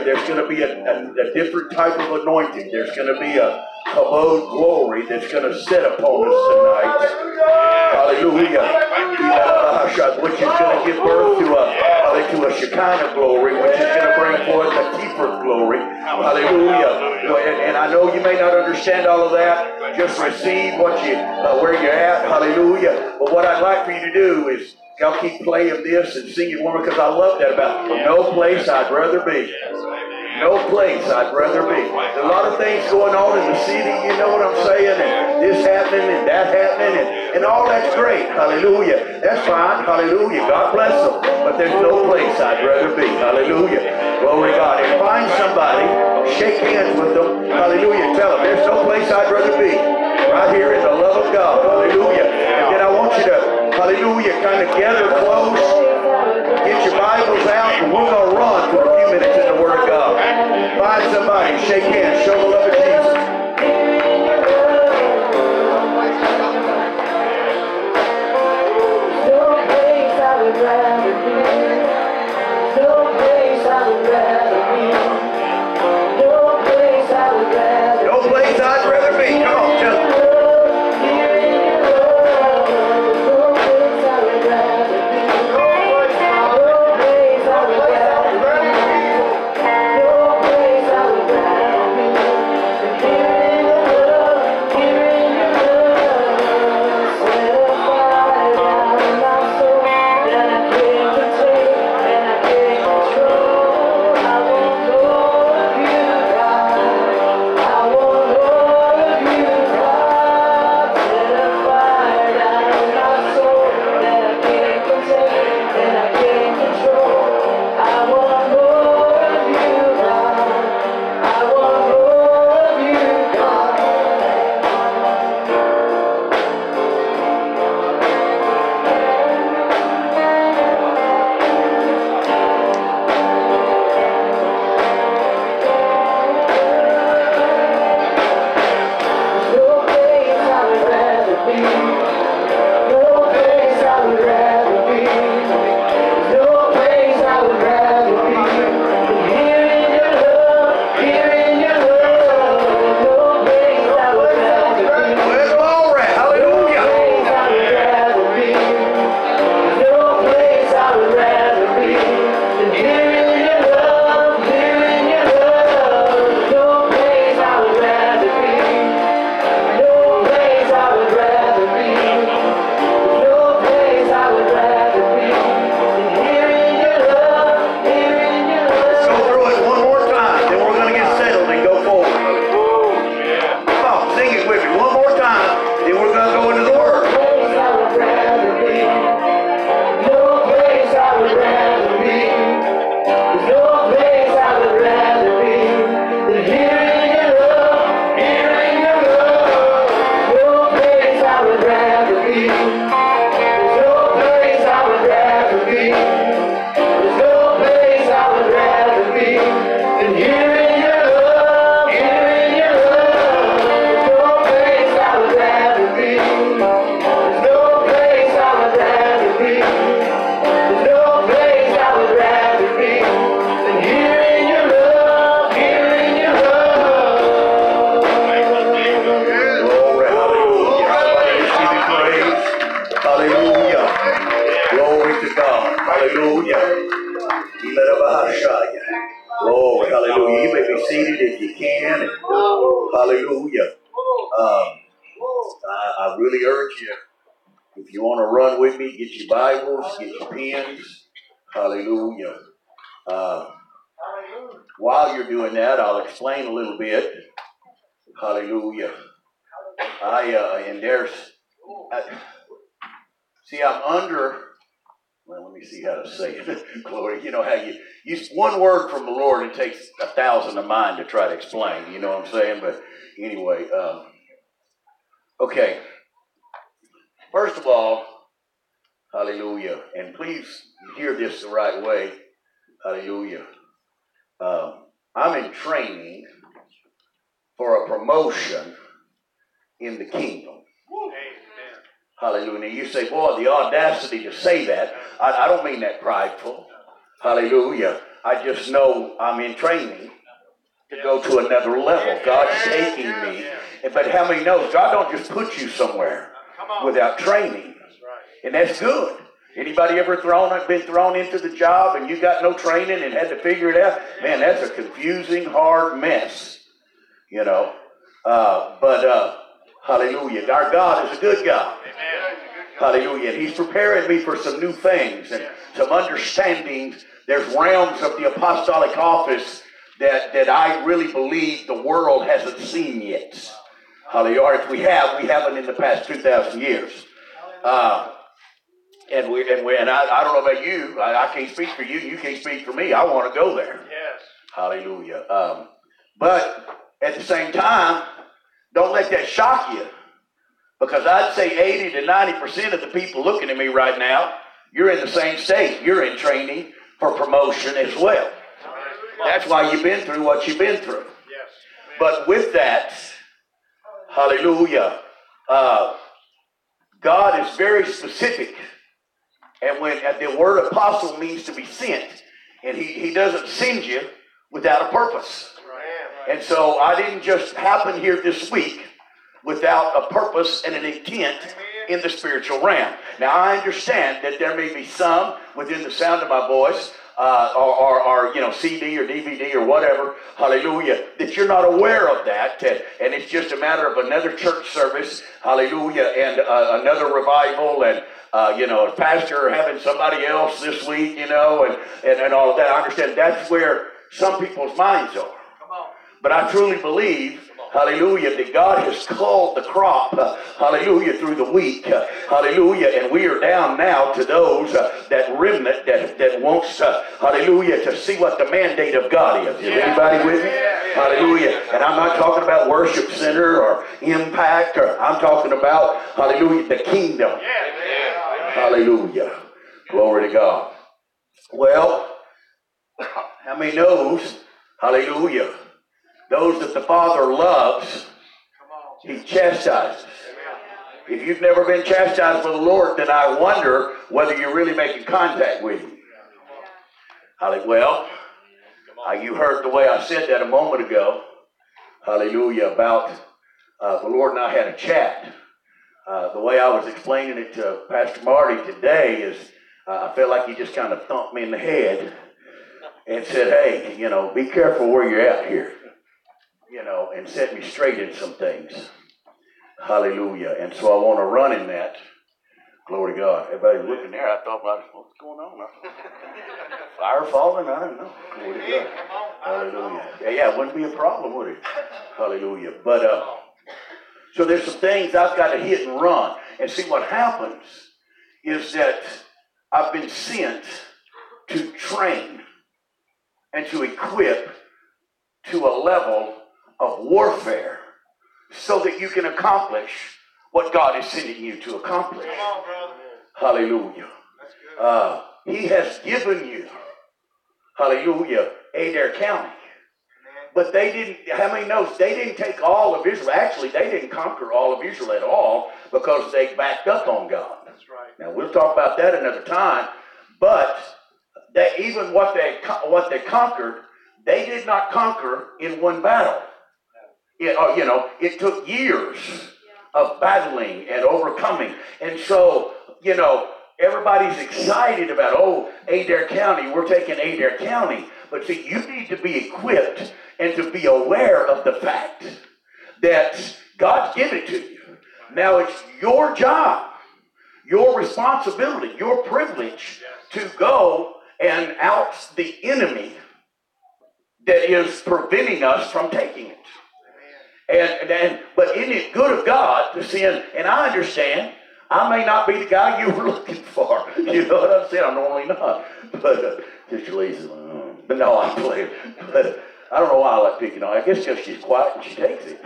There's going to be a, a, a different type of anointing. There's going to be a kabod glory that's going to sit upon us tonight. Hallelujah. Which is going to give birth to a, to a Shekinah glory, which is going to bring forth a keeper glory. Hallelujah. And, and, I know you may not understand all of that. Just receive what you, uh, where you're at. Hallelujah. But what I'd like for you to do is Y'all keep playing this and singing one because I love that about no place I'd rather be. No place I'd rather be. There's a lot of things going on in the city, you know what I'm saying? And this happening and that happening and, and all that's great. Hallelujah. That's fine. Hallelujah. God bless them. But there's no place I'd rather be. Hallelujah. Glory God. And find somebody, shake hands with them. Hallelujah. Tell them there's no place I'd rather be. Right here in the love of God. Hallelujah. And then I want you to hallelujah, kind of gather close, get your Bibles out, and we're going to run for a few minutes in the Word of God. Find somebody, shake hands, show the love try to explain. You know what I'm saying? But anyway, um, okay. First of all, hallelujah. And please hear this the right way. Hallelujah. Um, I'm in training for a promotion in the kingdom. Hallelujah. Now you say, boy, the audacity to say that. I, I don't mean that prideful. Hallelujah. I just know I'm in training to go to another level. God's taking me. But how many knows God don't just put you somewhere without training. And that's good. Anybody ever thrown been thrown into the job and you got no training and had to figure it out? Man, that's a confusing, hard mess. You know. Uh, but uh, hallelujah. Our God is a good God. Hallelujah. And He's preparing me for some new things and some understandings. There's realms of the apostolic office that, that I really believe the world hasn't seen yet. Hallelujah. Or if we have, we haven't in the past 2,000 years. Uh, and we and we and I, I don't know about you. I, I, can't speak for you. You can't speak for me. I want to go there. Yes. Hallelujah. Um, but at the same time, don't let that shock you. Because I'd say 80 to 90% of the people looking at me right now, you're in the same state. You're in training for promotion as well. That's why you've been through what you've been through. Yes. But with that, hallelujah, uh, God is very specific. And when the word apostle means to be sent, and he, he doesn't send you without a purpose. And so I didn't just happen here this week without a purpose and an intent in the spiritual realm. Now I understand that there may be some within the sound of my voice, uh, or, or, or, you know CD or DVD or whatever, hallelujah, that you're not aware of that, and it's just a matter of another church service, hallelujah, and uh, another revival, and uh, you know, a pastor having somebody else this week, you know, and, and, and all of that. I understand that's where some people's minds are. But I truly believe, hallelujah, that God has called the crop, uh, hallelujah, through the week, uh, hallelujah, and we are down now to those, uh, that remnant that, that wants, uh, hallelujah, to see what the mandate of God is. Is anybody with me? Hallelujah. And I'm not talking about worship center or impact, or I'm talking about, hallelujah, the kingdom. Hallelujah. Glory to God. Well, how many knows, hallelujah, those that the Father loves, He chastises. If you've never been chastised by the Lord, then I wonder whether you're really making contact with Him. Well, uh, you heard the way I said that a moment ago. Hallelujah. About uh, the Lord and I had a chat. Uh, the way I was explaining it to Pastor Marty today is uh, I felt like he just kind of thumped me in the head and said, hey, you know, be careful where you're at here you know, and set me straight in some things. Hallelujah. And so I want to run in that. Glory to God. Everybody looking there, I thought, what's going on? Fire falling? I don't know. Glory to God. Hallelujah. Yeah, yeah, it wouldn't be a problem, would it? Hallelujah. But uh, so there's some things I've got to hit and run. And see what happens is that I've been sent to train and to equip to a level of warfare so that you can accomplish what God is sending you to accomplish. On, hallelujah. Uh, he has given you, hallelujah, Adair County. But they didn't, how many knows? They didn't take all of Israel. Actually, they didn't conquer all of Israel at all because they backed up on God. That's right. Now, we'll talk about that another time. But they, even what they, what they conquered, they did not conquer in one battle. It, uh, you know, it took years of battling and overcoming. And so, you know, everybody's excited about, oh, Adair County, we're taking Adair County. But see, you need to be equipped and to be aware of the fact that God's given it to you. Now it's your job, your responsibility, your privilege to go and out the enemy that is preventing us from taking it. And, and but it good of God to send? And I understand. I may not be the guy you were looking for. You know what I'm saying? I'm normally not. But uh, Sister Lisa, uh, but no, I play. But I don't know why I like picking on. I guess because she's quiet and she takes it.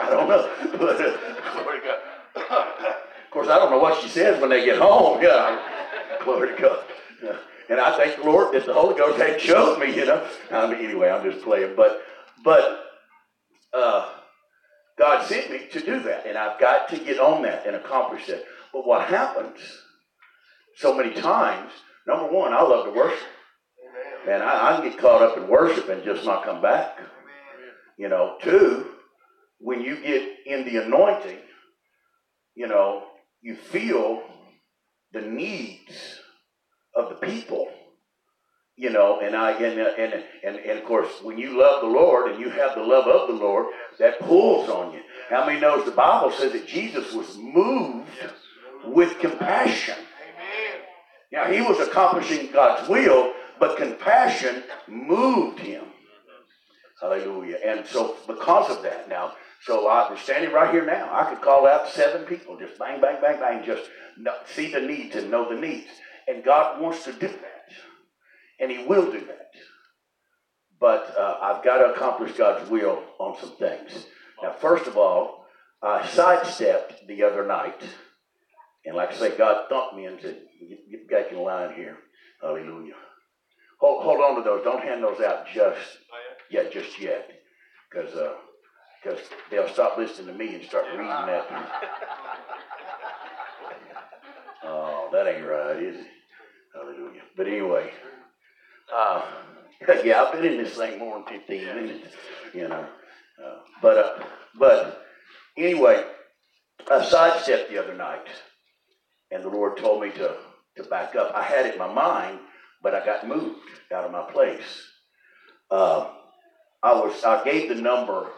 I don't know. But uh, of course, I don't know what she says when they get home. Yeah, glory to God. Yeah. And I thank the Lord that the Holy Ghost had showed me. You know. I mean, anyway, I'm just playing. But but uh, God sent me to do that, and I've got to get on that and accomplish that. But what happens so many times? Number one, I love to worship. Man, I, I get caught up in worship and just not come back. You know, two, when you get in the anointing, you know, you feel the needs of the people you know, and I and, uh, and and and of course, when you love the Lord and you have the love of the Lord, that pulls on you. How many knows the Bible says that Jesus was moved with compassion? Now he was accomplishing God's will, but compassion moved him. Hallelujah. And so because of that, now, so I was standing right here now. I could call out seven people, just bang, bang, bang, bang, just see the needs and know the needs. And God wants to do that and He will do that. But uh, I've got to accomplish God's will on some things. Now, first of all, I sidestepped the other night, and like I say, God thumped me and said, "Get, back in line here." Hallelujah. Hold, hold on to those. Don't hand those out just yet, just yet, because because uh, they'll stop listening to me and start reading that. Oh, that ain't right, is it? Hallelujah. But anyway, uh, yeah, I've been in this thing more than 15 minutes, you know. Uh, but, uh, but anyway, I sidestepped the other night, and the Lord told me to, to back up. I had it in my mind, but I got moved out of my place. Uh, I was I gave the number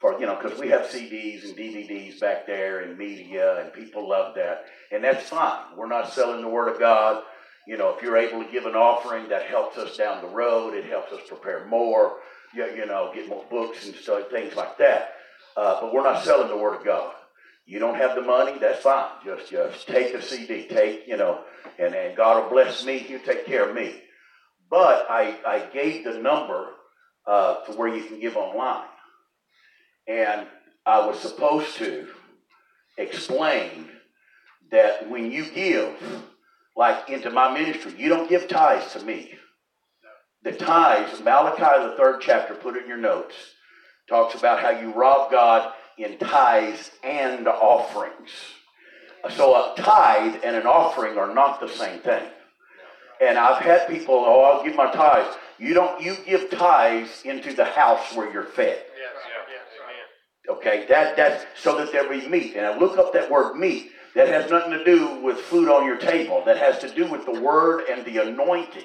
for you know because we have CDs and DVDs back there and media and people love that and that's fine. We're not selling the Word of God. You know, if you're able to give an offering, that helps us down the road. It helps us prepare more. You, you know, get more books and stuff, things like that. Uh, but we're not selling the Word of God. You don't have the money, that's fine. Just just take a CD, take you know, and, and God will bless me. He'll take care of me. But I I gave the number uh, to where you can give online, and I was supposed to explain that when you give like into my ministry. You don't give tithes to me. The tithes, Malachi, the third chapter, put it in your notes, talks about how you rob God in tithes and offerings. So a tithe and an offering are not the same thing. And I've had people, oh, I'll give my tithes. You don't, you give tithes into the house where you're fed. Okay, that that's so that there be meat. And I look up that word meat. That has nothing to do with food on your table. That has to do with the word and the anointing.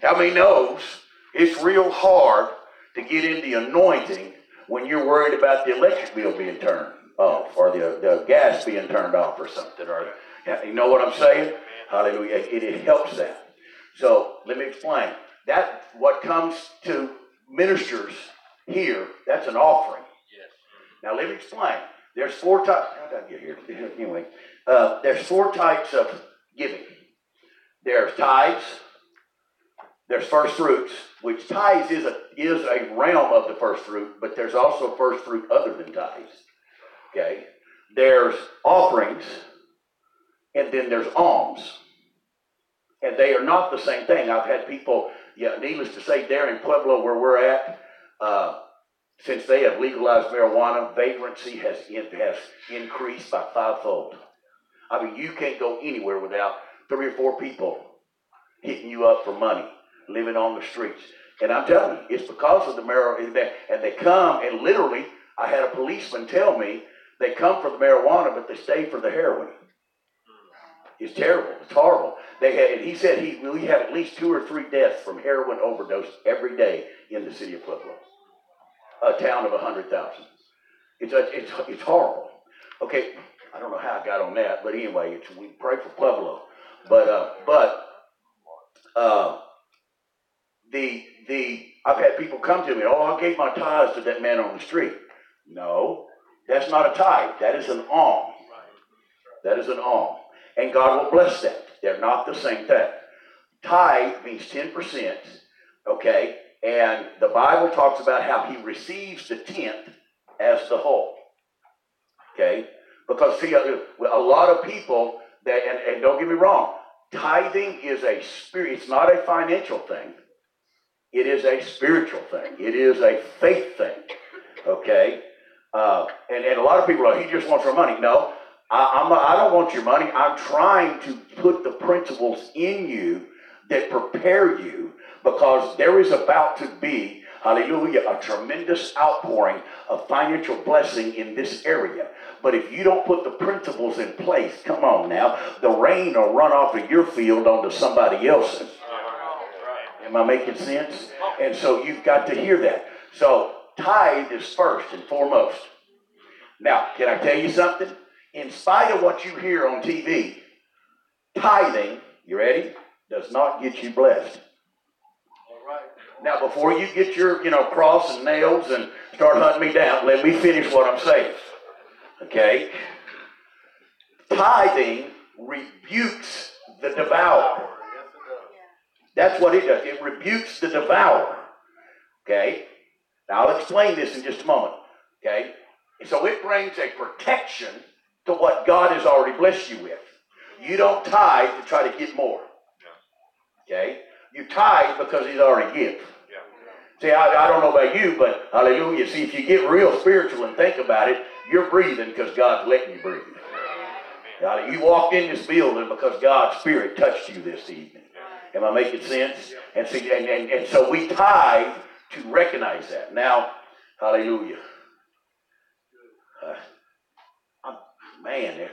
How many knows it's real hard to get in the anointing when you're worried about the electric bill being turned off or the, the gas being turned off or something? Or you know what I'm saying? Hallelujah. It, it helps that. So let me explain. That what comes to ministers here, that's an offering. Yes. Now let me explain. There's four types. How did I get here? Anyway, uh, there's four types of giving. There's tithes. There's first fruits, which tithes is a is a realm of the first fruit, but there's also first fruit other than tithes. Okay. There's offerings, and then there's alms, and they are not the same thing. I've had people, yeah, needless to say, there in Pueblo where we're at. Uh, since they have legalized marijuana, vagrancy has, has increased by fivefold. I mean, you can't go anywhere without three or four people hitting you up for money, living on the streets. And I'm telling you, it's because of the marijuana. And they come, and literally, I had a policeman tell me they come for the marijuana, but they stay for the heroin. It's terrible. It's horrible. They had, he said he, we have at least two or three deaths from heroin overdose every day in the city of Pueblo a town of 100,000. It's, it's, it's horrible. Okay, I don't know how I got on that, but anyway, we pray for Pueblo. But, uh, but uh, the, the, I've had people come to me, oh, I gave my tithes to that man on the street. No, that's not a tithe. That is an alm. That is an alm. And God will bless that. They're not the same thing. Tithe means 10%, okay? And the Bible talks about how he receives the tenth as the whole. Okay? Because, see, a, a lot of people, that, and, and don't get me wrong, tithing is a spirit, it's not a financial thing. It is a spiritual thing. It is a faith thing. Okay? Uh, and, and a lot of people are, he just wants our money. No, I, I'm I don't want your money. I'm trying to put the principles in you that prepare you because there is about to be, hallelujah, a tremendous outpouring of financial blessing in this area. But if you don't put the principles in place, come on now, the rain will run off of your field onto somebody else's. Am I making sense? And so you've got to hear that. So tithe is first and foremost. Now, can I tell you something? In spite of what you hear on TV, tithing, you ready, does not get you blessed. Now, before you get your, you know, cross and nails and start hunting me down, let me finish what I'm saying. Okay? Tithing rebukes the devourer. That's what it does. It rebukes the devourer. Okay? Now, I'll explain this in just a moment. Okay? So it brings a protection to what God has already blessed you with. You don't tithe to try to get more. Okay? You tithe because He's already given. See, I, I don't know about you, but hallelujah. See, if you get real spiritual and think about it, you're breathing because God's letting you breathe. Now, You walked in this building because God's Spirit touched you this evening. Am I making sense? And see, and, and, and so we tithe to recognize that. Now, hallelujah. Uh, man,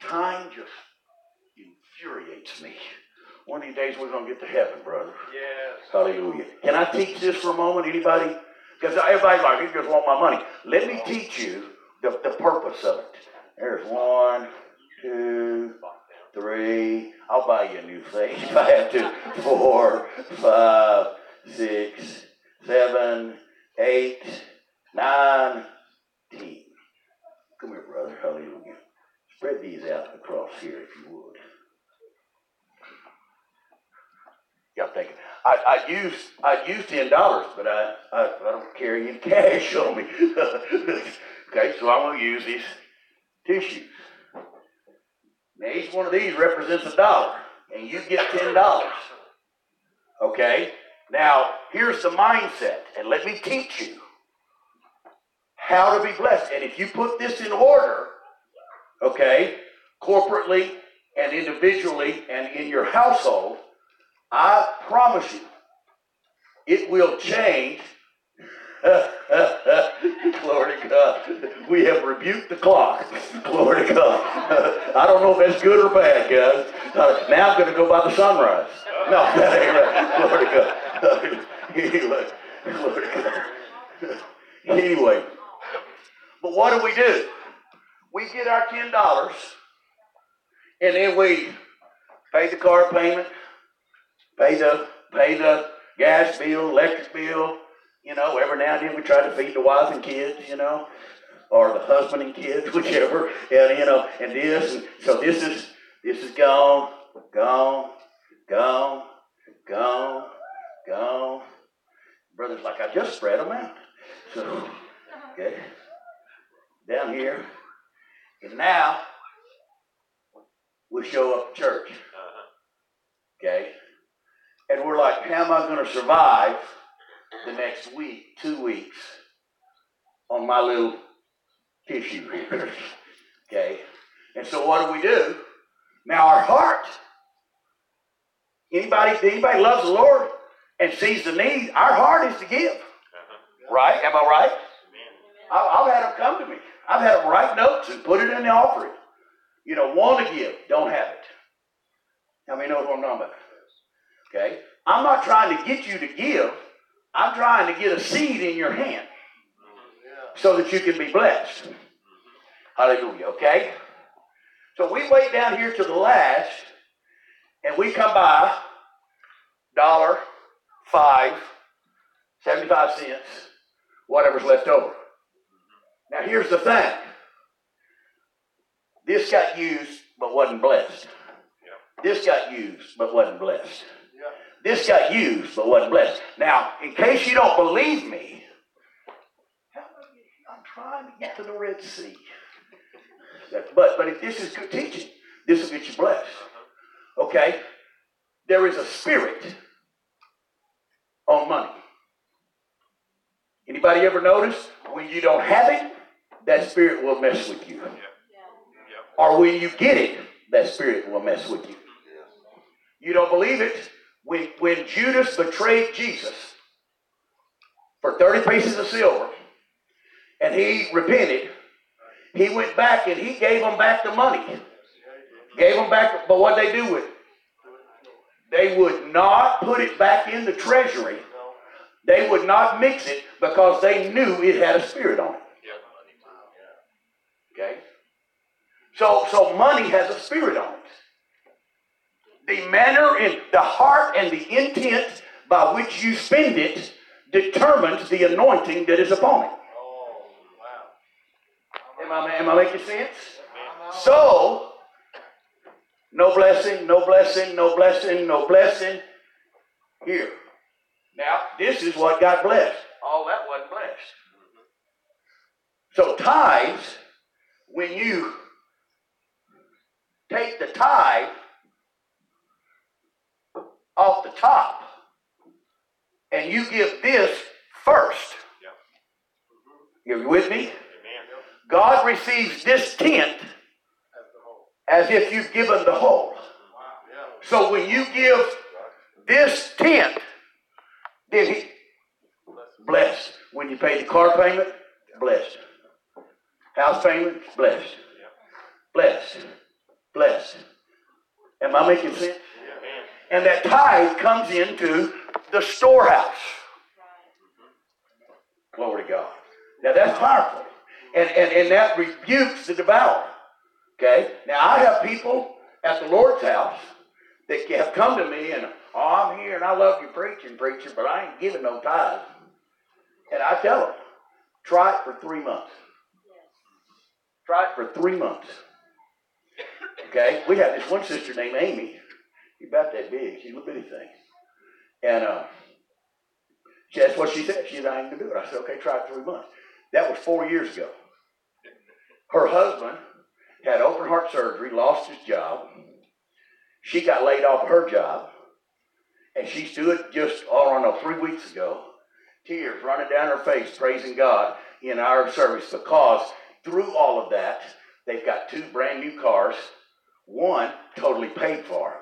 time just infuriates me. One of these days we're going to get to heaven, brother. Yes. Hallelujah. Can I teach this for a moment? Anybody? Because everybody's like, you just want my money. Let me teach you the, the purpose of it. There's one, two, three. I'll buy you a new thing if I have to. Four, five, six, seven, eight, nine, ten. Come here, brother. Hallelujah. Spread these out across here if you would. I'm thinking. I, I use I use ten dollars, but I, I, I don't carry any cash on me. okay, so I'm gonna use these tissues. Now each one of these represents a dollar, and you get ten dollars. Okay? Now here's the mindset, and let me teach you how to be blessed. And if you put this in order, okay, corporately and individually and in your household, I promise you, it will change. Glory to God. We have rebuked the clock. Glory to God. I don't know if that's good or bad, guys. Uh, now I'm going to go by the sunrise. No, that ain't right. Glory to God. Anyway, glory to God. Anyway, but what do we do? We get our ten dollars, and then we pay the car payment, pay the pay the gas bill, electric bill. You know, every now and then we try to feed the wife and kids. You know, or the husband and kids, whichever. And you know, and this. And so this is this is gone, gone, gone, gone, gone. Brother's like, I just spread them out. So, okay, down here, and now we show up at church. Uh-huh. Okay, and we're like, how am I going to survive the next week, two weeks on my little tissue here? okay. And so what do we do? Now our heart. Anybody, anybody loves the Lord and sees the need, our heart is to give. Uh-huh. Right? Am I right? I, I've had them come to me. I've had them write notes and put it in the offering. You know, want to give, don't have it. How many know what I'm talking about? Okay? I'm not trying to get you to give. I'm trying to get a seed in your hand so that you can be blessed. Hallelujah. Okay? So we wait down here to the last and we come by dollar, five, 75 cents, whatever's left over. Now here's the thing. This got used but wasn't blessed. This got used but wasn't blessed. This got used but wasn't blessed. Now, in case you don't believe me, I'm trying to get to the Red Sea. But but if this is good teaching, this will get you blessed. Okay? There is a spirit on money. Anybody ever notice when you don't have it, that spirit will mess with you. Or when you get it, that spirit will mess with you. You don't believe it? When, when Judas betrayed Jesus for 30 pieces of silver and he repented, he went back and he gave them back the money. Gave them back, but what they do with it? They would not put it back in the treasury. They would not mix it because they knew it had a spirit on it. Okay? So, so money has a spirit on it. The manner and the heart and the intent by which you spend it determines the anointing that is upon it. Oh, am I, am I making sense? So, no blessing, no blessing, no blessing, no blessing. Here. Now, this is what got blessed. All that wasn't blessed. So, tithes, when you take the tithe off the top and you give this first, you with me? God receives this tenth as if you've given the whole. So when you give this tenth, then he blessed. When you pay the car payment, blessed. House payment, blessed. Blessed. Blessed. Am I making sense? And that tithe comes into the storehouse. Glory to God. Now that's powerful. And, and, and that rebukes the devourer. Okay? Now I have people at the Lord's house that have come to me and, oh, I'm here and I love you preaching, preacher, but I ain't giving no tithe. And I tell them, try it for three months. Try it for three months. Okay? We have this one sister named Amy. She's about that big. She's a little bitty thing. And uh, that's what she said. She said, I ain't going to do it. I said, okay, try it three months. That was four years ago. Her husband had open heart surgery, lost his job. She got laid off of her job. And she stood just, oh, I don't know, three weeks ago, tears running down her face, praising God in our service because through all of that, they've got two brand new cars. One totally paid for.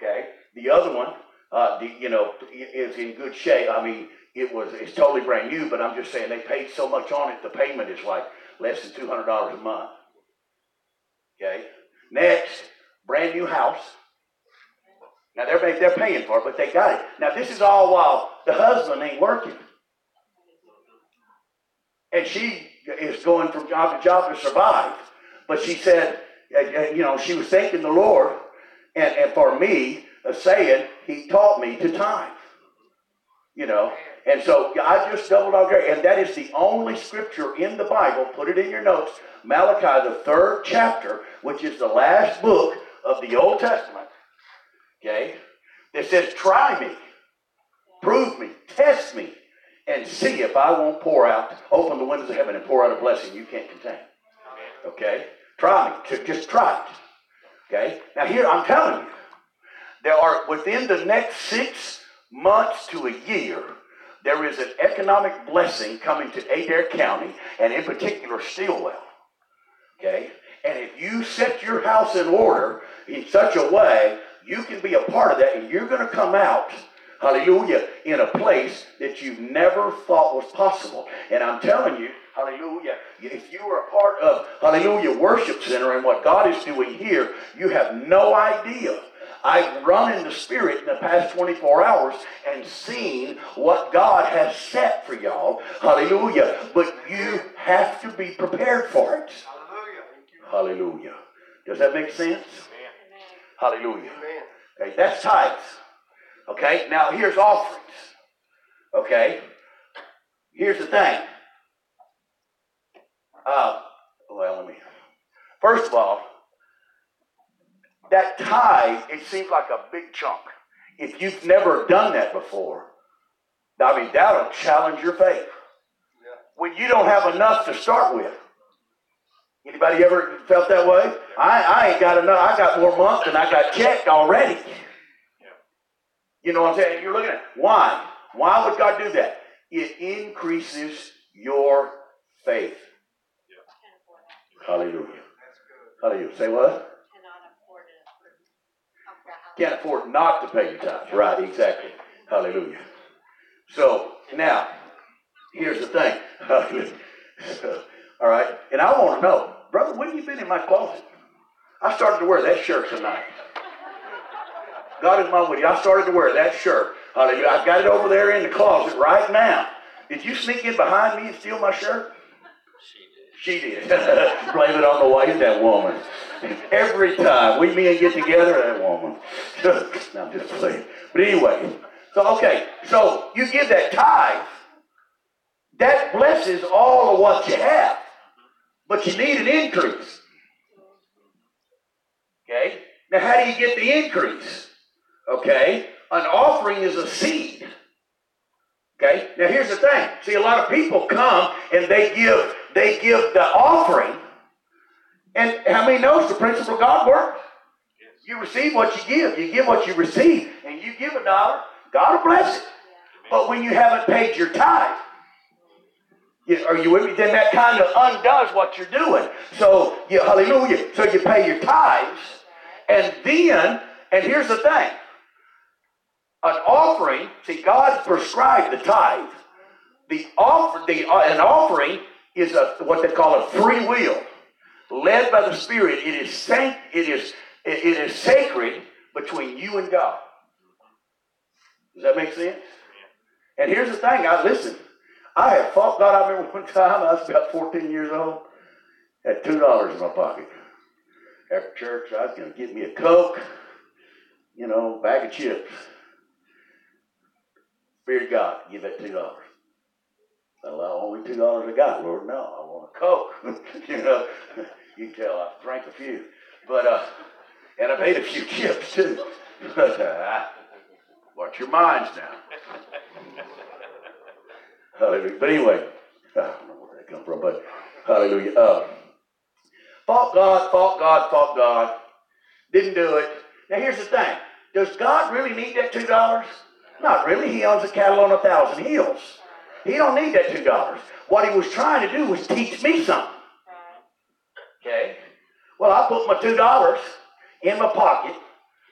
Okay? The other one, uh, the, you know, is in good shape. I mean, it was it's totally brand new, but I'm just saying they paid so much on it. The payment is like less than two hundred dollars a month. Okay. Next, brand new house. Now they're they're paying for it, but they got it. Now this is all while the husband ain't working, and she is going from job to job to survive. But she said, uh, uh, you know, she was thanking the Lord, and, and for me, saying He taught me to tithe. You know, and so I just doubled dog dare. And that is the only scripture in the Bible, put it in your notes, Malachi, the third chapter, which is the last book of the Old Testament, okay, that says, try me, prove me, test me, and see if I won't pour out, open the windows of heaven and pour out a blessing you can't contain. Okay? Try me. Just try it. Okay? Now here, I'm telling you, there are, within the next six months to a year, there is an economic blessing coming to Adair County, and in particular, Stilwell. Okay? And if you set your house in order in such a way, you can be a part of that, and you're going to come out, hallelujah, in a place that you never thought was possible. And I'm telling you, hallelujah, if you are a part of, hallelujah, Worship Center and what God is doing here, you have no idea I've run in the Spirit in the past 24 hours and seen what God has set for y'all. Hallelujah. But you have to be prepared for it. Hallelujah. Hallelujah. Does that make sense? Amen. Hallelujah. Amen. Okay, that's tithes. Okay, now here's offerings. Okay, here's the thing. Uh, well, let me. First of all, that tithe, it seems like a big chunk. If you've never done that before, I mean, that'll challenge your faith. When you don't have enough to start with. Anybody ever felt that way? I, I ain't got enough. I got more months than I got checked already. You know what I'm saying? You're looking at why? Why would God do that? It increases your faith. Hallelujah. Hallelujah. Say what? Can't afford not to pay your tithes. Right, exactly. Hallelujah. So now, here's the thing. All right, and I want to know, brother, when you been in my closet? I started to wear that shirt tonight. God is my you. I started to wear that shirt. Hallelujah. I've got it over there in the closet right now. Did you sneak in behind me and steal my shirt? She did. She did. Blame it on the wife, that woman. Every time we men get together, that woman. no, I'm just playing. But anyway, so okay, so you give that tithe, that blesses all of what you have, but you need an increase. Okay? Now, how do you get the increase? Okay? An offering is a seed. Okay? Now here's the thing. See, a lot of people come and they give they give the offering. And how many knows the principle of God works? You receive what you give. You give what you receive. And you give a dollar, God will bless it. But when you haven't paid your tithe, are you with me? Then that kind of undoes what you're doing. So, you, hallelujah. So you pay your tithes, and then, and here's the thing an offering, see, God prescribed the tithe. The offer, the, uh, an offering is a, what they call a free will, led by the Spirit. It is sanct, it is, it, it is sacred between you and God. Does that make sense? And here's the thing. I listen. I have fought God. I remember one time I was about 14 years old. Had two dollars in my pocket. After church, I was going to get me a coke, you know, bag of chips. Fear God, give that two dollars. Well, only two dollars I got, Lord. No, I want a Coke. you know, you can tell I drank a few, but uh, and I made a few chips too. But uh, watch your minds now. hallelujah. But anyway, I don't know where that come from, but hallelujah. Uh, fought God, fought God, fought God. Didn't do it. Now here's the thing: Does God really need that two dollars? Not really. He owns a cattle on a thousand hills. He don't need that two dollars. What he was trying to do was teach me something. Okay? Well, I put my two dollars in my pocket,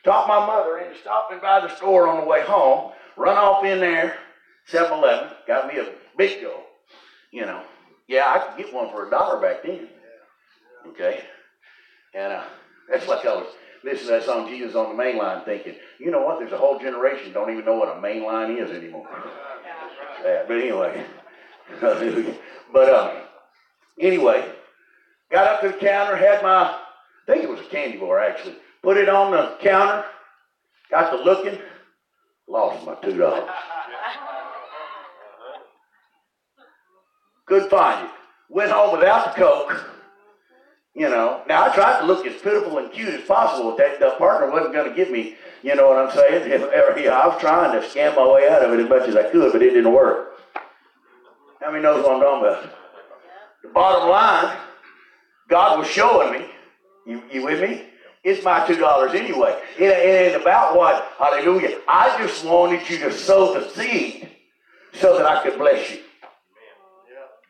talked my mother into stopping by the store on the way home, run off in there, 7-Eleven, got me a Big Gulp. You know. Yeah, I could get one for a dollar back then. Okay? And uh, that's like I was listening to that song Jesus on the main line thinking, you know what, there's a whole generation don't even know what a main line is anymore. Yeah, but anyway, but um, anyway, got up to the counter, had my, I think it was a candy bar actually, put it on the counter, got to looking, lost my two dollars. Couldn't find it. Went home without the coke. You know, now I tried to look as pitiful and cute as possible. But that the partner wasn't going to give me, you know what I'm saying? If, I was trying to scam my way out of it as much as I could, but it didn't work. How many knows what I'm talking about? The bottom line, God was showing me. You, you with me? It's my two dollars anyway. It, it ain't about what. Hallelujah. I just wanted you to sow the seed so that I could bless you.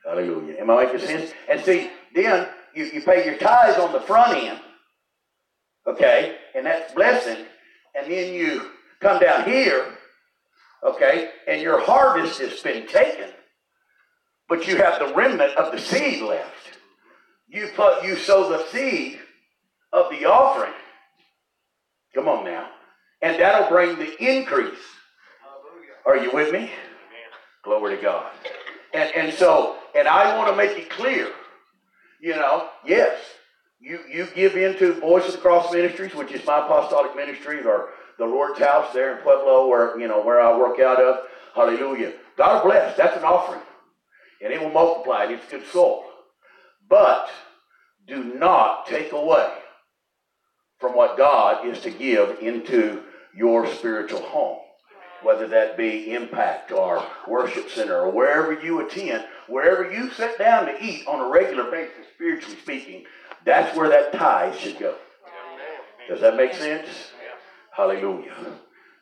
Hallelujah. Am I making sense? And see, then you, you pay your tithes on the front end, okay, and that's blessing, and then you come down here, okay, and your harvest has been taken, but you have the remnant of the seed left. You put you sow the seed of the offering. Come on now. And that'll bring the increase. Are you with me? Glory to God. And, and so, and I want to make it clear you know, yes, you, you give into Voice of the Cross Ministries, which is my apostolic ministry, or the Lord's house there in Pueblo, where you know where I work out of. Hallelujah. God bless. That's an offering, and it will multiply. It's good soul. But do not take away from what God is to give into your spiritual home. Whether that be impact or worship center or wherever you attend, wherever you sit down to eat on a regular basis, spiritually speaking, that's where that tithe should go. Does that make sense? Hallelujah.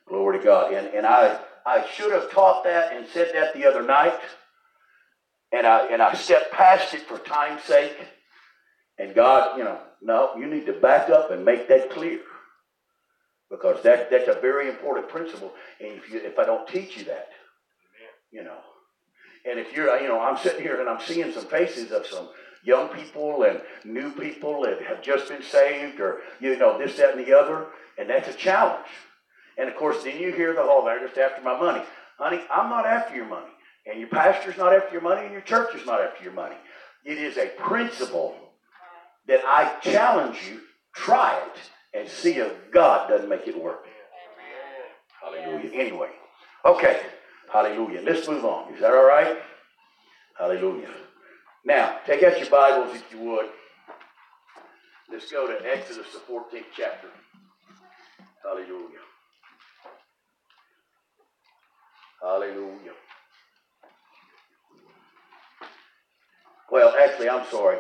Glory to God. And, and I, I should have taught that and said that the other night. And I, and I stepped past it for time's sake. And God, you know, no, you need to back up and make that clear. Because that, that's a very important principle. And if, you, if I don't teach you that, you know, and if you're, you know, I'm sitting here and I'm seeing some faces of some young people and new people that have just been saved or, you know, this, that, and the other. And that's a challenge. And of course, then you hear the whole, they're just after my money. Honey, I'm not after your money. And your pastor's not after your money, and your church is not after your money. It is a principle that I challenge you, try it and see if God doesn't make it work. Hallelujah. Anyway, okay. Hallelujah. Let's move on. Is that all right? Hallelujah. Now, take out your Bibles if you would. Let's go to Exodus, the 14th chapter. Hallelujah. Hallelujah. Well, actually, I'm sorry.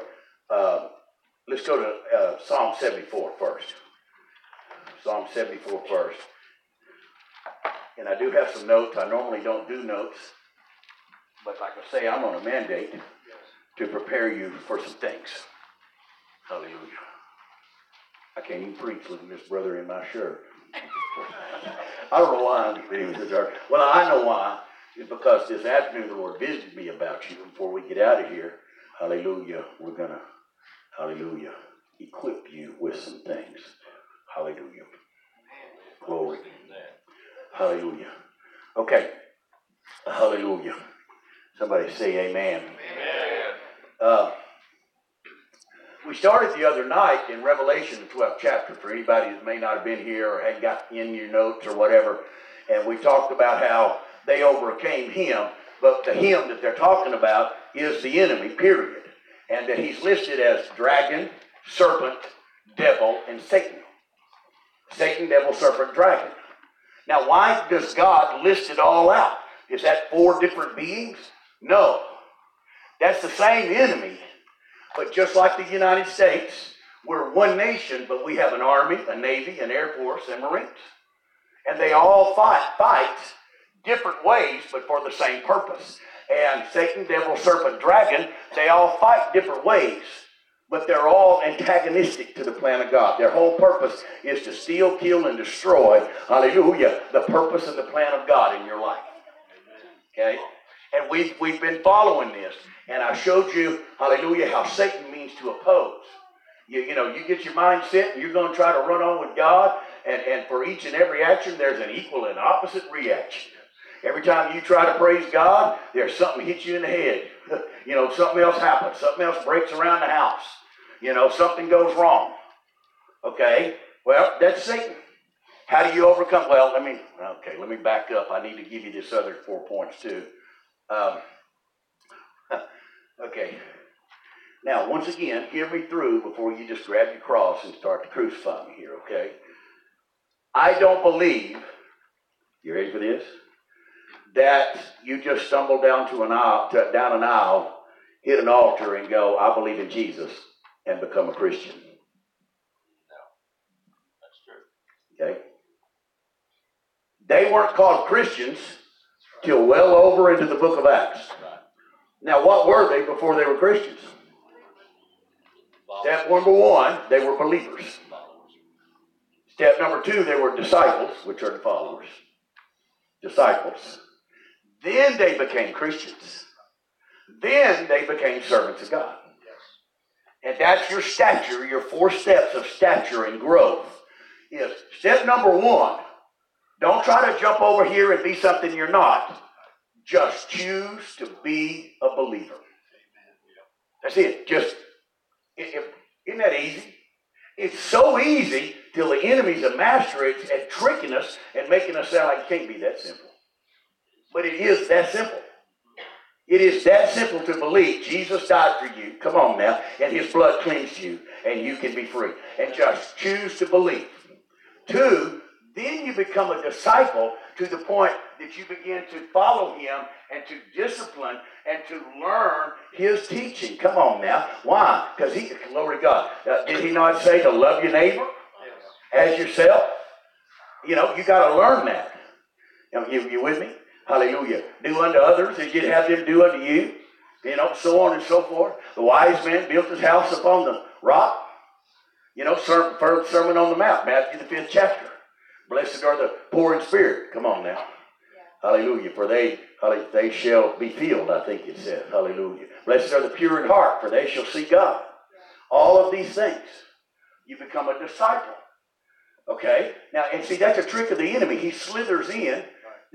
Uh, let's go to uh, Psalm 74 first. Psalm 74 first. And I do have some notes. I normally don't do notes. But like I say, I'm on a mandate to prepare you for some things. Hallelujah. I can't even preach with this brother in my shirt. I don't know why I'm was there. Well, I know why. It's because this afternoon the Lord visited me about you. Before we get out of here, hallelujah, we're going to, hallelujah, equip you with some things. Hallelujah. Glory. Hallelujah. Okay. Hallelujah. Somebody say amen. Amen. Uh, we started the other night in Revelation, the 12th chapter, for anybody that may not have been here or hadn't got in your notes or whatever. And we talked about how they overcame him, but the him that they're talking about is the enemy, period. And that he's listed as dragon, serpent, devil, and Satan. Satan, devil, serpent, dragon. Now, why does God list it all out? Is that four different beings? No. That's the same enemy, but just like the United States, we're one nation, but we have an army, a navy, an air force, and marines. And they all fight, fight different ways, but for the same purpose. And Satan, devil, serpent, dragon, they all fight different ways, but they're all antagonistic to the plan of God. Their whole purpose is to steal, kill, and destroy, hallelujah, the purpose and the plan of God in your life. Okay? And we've, we've been following this. And I showed you, hallelujah, how Satan means to oppose. You, you know, you get your mindset and you're going to try to run on with God. And, and for each and every action, there's an equal and opposite reaction. Every time you try to praise God, there's something hits you in the head. you know, something else happens. Something else breaks around the house. You know, something goes wrong. Okay? Well, that's Satan. How do you overcome? Well, let me, okay, let me back up. I need to give you this other four points too. Um, okay. Now, once again, hear me through before you just grab your cross and start to crucify me here, okay? I don't believe, you ready for this? That you just stumble down to an aisle, to, down an aisle, hit an altar, and go, I believe in Jesus, and become a Christian. No, that's true. Okay? They weren't called Christians till well over into the book of Acts. Now, what were they before they were Christians? Step number one, they were believers. Step number two, they were disciples, which are the followers. Disciples. Then they became Christians. Then they became servants of God. And that's your stature, your four steps of stature and growth. Is step number one, don't try to jump over here and be something you're not. Just choose to be a believer. That's it. Just, is isn't that easy? It's so easy till the enemy's a master at, at tricking us and making us sound like it can't be that simple. But it is that simple. It is that simple to believe Jesus died for you. Come on now. And his blood cleansed you, and you can be free. And just choose to believe. Two, then you become a disciple to the point that you begin to follow him and to discipline and to learn his teaching. Come on now. Why? Because he, glory to God. Uh, did he not say to love your neighbor as yourself? You know, you got to learn that. You, know, you, you with me? Hallelujah. Do unto others as you'd have them do unto you. You know, so on and so forth. The wise man built his house upon the rock. You know, first Sermon on the Mount, Matthew the fifth chapter. Blessed are the poor in spirit. Come on now. Hallelujah. For they, they shall be filled, I think it says. Hallelujah. Blessed are the pure in heart, for they shall see God. All of these things. You become a disciple. Okay? Now, and see, that's a trick of the enemy. He slithers in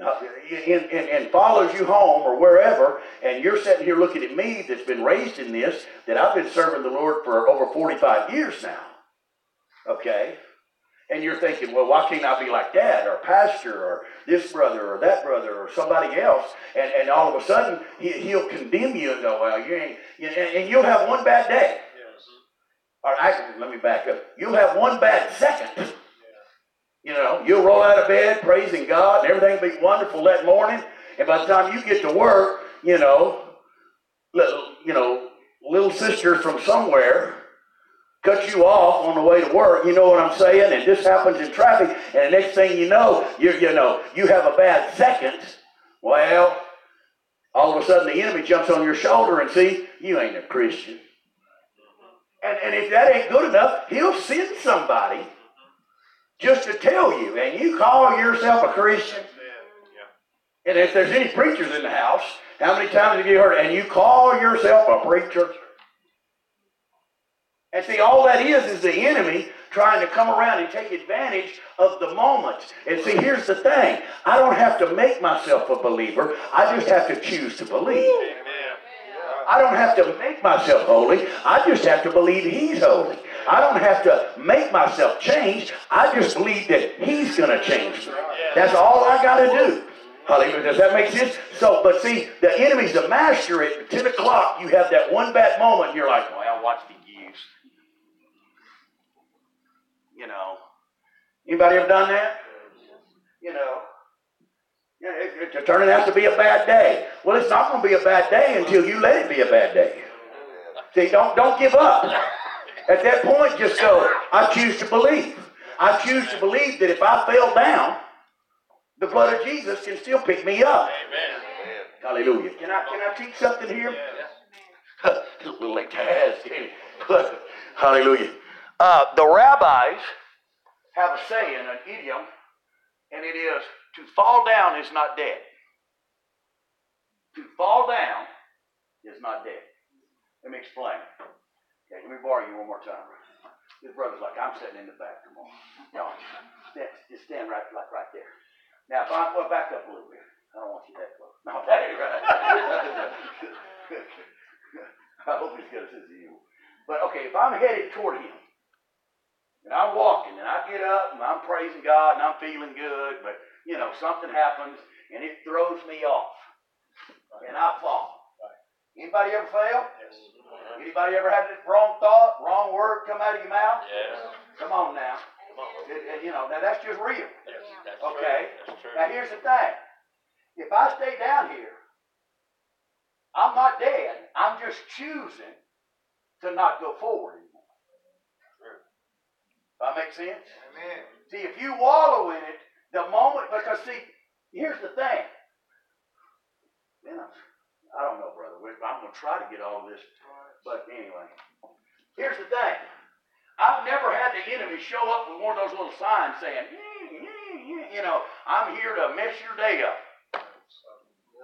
and, and, and, follows you home or wherever, and you're sitting here looking at me that's been raised in this, that I've been serving the Lord for over 45 years now. Okay? And you're thinking, well, why can't I be like dad or pastor or this brother or that brother or somebody else? And, and all of a sudden, he, he'll condemn you and go, well, you ain't, and, and you'll have one bad day. Yes. Or actually, let me back up. You'll have one bad second. You know, you'll roll out of bed praising God and everything will be wonderful that morning. And by the time you get to work, you know, little, you know, little sister from somewhere cut you off on the way to work. You know what I'm saying? And this happens in traffic, and the next thing you know, you you know, you have a bad second. Well, all of a sudden the enemy jumps on your shoulder and see you ain't a Christian. And, and if that ain't good enough, he'll send somebody just to tell you, and you call yourself a Christian. And if there's any preachers in the house, how many times have you heard, and you call yourself a preacher? And see, all that is is the enemy trying to come around and take advantage of the moment. And see, here's the thing I don't have to make myself a believer, I just have to choose to believe. I don't have to make myself holy, I just have to believe He's holy. I don't have to make myself change, I just believe that He's going to change me. That's all I got to do. Hallelujah. Does that make sense? So, but see, the enemy's the master at 10 o'clock. You have that one bad moment, and you're like, well, I'll watch the news." You know, anybody ever done that? You know, yeah, it, it's turning out to be a bad day. Well, it's not going to be a bad day until you let it be a bad day. See, don't don't give up. At that point, just go. I choose to believe. I choose to believe that if I fell down, the blood of Jesus can still pick me up. Amen. Hallelujah. Can I can I teach something here? Yeah. a little late to ask. Hallelujah. Uh, the rabbis have a saying, an idiom, and it is to fall down is not dead. To fall down is not dead. Let me explain. Okay, let me borrow you one more time. This brother's like, I'm sitting in the back. Come on. No, just stand right, like right there. Now, if I'm, well, back up a little bit. I don't want you that close. No, that ain't right. I hope he's got a sense of humor. But okay, if I'm headed toward him, and I'm walking and I get up and I'm praising God and I'm feeling good, but you know, something happens and it throws me off. And I fall. Anybody ever fail? Yes. Anybody ever had the wrong thought, wrong word come out of your mouth? Yes. Come on now. Come on. It, it, you know, now that's just real. Yes, that's okay. True. That's true. Now here's the thing. If I stay down here, I'm not dead. I'm just choosing to not go forward anymore. True. that makes sense? Amen. See, if you wallow in it, the moment, because see, here's the thing. You know, I don't know, brother. But I'm going to try to get all of this. But anyway, here's the thing. I've never had the enemy show up with one of those little signs saying, you know, I'm here to mess your day up.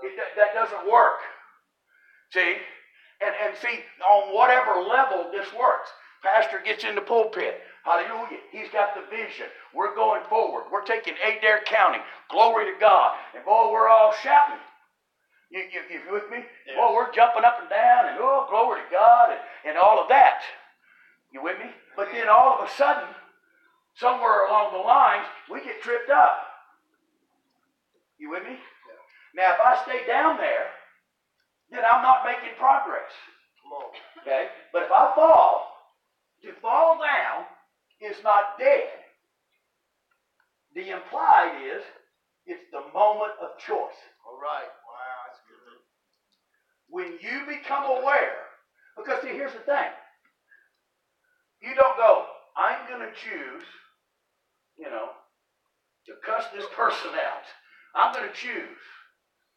It, that, that doesn't work. See? And, and see, on whatever level this works, pastor gets in the pulpit. Hallelujah. He's got the vision. We're going forward. We're taking Adair County. Glory to God. And boy, we're all shouting. You, you, you with me? Yes. Boy, we're jumping up and down and oh, glory to God and, and all of that. You with me? But then all of a sudden, somewhere along the lines, we get tripped up. You with me? Now, if I stay down there then I'm not making progress. Okay? But if I fall, to fall down is not dead. The implied is it's the moment of choice. All right. When you become aware, because see, here's the thing. You don't go, I'm going to choose, you know, to cuss this person out. I'm going to choose,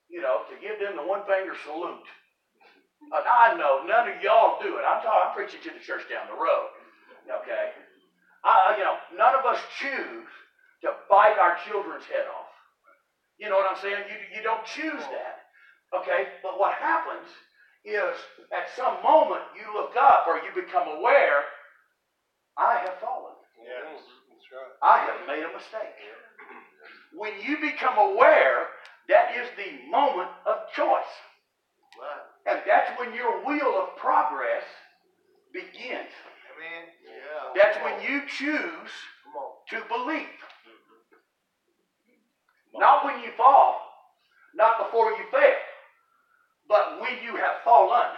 you know, to give them the one finger salute. And I know none of y'all do it. I'm talking, I'm preaching to the church down the road. Okay? I, you know, none of us choose to bite our children's head off. You know what I'm saying? You, you don't choose that. Okay? But what happens is at some moment you look up or you become aware, I have fallen. Yes, right. I have made a mistake. When you become aware, that is the moment of choice. Right. And that's when your wheel of progress begins. Amen. Yeah. That's when you choose to believe. Not when you fall, not before you fail, but when you have fallen.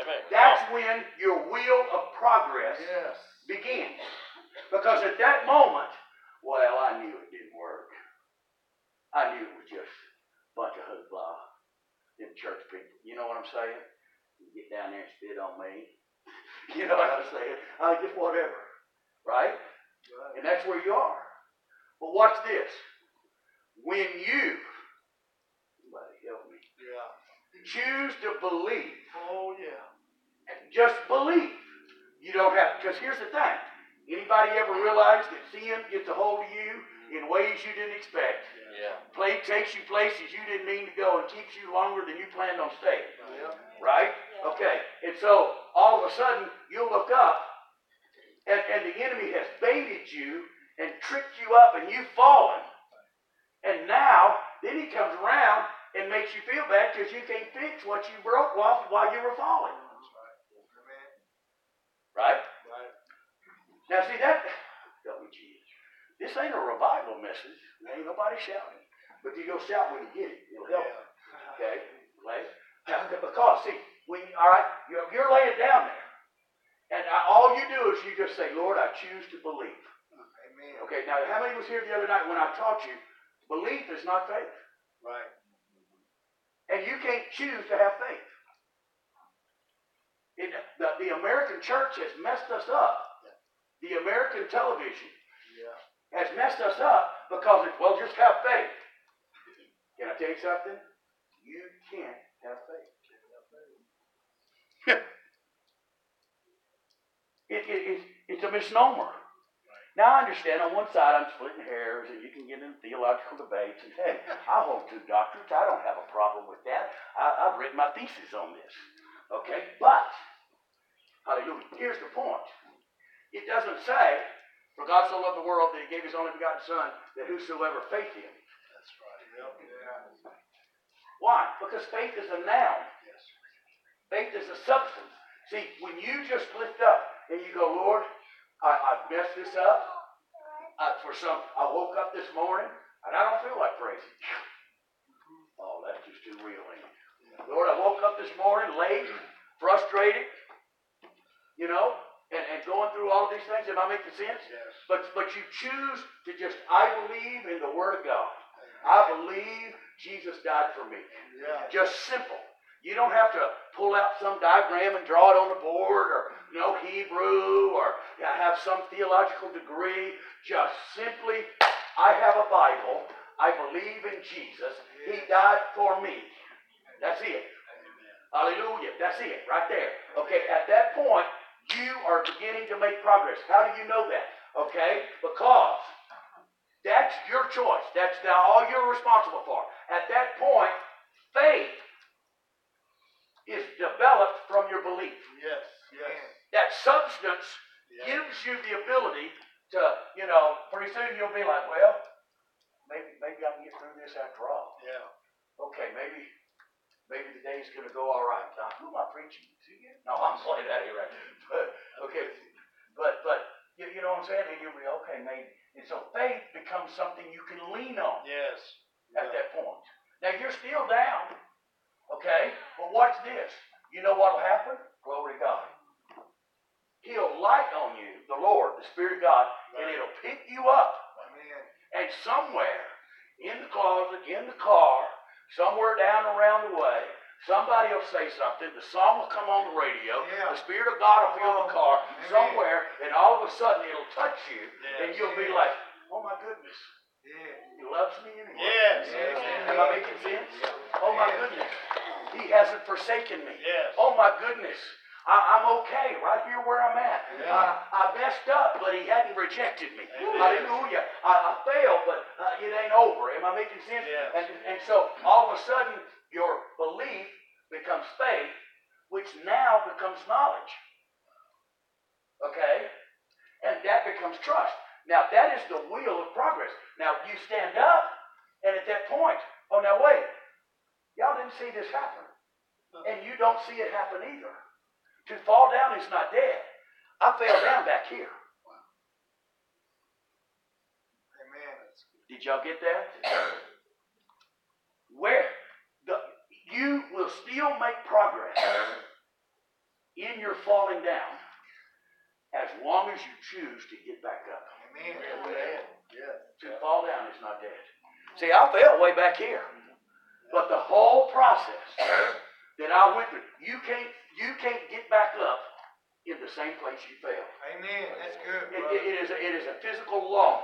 Amen. That's when your wheel of progress Yes. begins. Because at that moment, well, I knew it didn't work. I knew it was just a bunch of hoopla. Them church people. You know what I'm saying? You get down there and spit on me. You know what I'm saying? I just whatever. Right? Right. And that's where you are. But watch this. When you, somebody help me, Yeah. Choose to believe, Oh yeah. and just believe. You don't have, because here's the thing. Anybody ever realize that sin gets a hold of you in ways you didn't expect? Yeah. Play takes you places you didn't mean to go and keeps you longer than you planned on staying. Yep. Right? Okay. And so all of a sudden you'll look up and, and the enemy has baited you and tricked you up and you've fallen. And now then he comes around and makes you feel bad because you can't fix what you broke while, while you were falling. That's right. Right? Right. Now see that Jesus. This ain't a revival message. There ain't nobody shouting. But you go shout when you get it. It'll help. Yeah. Okay? Right? Now, Because see, when all right, you're, you're laying down there. And I, all you do is you just say, Lord, I choose to believe. Amen. Okay, now how many was here the other night when I taught you belief is not faith? Right. And you can't choose to have faith. It, the, the American church has messed us up. The American television Yeah. has messed us up because it, well, just have faith. Can I tell you something? You can't have faith. It, it, it's, it's a misnomer. Now I understand on one side I'm splitting hairs and you can get in theological debates and hey, I hold two doctorates. I don't have a problem with that. I, I've written my thesis on this. Okay, but hallelujah. Here's the point. It doesn't say, for God so loved the world that he gave his only begotten son, that whosoever faith in him. That's right. Yep. Yeah. Why? Because faith is a noun. Yes. Faith is a substance. See, when you just lift up and you go, Lord, I, I messed this up. I, for some, I woke up this morning and I don't feel like praising. Oh, that's just too real, ain't it? Lord, I woke up this morning late, frustrated, you know, and, and going through all of these things. Am I making sense? Yes. But but you choose to just, I believe in the Word of God. I believe Jesus died for me. Yeah. Just simple. You don't have to pull out some diagram and draw it on the board or know Hebrew or have some theological degree. Just simply, I have a Bible. I believe in Jesus. He died for me. That's it. Hallelujah. That's it, right there. Okay, at that point, you are beginning to make progress. How do you know that? Okay, because that's your choice. That's all you're responsible for. At that point, faith is developed from your belief. Yes. Yes. That substance Yeah. gives you the ability to, you know, pretty soon you'll be like, well, maybe maybe I can get through this after all. Yeah. Okay, maybe maybe the day's gonna go all right. Now, who am I preaching to? You? No, I'm playing that here, right? But okay, but but you, you know what I'm saying? And you'll be okay, maybe. And so faith becomes something you can lean on Yes. at that point. Now you're still down. Okay? But watch this. You know what'll happen? Glory to God. He'll light on you, the Lord, the Spirit of God, and it'll pick you up. Amen. And somewhere in the closet, in the car, somewhere down around the way, somebody will say something. The song will come on the radio. Yeah. The Spirit of God will fill the car Amen. somewhere, and all of a sudden it'll touch you, and you'll be like, "Oh my goodness, Yeah. He loves me anyway." Yes. Yes. Am I making sense? Oh my goodness, He hasn't forsaken me. Yes. Oh my goodness. I, I'm okay right here where I'm at. Yeah. I, I messed up, but he hadn't rejected me. Amen. Hallelujah. I, I failed, but uh, it ain't over. Am I making sense? Yes. And, and so all of a sudden, your belief becomes faith, which now becomes knowledge. Okay? And that becomes trust. Now, that is the wheel of progress. Now, you stand up, and at that point, oh, now wait. Y'all didn't see this happen. And you don't see it happen either. To fall down is not dead. I fell down back here. Amen. Did y'all get that? Where the you will still make progress in your falling down as long as you choose to get back up. Amen. Amen. To fall down is not dead. See, I fell way back here. But the whole process that I went through, you can't you can't get back up in the same place you fell. Amen. That's good. It, it- it is a, it is a physical law.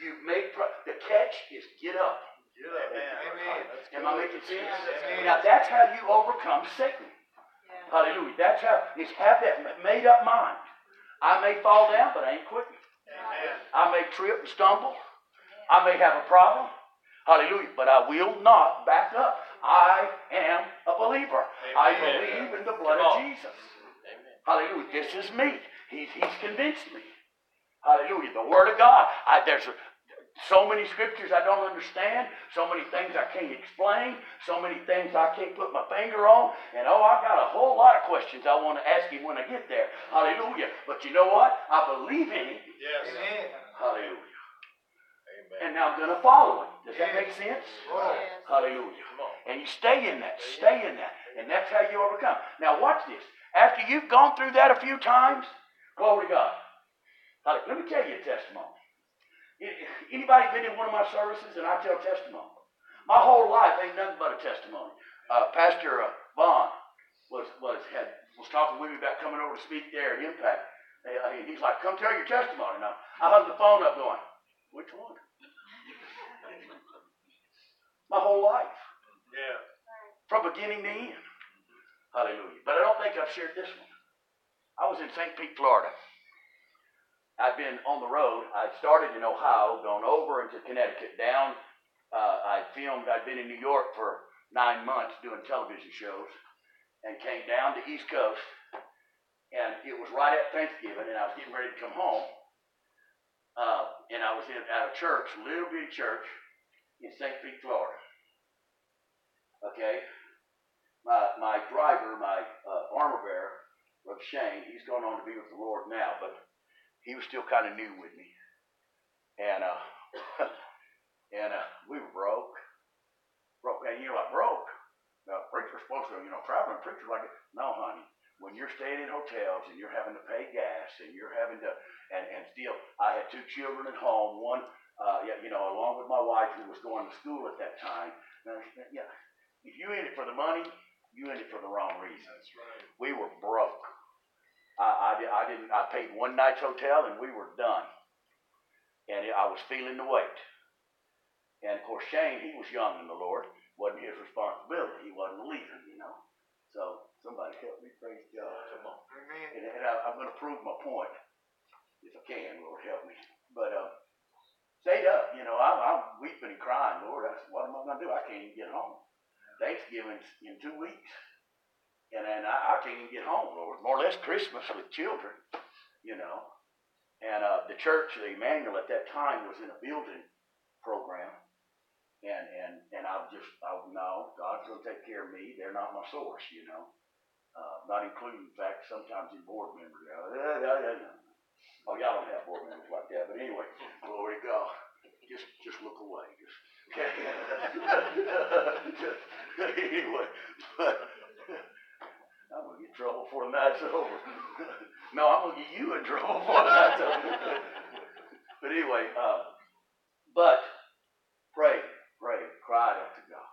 You make pro- the catch is get up. Amen. Am I making sense? Amen. Now that's how you overcome Satan. Hallelujah. That's how is have that made up mind. I may fall down, but I ain't quitting. Amen. I may trip and stumble. I may have a problem. Hallelujah. But I will not back up. I am a believer. I Amen. believe in the blood of. Jesus. Amen. Hallelujah. This is me. He's, he's convinced me. Hallelujah. The Word of God. I, there's a, so many scriptures I don't understand. So many things I can't explain. So many things I can't put my finger on. And oh, I got a whole lot of questions I want to ask him when I get there. Hallelujah. But you know what? I believe in him. Yes. Amen. Hallelujah. And now I'm going to follow him. Does that make sense? Oh. Hallelujah. And you stay in that, stay in that. And that's how you overcome. Now watch this. After you've gone through that a few times, glory to God. Let me tell you a testimony. Anybody been in one of my services and I tell testimony? My whole life ain't nothing but a testimony. Uh, Pastor uh, Vaughn was was had was talking with me about coming over to speak there at Impact. Uh, he's like, "Come tell your testimony." Now I hung the phone up, going, "Which one?" My whole life Yeah. from beginning to end. Hallelujah. But I don't think I've shared this one. I was in St. Pete, Florida. I'd been on the road. I'd started in Ohio, gone over into Connecticut, down. Uh, I'd filmed, I'd been in New York for nine months doing television shows, and came down to East Coast. And it was right at Thanksgiving, and I was getting ready to come home. Uh, and I was in at a church, little bitty church in St. Pete, Florida. Okay, my my driver, my uh, armor bearer, Brother Shane, he's gone on to be with the Lord now, but he was still kind of new with me, and uh, and uh, we were broke, broke, and you're like broke. Now, preacher's supposed to, you know, traveling preacher like no, honey. When you're staying in hotels and you're having to pay gas and you're having to, and, and still, I had two children at home. One, uh, you know, along with my wife who was going to school at that time. Yeah, if you in it for the money, you in it for the wrong reason. That's right. We were broke. I, I, I didn't. I paid one night's hotel and we were done. And I was feeling the weight. And of course, Shane, he was young in the Lord. wasn't his responsibility. He wasn't a leader, you know. So somebody help me, praise God. Come on. Amen. And, and I, I'm going to prove my point if I can, Lord help me. But uh, stayed up, you know. I'm, I'm weeping and crying, Lord. Said, what am I going to do? I can't even get home. Thanksgiving's in two weeks. And then I, I can't even get home, Lord. More or less Christmas with children, you know. And uh, the church, the Emmanuel at that time was in a building program. And and and I just I no, God's gonna take care of me. They're not my source, you know. Uh, not including the fact sometimes in board members. Oh, y'all don't have board members like that, but anyway, glory to God. Just just look away. Just anyway, but I'm gonna get in trouble before the night's over. no, I'm gonna get you in trouble before the night's over. but anyway, uh, but pray, pray, cry out to God.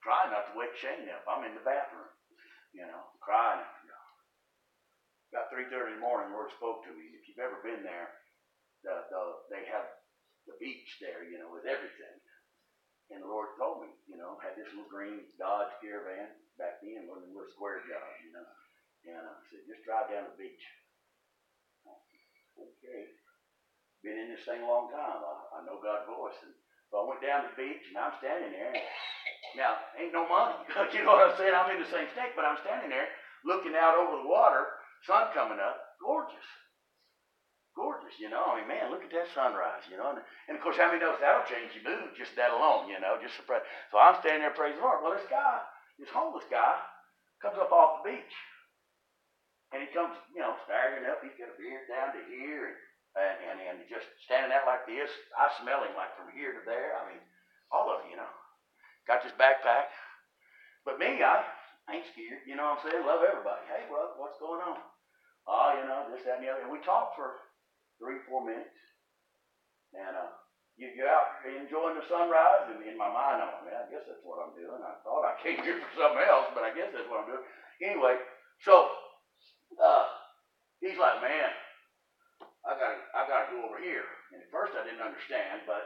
Cry not to wake Shane up. I'm in the bathroom, you know, crying out to God. About three thirty in the morning, the Lord spoke to me. If you've ever been there, the, the, they have the beach there, you know, with everything. And the Lord told me, you know, had this little green Dodge Caravan back then, one of them little square jobs, you know. And I said, just drive down the beach. Okay. Been in this thing a long time. I, I know God's voice. And so I went down the beach and I'm standing there. Now, ain't no money. you know what I'm saying? I'm in the same state, but I'm standing there looking out over the water, sun coming up, gorgeous gorgeous, you know. I mean, man, look at that sunrise, you know. And, and of course, how many knows that'll change your mood just that alone, you know, just surprise. So I'm standing there praising the Lord. Well, this guy, this homeless guy, comes up off the beach. And he comes, you know, staggering up. He's got a beard down to here and, and, and, just standing out like this. I smell him like from here to there. I mean, all of it, you know. Got this backpack. But me, I ain't scared. You know what I'm saying? Love everybody. Hey, brother, what's going on? Oh, you know, this, that, and the other. And we talked for three, four minutes. And uh, you, you're out enjoying the sunrise, and in my mind, I'm like, man, I guess that's what I'm doing. I thought I came here for something else, but I guess that's what I'm doing. Anyway, so uh, he's like, man, I got I got to go over here. And at first I didn't understand, but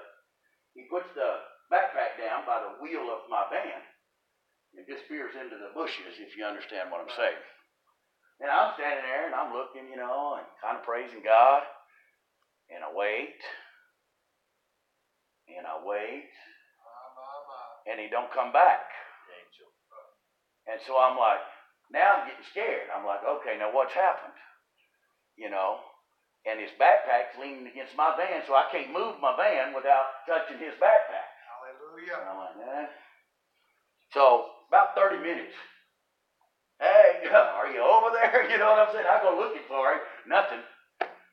he puts the backpack down by the wheel of my van and disappears into the bushes, if you understand what I'm saying. And I'm standing there and I'm looking, you know, and kind of praising God. And I wait. And I wait. And he don't come back. And so I'm like, now I'm getting scared. I'm like, okay, now what's happened? You know? And his backpack's leaning against my van, so I can't move my van without touching his backpack. Hallelujah. And I'm like, nah. So about 30 minutes. Hey, are you over there? You know what I'm saying? I go looking for him. Nothing.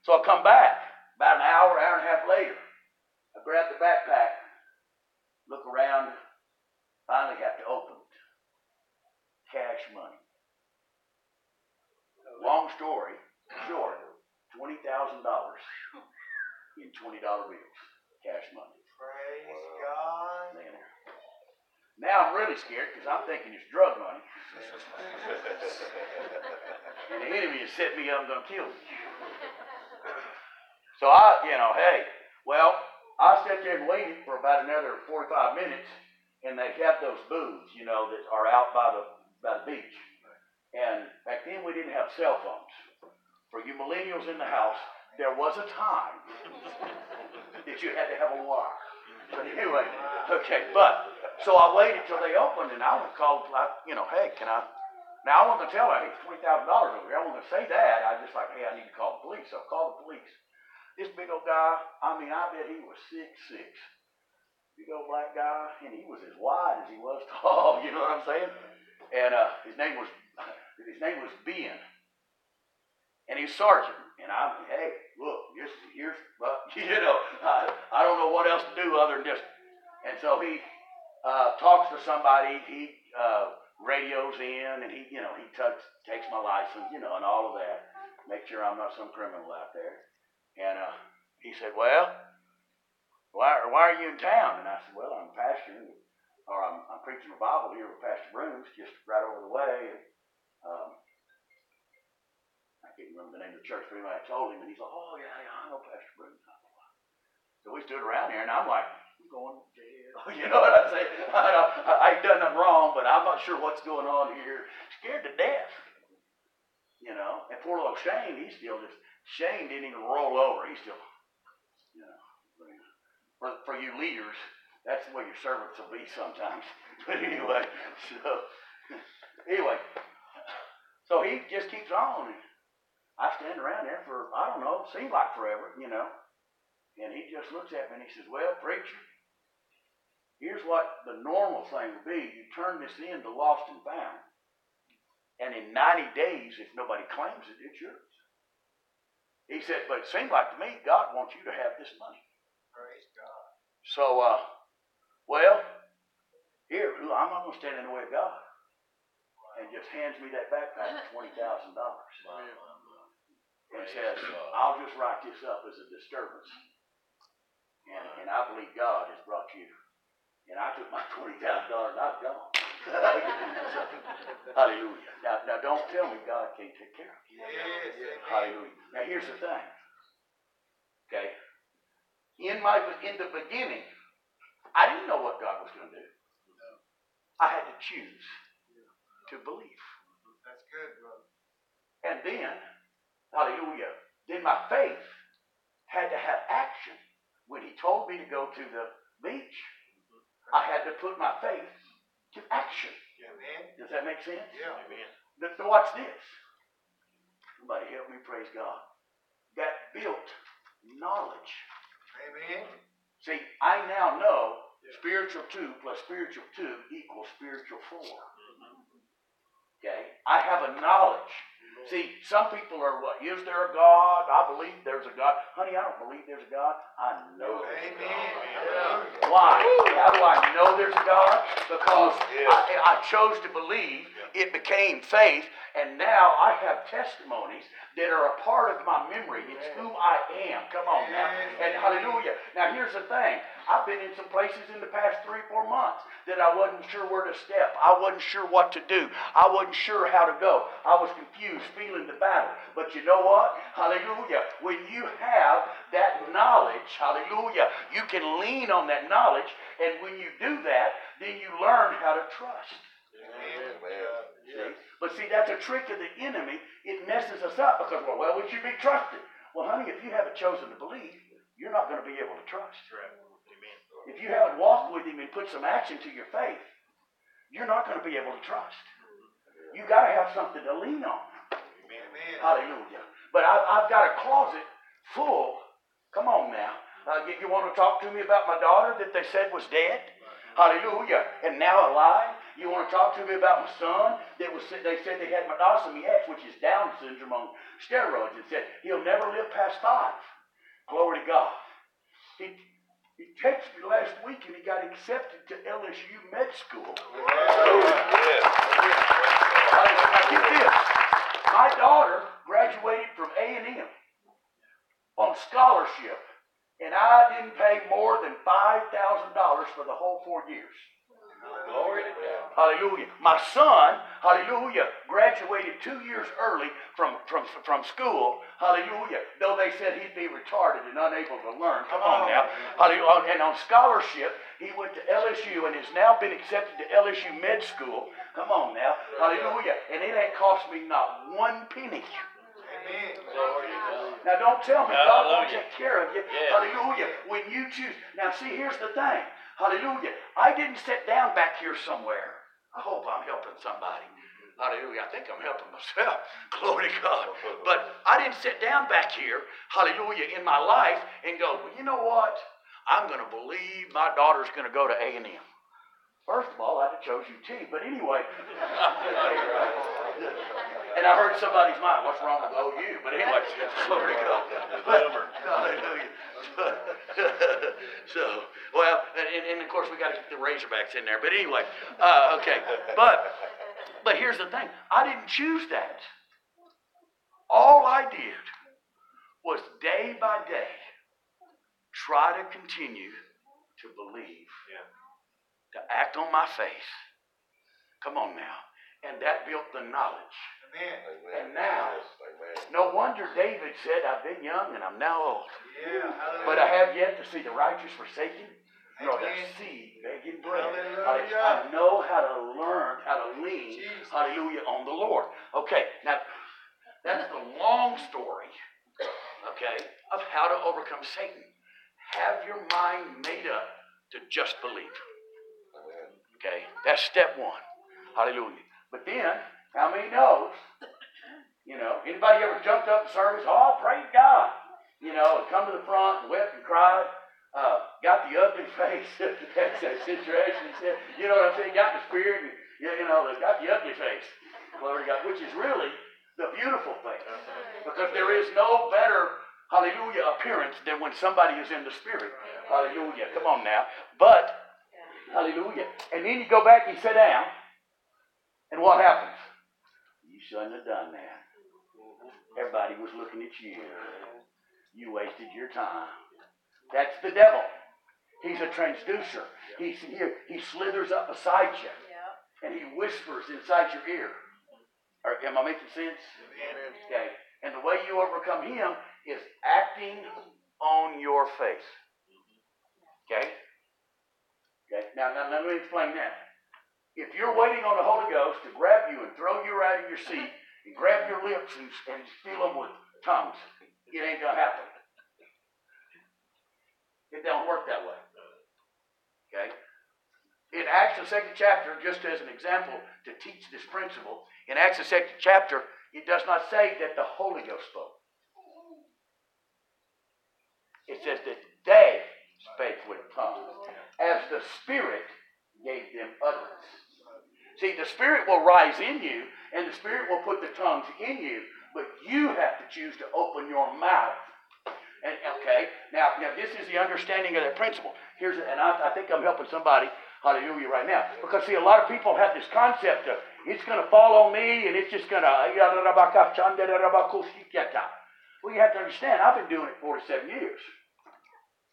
So I come back. About an hour, hour and a half later, I grab the backpack, look around, finally have to open it. Cash money. Long story, short, $20,000 in $20 bills. Cash money. Praise God. laying there. Now I'm really scared because I'm thinking it's drug money. and the enemy has set me up and gonna kill me. So I, you know, hey, well, I sat there and waited for about another 45 minutes, and they have those booths, you know, that are out by the by the beach. And back then we didn't have cell phones. For you millennials in the house, there was a time that you had to have a wire. But anyway, okay, but so I waited till they opened, and I was called, like, you know, hey, can I? Now I wasn't gonna tell her, hey, it's twenty thousand dollars over here. I wasn't gonna say that. I just like, hey, I need to call the police. So I called the police. This big old guy, I mean, I bet he was six six. Big old black guy, and he was as wide as he was tall. You know what I'm saying? And uh, his name was his name was Ben, and he's sergeant. And I'm, hey, look, just here's, well, you know, I, I don't know what else to do other than just. And so he uh, talks to somebody. He uh, radios in, and he, you know, he tucks, takes my license, you know, and all of that. Make sure I'm not some criminal out there. And uh, he said, well, why, why are you in town? And I said, well, I'm pastoring, or I'm, I'm preaching revival here with Pastor Brooms, just right over the way. And, um, I can't remember the name of the church, but anyway, I told him, and he's like, oh, yeah, yeah, I know Pastor Brooms. So we stood around here, and I'm like, I'm going to jail. You know what I'm saying? I, I, I ain't done nothing wrong, but I'm not sure what's going on here. Scared to death. You know, and poor little Shane, he's still just, Shane didn't even roll over. He's still, you know, for, for you leaders, that's the way your servants will be sometimes. But anyway, so, anyway, so he just keeps on. And I stand around there for, I don't know, seemed like forever, you know. And he just looks at me and he says, Well, preacher, here's what the normal thing would be. You turn this in to lost and found. And in 90 days, if nobody claims it, it's yours. He said, but it seemed like to me God wants you to have this money. Praise God. So, uh, well, here, I'm not going to stand in the way of God. and just hands me that backpack for twenty thousand dollars. My, my, my. And says. I'll just write this up as a disturbance. And, and I believe God has brought you. And I took my twenty thousand dollars and I've gone. Hallelujah. Now, now don't tell me God can't take care of you. Yes, amen. Hallelujah. Now here's the thing. Okay. In my in the beginning, I didn't know what God was going to do. I had to choose to believe. That's good, brother. And then, hallelujah, then my faith had to have action. When he told me to go to the beach, I had to put my faith to action. Amen. Does that make sense? Yeah. Amen. Now, now watch this. Somebody help me praise God. That built knowledge. Amen. See, I now know spiritual two plus spiritual two equals spiritual four. Mm-hmm. Okay? I have a knowledge. See, some people are what? Is there a God? I believe there's a God. Honey, I don't believe there's a God. I know there's a God. Amen. Why? How do I know there's a God? Because I, I chose to believe, it became faith, and now I have testimonies that are a part of my memory. It's who I am. Come on now. And hallelujah. Now here's the thing. I've been in some places in the past three, four months that I wasn't sure where to step. I wasn't sure what to do. I wasn't sure how to go. I was confused, feeling the battle. But you know what? Hallelujah. When you have that knowledge, hallelujah, you can lean on that knowledge. And when you do that, then you learn how to trust. See? But see, that's a trick of the enemy. It messes us up because, well, well, we should be trusted. Well, honey, if you haven't chosen to believe, you're not going to be able to trust. Right. If you haven't walked with him and put some action to your faith, you're not going to be able to trust. You got to have something to lean on. Amen. Amen. Hallelujah. But I've, I've got a closet full. Come on now. Uh, you, you want to talk to me about my daughter that they said was dead? Hallelujah. And now alive? You want to talk to me about my son that was they said they had monosomy X, which is Down syndrome on steroids, and said he'll never live past five. Glory to God. He, he texted me last week and he got accepted to LSU med school. Now get this. My daughter graduated from A&M on scholarship, and I didn't pay more than $5,000 for the whole four years. Glory to God. Hallelujah. My son, hallelujah, graduated two years early from, from, from school. Hallelujah. Though they said he'd be retarded and unable to learn. Come on now. Hallelujah. And on scholarship, he went to LSU and has now been accepted to LSU med school. Come on now. Hallelujah. And it ain't cost me not one penny. Amen. Glory to God. Now don't tell me God won't take care of you. Yes. Hallelujah. When you choose. Now see, here's the thing. Hallelujah. I didn't sit down back here somewhere. I hope I'm helping somebody. Hallelujah. I think I'm helping myself. Glory to God. But I didn't sit down back here, hallelujah, in my life and go, well, you know what? I'm going to believe my daughter's going to go to A&M. First of all, I'd have chose UT. But anyway. and I heard somebody's mind, what's wrong with OU? But anyway, glory to God. Hallelujah. so, well, and, and of course we got to get the Razorbacks in there. But anyway, uh, okay. But, but here's the thing. I didn't choose that. All I did was day by day try to continue to believe. To act on my faith. Come on now. And that built the knowledge. Amen. And now, no wonder David said, I've been young and I'm now old. Yeah. But I have yet to see the righteous forsaken, nor their Amen. seed begging bread. Hallelujah. I know how to learn, how to lean, Jesus. hallelujah, on the Lord. Okay, now, that's the long story, okay, of how to overcome Satan. Have your mind made up to just believe. Okay, that's step one. Hallelujah. But then, how many knows? You know, anybody ever jumped up in service? Oh, praise God. You know, come to the front and wept and cried. Uh, got the ugly face. That's that situation. Said, you know what I'm saying? Got the spirit and, you know, got the ugly face. Glory to God. Which is really the beautiful face. Because there is no better, hallelujah, appearance than when somebody is in the spirit. Hallelujah. Come on now. But, hallelujah. And then you go back and sit down. And what happens? You shouldn't have done that. Everybody was looking at you. You wasted your time. That's the devil. He's a traducer. He's here. He slithers up beside you and he whispers inside your ear. Or, am I making sense? Okay. And the way you overcome him is acting on your faith. Okay? Okay. Now, now, let me explain that. If you're waiting on the Holy Ghost to grab you and throw you out of your seat and grab your lips and, and fill them with tongues, it ain't gonna happen. It don't work that way. Okay? In Acts the second chapter, just as an example to teach this principle, in Acts the second chapter, it does not say that the Holy Ghost spoke. It says that they spake with tongues, as the Spirit gave them utterance. See, the Spirit will rise in you, and the Spirit will put the tongues in you, but you have to choose to open your mouth. And okay, now, now this is the understanding of that principle. Here's, and I, I think I'm helping somebody, hallelujah, right now. Because see, a lot of people have this concept of it's going to fall on me, and it's just going to. Well, you have to understand, I've been doing it 47 years.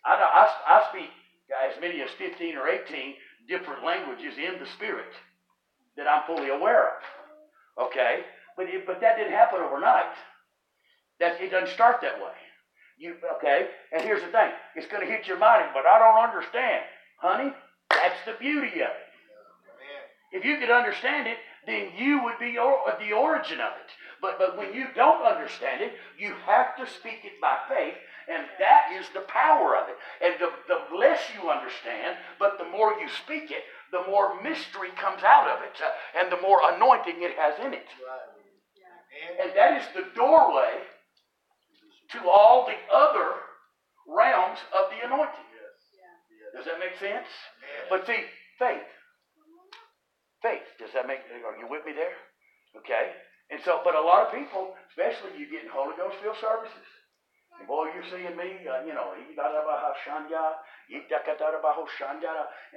I, I, I speak as many as 15 or 18 different languages in the Spirit that I'm fully aware of. Okay? But, it, but that didn't happen overnight. That, it doesn't start that way. You, okay? And here's the thing it's going to hit your mind, but I don't understand. Honey, that's the beauty of it. If you could understand it, then you would be or, the origin of it. But, but when you don't understand it, you have to speak it by faith, and that is the power of it. And the, the less you understand, but the more you speak it, the more mystery comes out of it, uh, and the more anointing it has in it. And that is the doorway to all the other realms of the anointing. Does that make sense? But see, faith. Faith. Does that make are you with me there? Okay? And so, but a lot of people, especially you get in Holy Ghost filled services. And boy, you're seeing me, uh, you know, and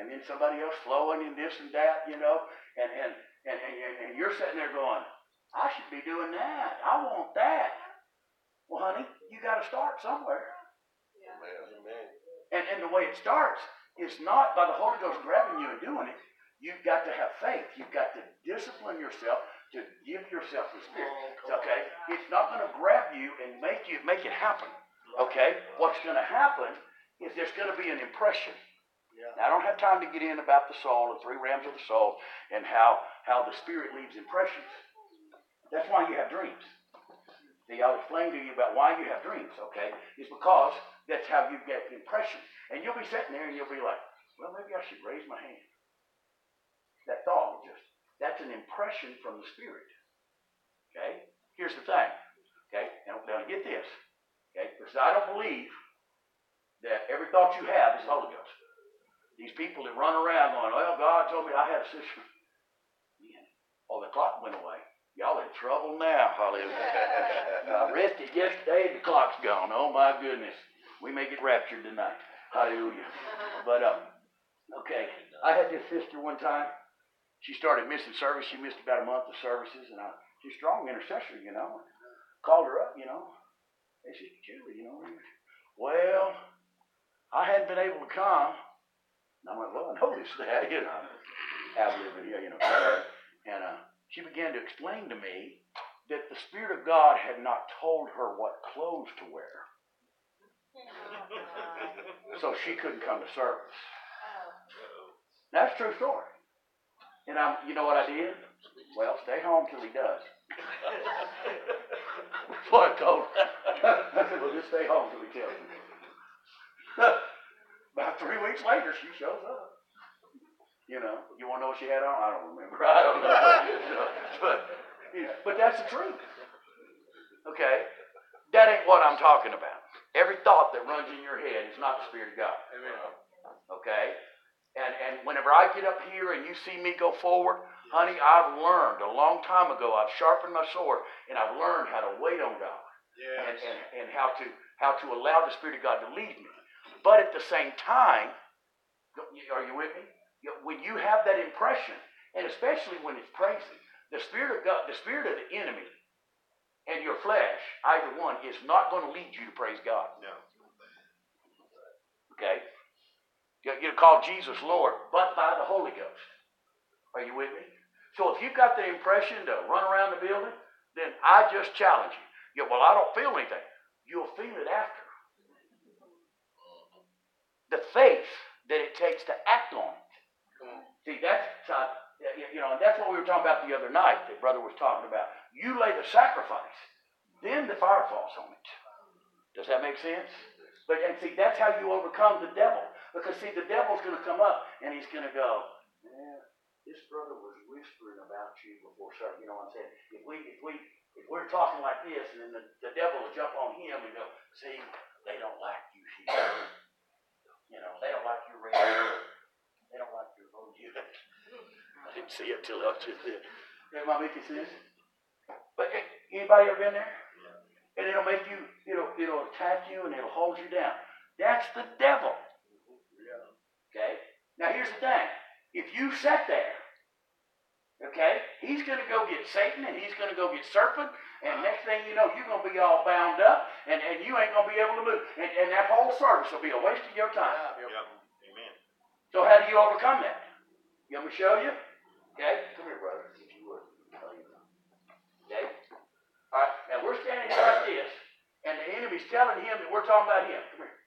then somebody else flowing in this and that, you know, and, and, and, and, and you're sitting there going, I should be doing that. I want that. Well, honey, you got to start somewhere. And, and the way it starts is not by the Holy Ghost grabbing you and doing it. You've got to have faith. You've got to discipline yourself to give yourself the Spirit. Oh, okay? It's not going to grab you and make you make it happen. Okay? What's going to happen is there's going to be an impression. Now, I don't have time to get in about the soul, the three realms of the soul, and how, how the Spirit leaves impressions. That's why you have dreams. See, I'll explain to you about why you have dreams, okay? It's because that's how you get impressions. And you'll be sitting there and you'll be like, well, maybe I should raise my hand. That thought just, that's an impression from the Spirit. Okay? Here's the thing. Okay? Now, now get this. Okay? Because I don't believe that every thought you have is the Holy Ghost. These people that run around going, well, God told me I had a sister. Oh, the clock went away. Y'all in trouble now, hallelujah. I rested yesterday the clock's gone. Oh my goodness. We may get raptured tonight. Hallelujah. But um, okay. I had this sister one time. She started missing service. She missed about a month of services, and I she's a strong intercessor, you know. Called her up, you know. Hey, Sister Julie, you know. Well, I hadn't been able to come. And I went, well, I this, Dad, you know. Have living here, you know. And uh, she began to explain to me that the Spirit of God had not told her what clothes to wear. So she couldn't come to service. That's a true story. And I'm, you know what I did? Well, stay home till he does. That's what I told her. I said, well, just stay home till he tells me. About three weeks later, she shows up. You know, you want to know what she had on? I don't remember. I don't know. but, but that's the truth. Okay? That ain't what I'm talking about. Every thought that runs in your head is not the Spirit of God. Amen. Okay? And, and whenever I get up here and you see me go forward, honey, I've learned a long time ago, I've sharpened my sword and I've learned how to wait on God and, Yes. and, and how to how to allow the Spirit of God to lead me. But at the same time, are you with me? When you have that impression, and especially when it's praising, The spirit of God, the spirit of the enemy, and your flesh, either one, is not going to lead you to praise God. No. Okay? You you call Jesus Lord, but by the Holy Ghost. Are you with me? So if you've got the impression to run around the building, then I just challenge you. Yeah, well, I don't feel anything. You'll feel it after. The faith that it takes to act on it. See, that's you know, and that's what we were talking about the other night that brother was talking about. You lay the sacrifice, then the fire falls on it. Does that make sense? But and see, that's how you overcome the devil. Because see, the devil's going to come up and he's going to go, yeah, this brother was whispering about you before service. You know what I'm saying? If we, if we, if we're talking like this, and then the, the devil will jump on him and go, see, they don't like you here. You know, they don't like your radio. They don't like your oh, you. I didn't see it till up to the. Am I making sense? But anybody ever been there? And it'll make you, it'll, it'll attack you and it'll hold you down. That's the devil. Okay? Now here's the thing. If you sit there, okay, he's gonna go get Satan and he's gonna go get serpent, and next thing you know, you're gonna be all bound up and, and you ain't gonna be able to move. And, and that whole service will be a waste of your time. Yep. Amen. So how do you overcome that? You want me to show you? Okay? Come here, brother, if you would. Okay? Alright, now we're standing here like this, and the enemy's telling him that we're talking about him. Come here.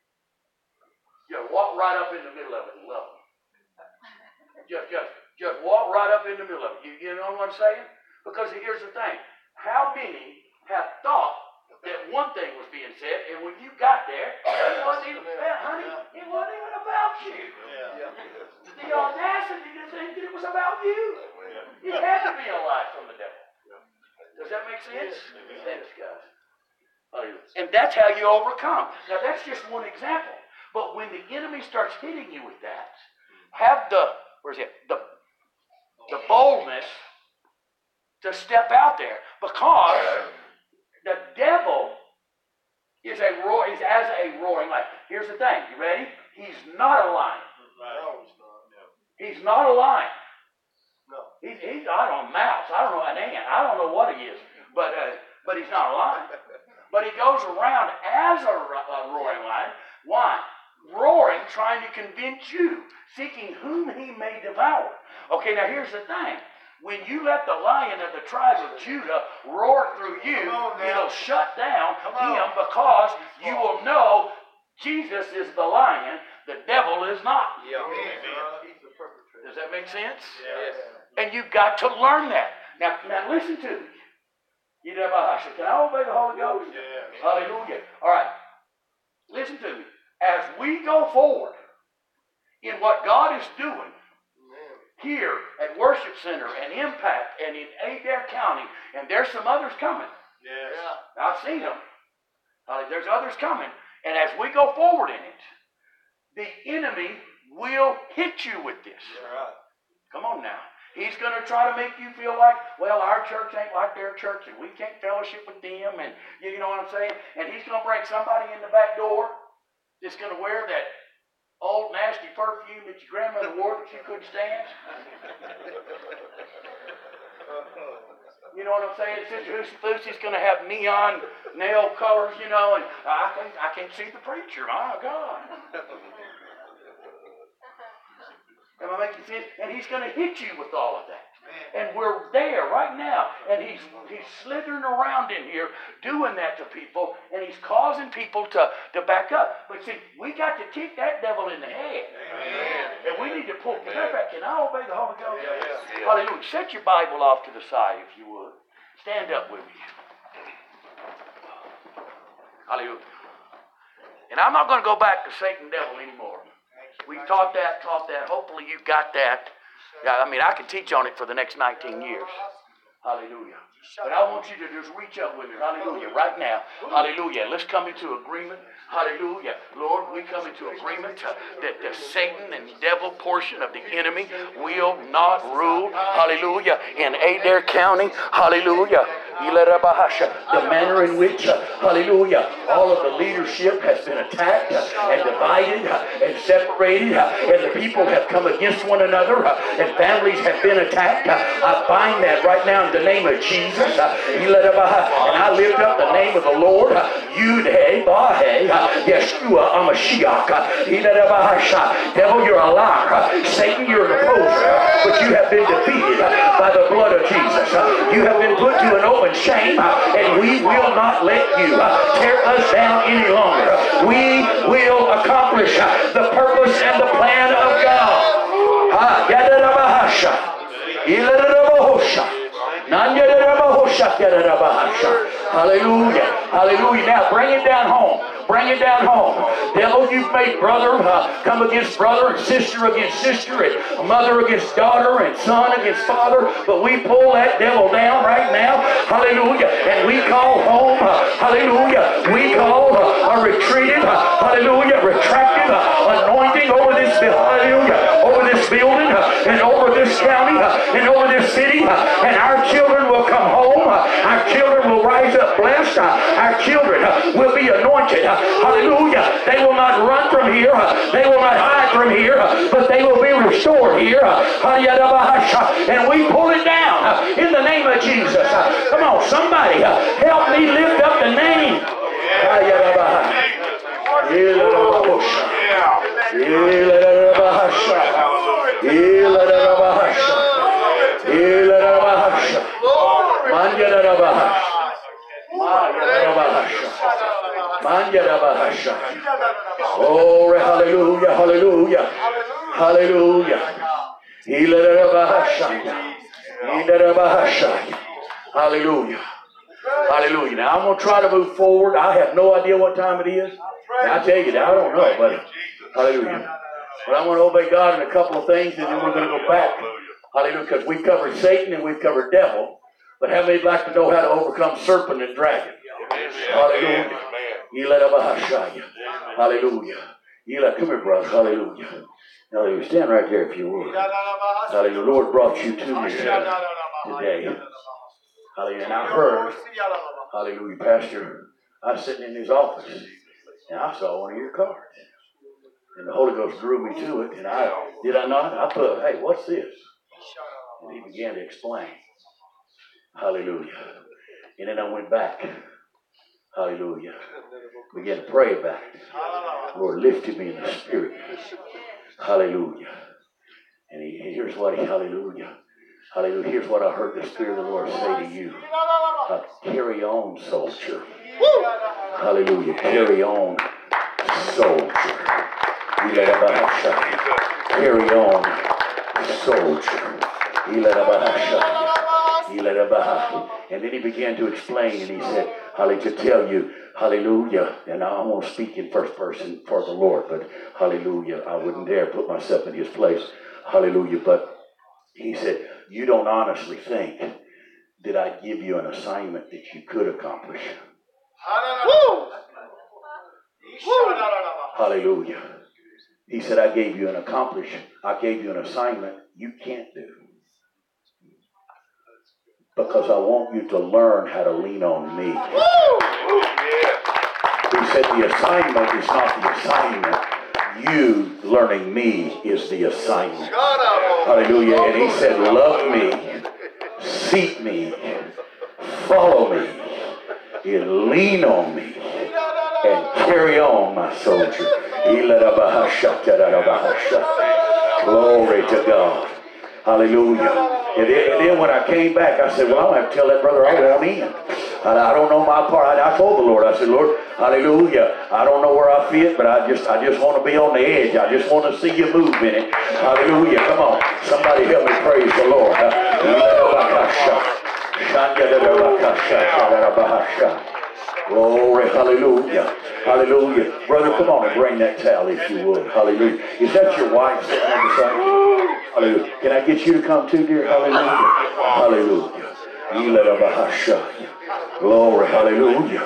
You know, walk right up in the middle of it and love him. Just, just, just walk right up in the middle of it. You, you know what I'm saying? Because here's the thing. How many have thought that one thing was being said, and when you got there, it wasn't even, honey, it wasn't even about you. Yeah. The audacity to think that it was about you. It had to be a lie from the devil. Does that make sense? Thanks, guys. And that's how you overcome. Now, that's just one example. But when the enemy starts hitting you with that, have the, where's it? The, the boldness to step out there because the devil is a roar, is as a roaring lion. Here's the thing. You ready? He's not a lion. He's not a lion. No. He's, he's I don't know, a mouse. I don't know, an ant. I don't know what he is. But, uh, but he's not a lion. But he goes around as a, a roaring lion. Why? Roaring, trying to convince you, seeking whom he may devour. Okay, now here's the thing. When you let the lion of the tribe of Judah roar through you, Come on now. it'll shut down him because you will know Jesus is the lion, the devil is not. Yeah. He's the perpetrator. Does that make sense? Yes. And you've got to learn that. Now, now listen to me. You know, Can I obey the Holy Ghost? Yeah. Hallelujah. All right. Listen to me. As we go forward in what God is doing here at Worship Center and Impact and in Adair County, and there's some others coming. Yes. I've seen them. Uh, there's others coming. And as we go forward in it, the enemy will hit you with this. right. Come on now. He's going to try to make you feel like, well, our church ain't like their church, and we can't fellowship with them, and you know what I'm saying? And he's going to bring somebody in the back door that's going to wear that old nasty perfume that your grandmother wore that you couldn't stand. You know what I'm saying? Sister Lucy's going to have neon nail colors, you know, and I can't, I can't see the preacher. My God. Am I making sense? And he's going to hit you with all of that. And we're there right now. And he's he's slithering around in here doing that to people, and he's causing people to, to back up. But see, we got to kick that devil in the head. Amen. And we need to pull. Can I, can I obey the Holy Ghost? Yeah. Hallelujah. Set your Bible off to the side if you would. Stand up with me. Hallelujah. And I'm not going to go back to Satan devil anymore. We taught that, taught that. Hopefully you got that. Yeah, I mean, I could teach on it for the next 19 years. Hallelujah. But I want you to just reach up with me. Hallelujah. Right now. Hallelujah. Let's come into agreement. Hallelujah. Lord, we come into agreement that the Satan and devil portion of the enemy will not rule. Hallelujah. In Adair County. Hallelujah. The manner in which, uh, hallelujah, all of the leadership has been attacked uh, and divided uh, and separated, uh, and the people have come against one another, uh, and families have been attacked. Uh, I bind that right now in the name of Jesus. And I lift up the name of the Lord. uh, Yud He Bahe, Yeshua Amashiach. Devil, you're a liar. Satan, you're an opposer. But you have been defeated by the blood of Jesus. You have been put to an open shame, uh, and we will not let you uh, tear us down any longer. We will accomplish uh, the purpose and the plan of God. Ah. Hallelujah. Hallelujah. Now bring it down home. Bring it down home. Devil, you've made brother uh, come against brother and sister against sister and mother against daughter and son against father. But we pull that devil down right now. Hallelujah. And we call home. uh, hallelujah. We call uh, a retreated. uh, hallelujah. Retracted uh, anointing over this. Hallelujah. Over this building uh, and over this county uh, and over this city. and our children will come home. Our children will rise up blessed. our children uh, will be anointed. uh, hallelujah. They will not run from here. uh, they will not hide from here. but they will be restored here. hallelujah. and we pull it down in the name of Jesus. Come on, somebody help me lift up the name. Glory, hallelujah, hallelujah, hallelujah. Hallelujah. Hallelujah. Now I'm going to try to move forward. I have no idea what time it is. And I tell you, I don't know, but hallelujah. But I'm going to obey God in a couple of things, and then we're going to go back. Hallelujah. Because we've covered Satan and we've covered devil. But how many like to know how to overcome serpent and dragon? Hallelujah. Yilabahashaya. Hallelujah. Yila, come here, brother. Hallelujah. Hallelujah. Stand right there if you would. Hallelujah. The Lord brought you to me today. Hallelujah. And I heard, hallelujah, Pastor, I was sitting in his office and I saw one of your cards. And the Holy Ghost drew me to it. And I, did I not? I put, hey, what's this? And he began to explain. Hallelujah. And then I went back. Hallelujah. Began to pray about it. Lord lifted me in the spirit. Hallelujah. And he, here's what he, hallelujah. Hallelujah. Here's what I heard the Spirit of the Lord say to you. Uh, carry on, soldier. Hallelujah. Carry on, soldier. Carry on, soldier. And then he began to explain and he said, Hallelujah, to tell you, hallelujah. And I won't speak in first person for the Lord, but hallelujah. I wouldn't dare put myself in his place. Hallelujah. But he said, You don't honestly think that I give you an assignment that you could accomplish. Hallelujah. He said, I gave you an accomplish. I gave you an assignment you can't do. Because I want you to learn how to lean on me. He said the assignment is not the assignment. You learning me is the assignment. Hallelujah. And he said, Love me, seek me, follow me, and lean on me, and carry on, my soldier. Glory to God. Hallelujah. And then, and then when I came back, I said, Well, I have to tell that brother I want in. And I don't know my part. I, I told the Lord, I said, Lord, hallelujah. I don't know where I fit, but I just I just want to be on the edge. I just want to see you move in it. Hallelujah. Come on. Somebody help me praise the Lord. Glory, hallelujah. Hallelujah. Brother, come on and bring that towel if you would. Hallelujah. Is that your wife sitting on the side? Hallelujah. Can I get you to come too, dear? Hallelujah. Hallelujah. Glory, hallelujah.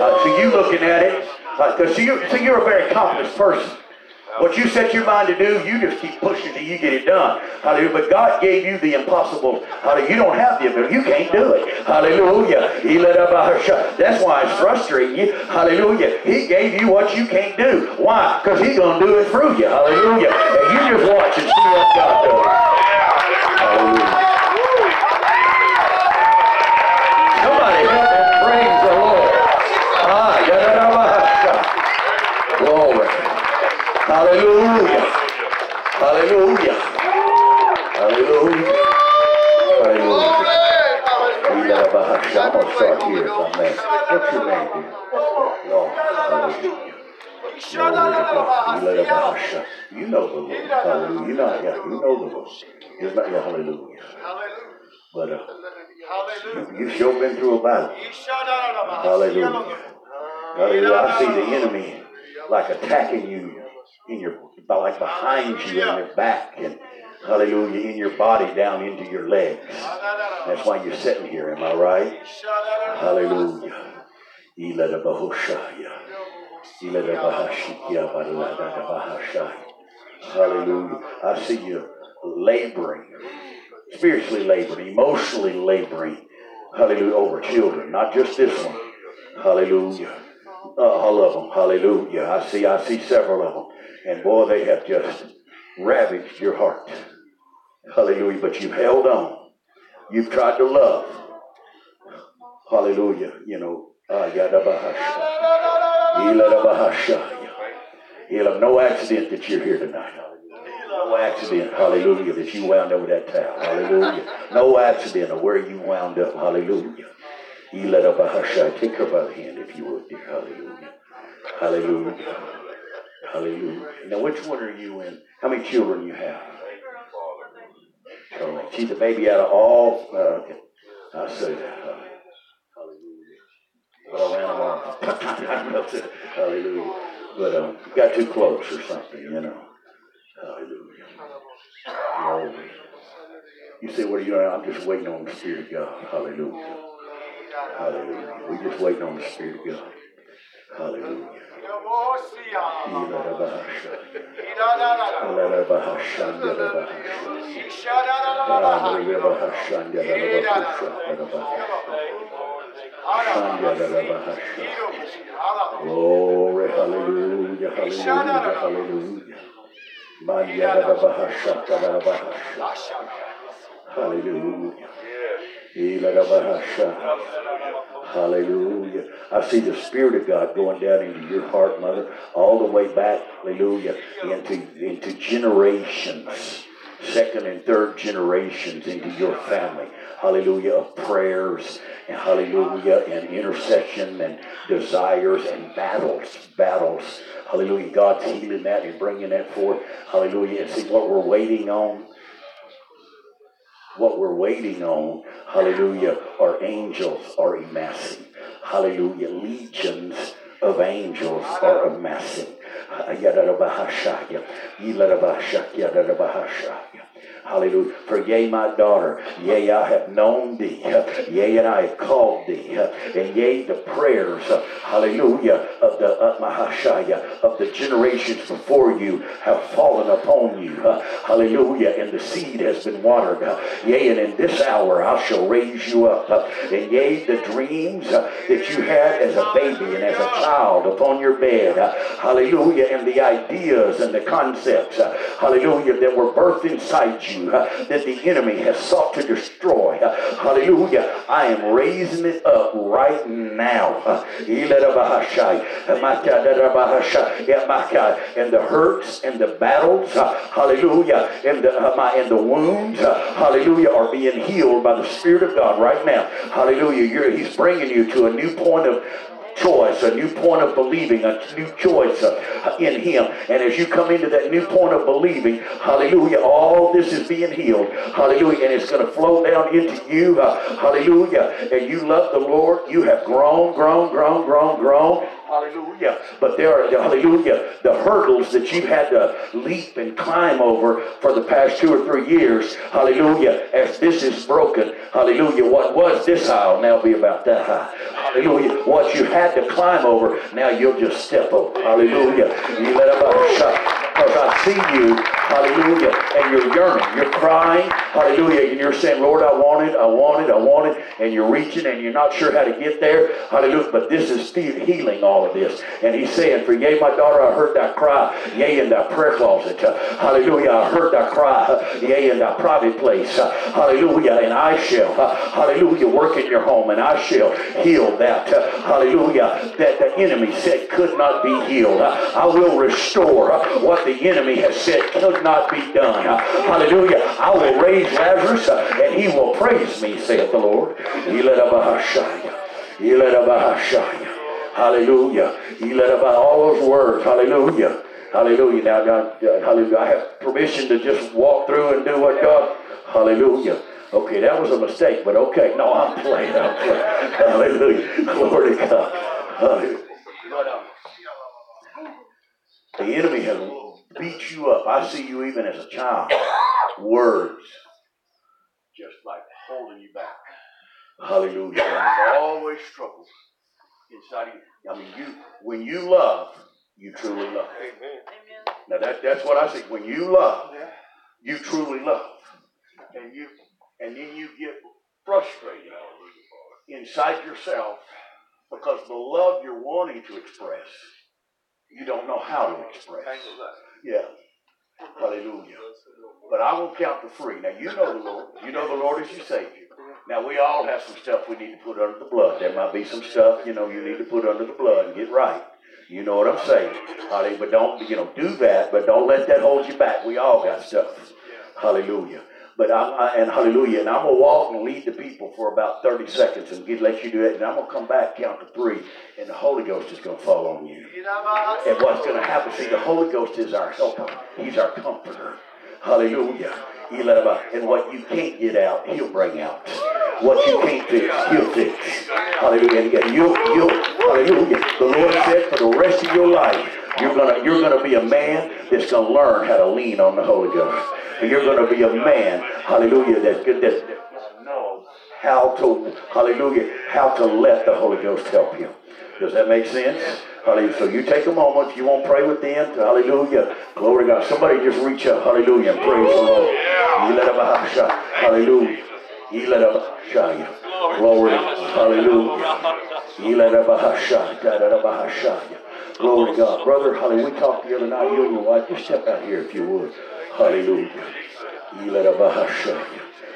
Uh, so you looking at it, uh, so, you, so you're a very confident person. What you set your mind to do, you just keep pushing till you get it done. Hallelujah. But God gave you the impossible. Hallelujah. You don't have the ability. You can't do it. Hallelujah. He let up That's why it's frustrating you. Hallelujah. He gave you what you can't do. Why? Because He's going to do it through you. Hallelujah. And you just watch and see what God does. Hallelujah. Somebody help and praise the Lord. Ah, yadadabahasha. Glory. Hallelujah. Hallelujah. Hallelujah. I'm going to start here if I may. What's your name, dear? Lord. Hallelujah. You know the Lord. Hallelujah. You know, yeah, you know the Lord. You're not, yeah, hallelujah. But uh, you, you've sure been through a battle. Hallelujah. Hallelujah. I see the enemy like attacking you in your, like behind you in your back and hallelujah, in your body down into your legs. That's why you're sitting here, am I right? Hallelujah. Hallelujah. I see you laboring, spiritually laboring, emotionally laboring. Hallelujah. Over children, not just this one. Hallelujah. Uh, all of them. Hallelujah. I see, I see several of them. And boy, they have just ravaged your heart. Hallelujah. But you've held on. You've tried to love. Hallelujah. You know, uh, He'll have no accident that you're here tonight. No accident, hallelujah, that you wound over that towel. Hallelujah. No accident of where you wound up. Hallelujah. Up. Take her by the hand if you would, dear. Hallelujah. Hallelujah. Hallelujah. Now, which one are you in? How many children you have? Oh, she's a baby out of all. Uh. I say hallelujah. But I hallelujah. But um, got too close or something, you know. Hallelujah. Glory. You say, what are you doing? I'm just waiting on the Spirit of God. Hallelujah. Hallelujah. We're just waiting on the Spirit of God. Hallelujah. Glory, hallelujah, hallelujah, hallelujah. Hallelujah. Hallelujah. I see the Spirit of God going down into your heart, mother, all the way back, hallelujah, into, into generations, second and third generations into your family. Hallelujah, of prayers, and hallelujah, and intercession, and desires, and battles, battles. Hallelujah. God's healing that and bringing that forth. Hallelujah. And see what we're waiting on what we're waiting on, hallelujah, are angels are amassing. Hallelujah. Legions of angels are amassing. Hallelujah. For yea, my daughter, yea, I have known thee. Yea, and I have called thee. And yea, the prayers, hallelujah, of the Mahashaya, of the generations before you have fallen upon you. Hallelujah. And the seed has been watered. Yea, and in this hour I shall raise you up. And yea, the dreams that you had as a baby and as a child upon your bed. Hallelujah. And the ideas and the concepts, hallelujah, that were birthed inside you uh, that the enemy has sought to destroy. Uh, hallelujah. I am raising it up right now. Uh, and the hurts and the battles, hallelujah, and the, and the wounds, hallelujah, are being healed by the Spirit of God right now. Hallelujah. You're, he's bringing you to a new point of choice, a new point of believing, a new choice uh, in Him. And as you come into that new point of believing, hallelujah, all this is being healed. Hallelujah. And it's going to flow down into you. Uh, hallelujah. And you love the Lord. You have grown, grown, grown, grown, grown. Hallelujah. But there are, hallelujah, the hurdles that you've had to leap and climb over for the past two or three years. Hallelujah. As this is broken, hallelujah, what was this high will now be about that high. Hallelujah. What you had to climb over, now you'll just step over. Hallelujah. You let about. Because I see you, hallelujah, and you're yearning, you're crying, hallelujah, and you're saying, Lord, I want it, I want it, I want it, and you're reaching and you're not sure how to get there, hallelujah, but this is still healing all of this. And he's saying, For yea, my daughter, I heard thy cry, yea, in thy prayer closet, hallelujah, I heard thy cry, yea, in thy private place, hallelujah, and I shall, hallelujah, work in your home, and I shall heal that, hallelujah, that the enemy said could not be healed. I will restore what the enemy has said could not be done. Hallelujah. I will raise Lazarus and he will praise me, saith the Lord. Hallelujah. He let about all those words. Hallelujah. Hallelujah. Now, God, uh, hallelujah. I have permission to just walk through and do what God. Hallelujah. Okay, that was a mistake, but okay. No, I'm playing. I'm playing. Hallelujah. Glory to God. Hallelujah. The enemy has beat you up. I see you even as a child. Words just like holding you back. Hallelujah. You've always struggled inside of you. I mean, you when you love, you truly love. Amen. Now that that's what I see. When you love, you truly love. And you and then you get frustrated inside yourself because the love you're wanting to express, you don't know how to express. Yeah. Hallelujah. But I won't count the free. Now you know the Lord. You know the Lord as your Savior. Now we all have some stuff we need to put under the blood. There might be some stuff, you know, you need to put under the blood and get right. You know what I'm saying. Hallelujah. But don't, you know, do that, but don't let that hold you back. We all got stuff. Hallelujah. But I'm, I, and hallelujah, and I'm gonna walk and lead the people for about 30 seconds and get, let you do it, and I'm gonna come back, count to three, and the Holy Ghost is gonna fall on you. And what's gonna happen? See, the Holy Ghost is our helper. He's our comforter. Hallelujah. And what you can't get out, he'll bring out. What you can't fix, he'll fix. Hallelujah. And you, you, hallelujah. The Lord said for the rest of your life, you're gonna, you're gonna be a man that's gonna learn how to lean on the Holy Ghost. And you're gonna be a man, hallelujah, that's good, that's, gonna how to, hallelujah, how to let the Holy Ghost help you. Does that make sense? Hallelujah. So you take a moment. If you want to pray with them, hallelujah. Glory to God. Somebody just reach up. Hallelujah. And praise the Lord. You let him Hallelujah. You let him Glory. Hallelujah. You let him Glory to God. Brother, hallelujah. We talked the other night, you and your wife. Just step out here if you would. Hallelujah.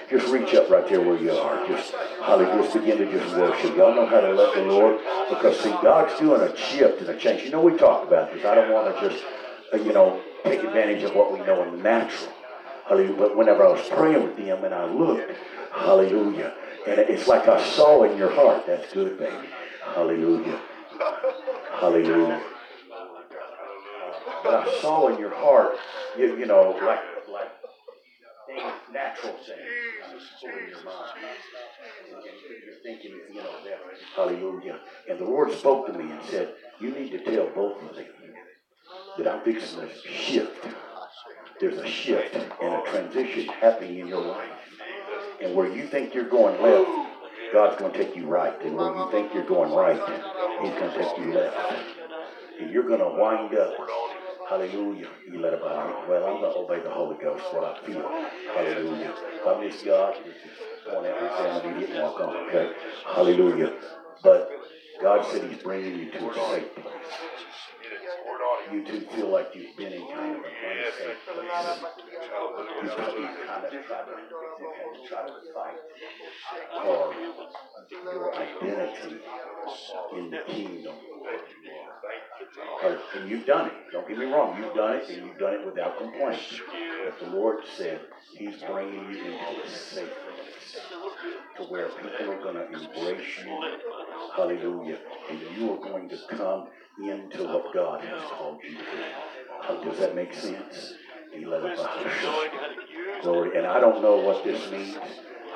Just reach up right there where you are. Just hallelujah. Just begin to just worship. Y'all know how to let the Lord because see, God's doing a shift and a change. You know, we talked about this. I don't want to just uh, you know take advantage of what we know in the natural. Hallelujah. But whenever I was praying with them and I looked, hallelujah. And it's like I saw in your heart. That's good, baby. Hallelujah. Hallelujah. But I saw in your heart, you, you know, like like things, natural things, pulling your mind. You're thinking, you know, that, hallelujah. And the Lord spoke to me and said, You need to tell both of them that I'm fixing a shift. There's a shift and a transition happening in your life. And where you think you're going left, God's going to take you right. And where you think you're going right, He's going to take you left. And you're going to wind up Hallelujah. You let it out. Well, I'm going to obey the Holy Ghost, what I feel. Hallelujah. I miss God. Point out your family, didn't walk on, okay? Hallelujah. But God said He's bringing you to a safe place. You two feel like you've been in kind of a unsafe place. You've kind of tried to, try to fight for your identity in the kingdom. And you've done it. Don't get me wrong. You've done it, and you've done it without complaint. But the Lord said He's bringing you into a safe place to where people are going to embrace you. Hallelujah. And you are going to come into what God has called you to. Does that make sense? Glory. And I don't know what this means.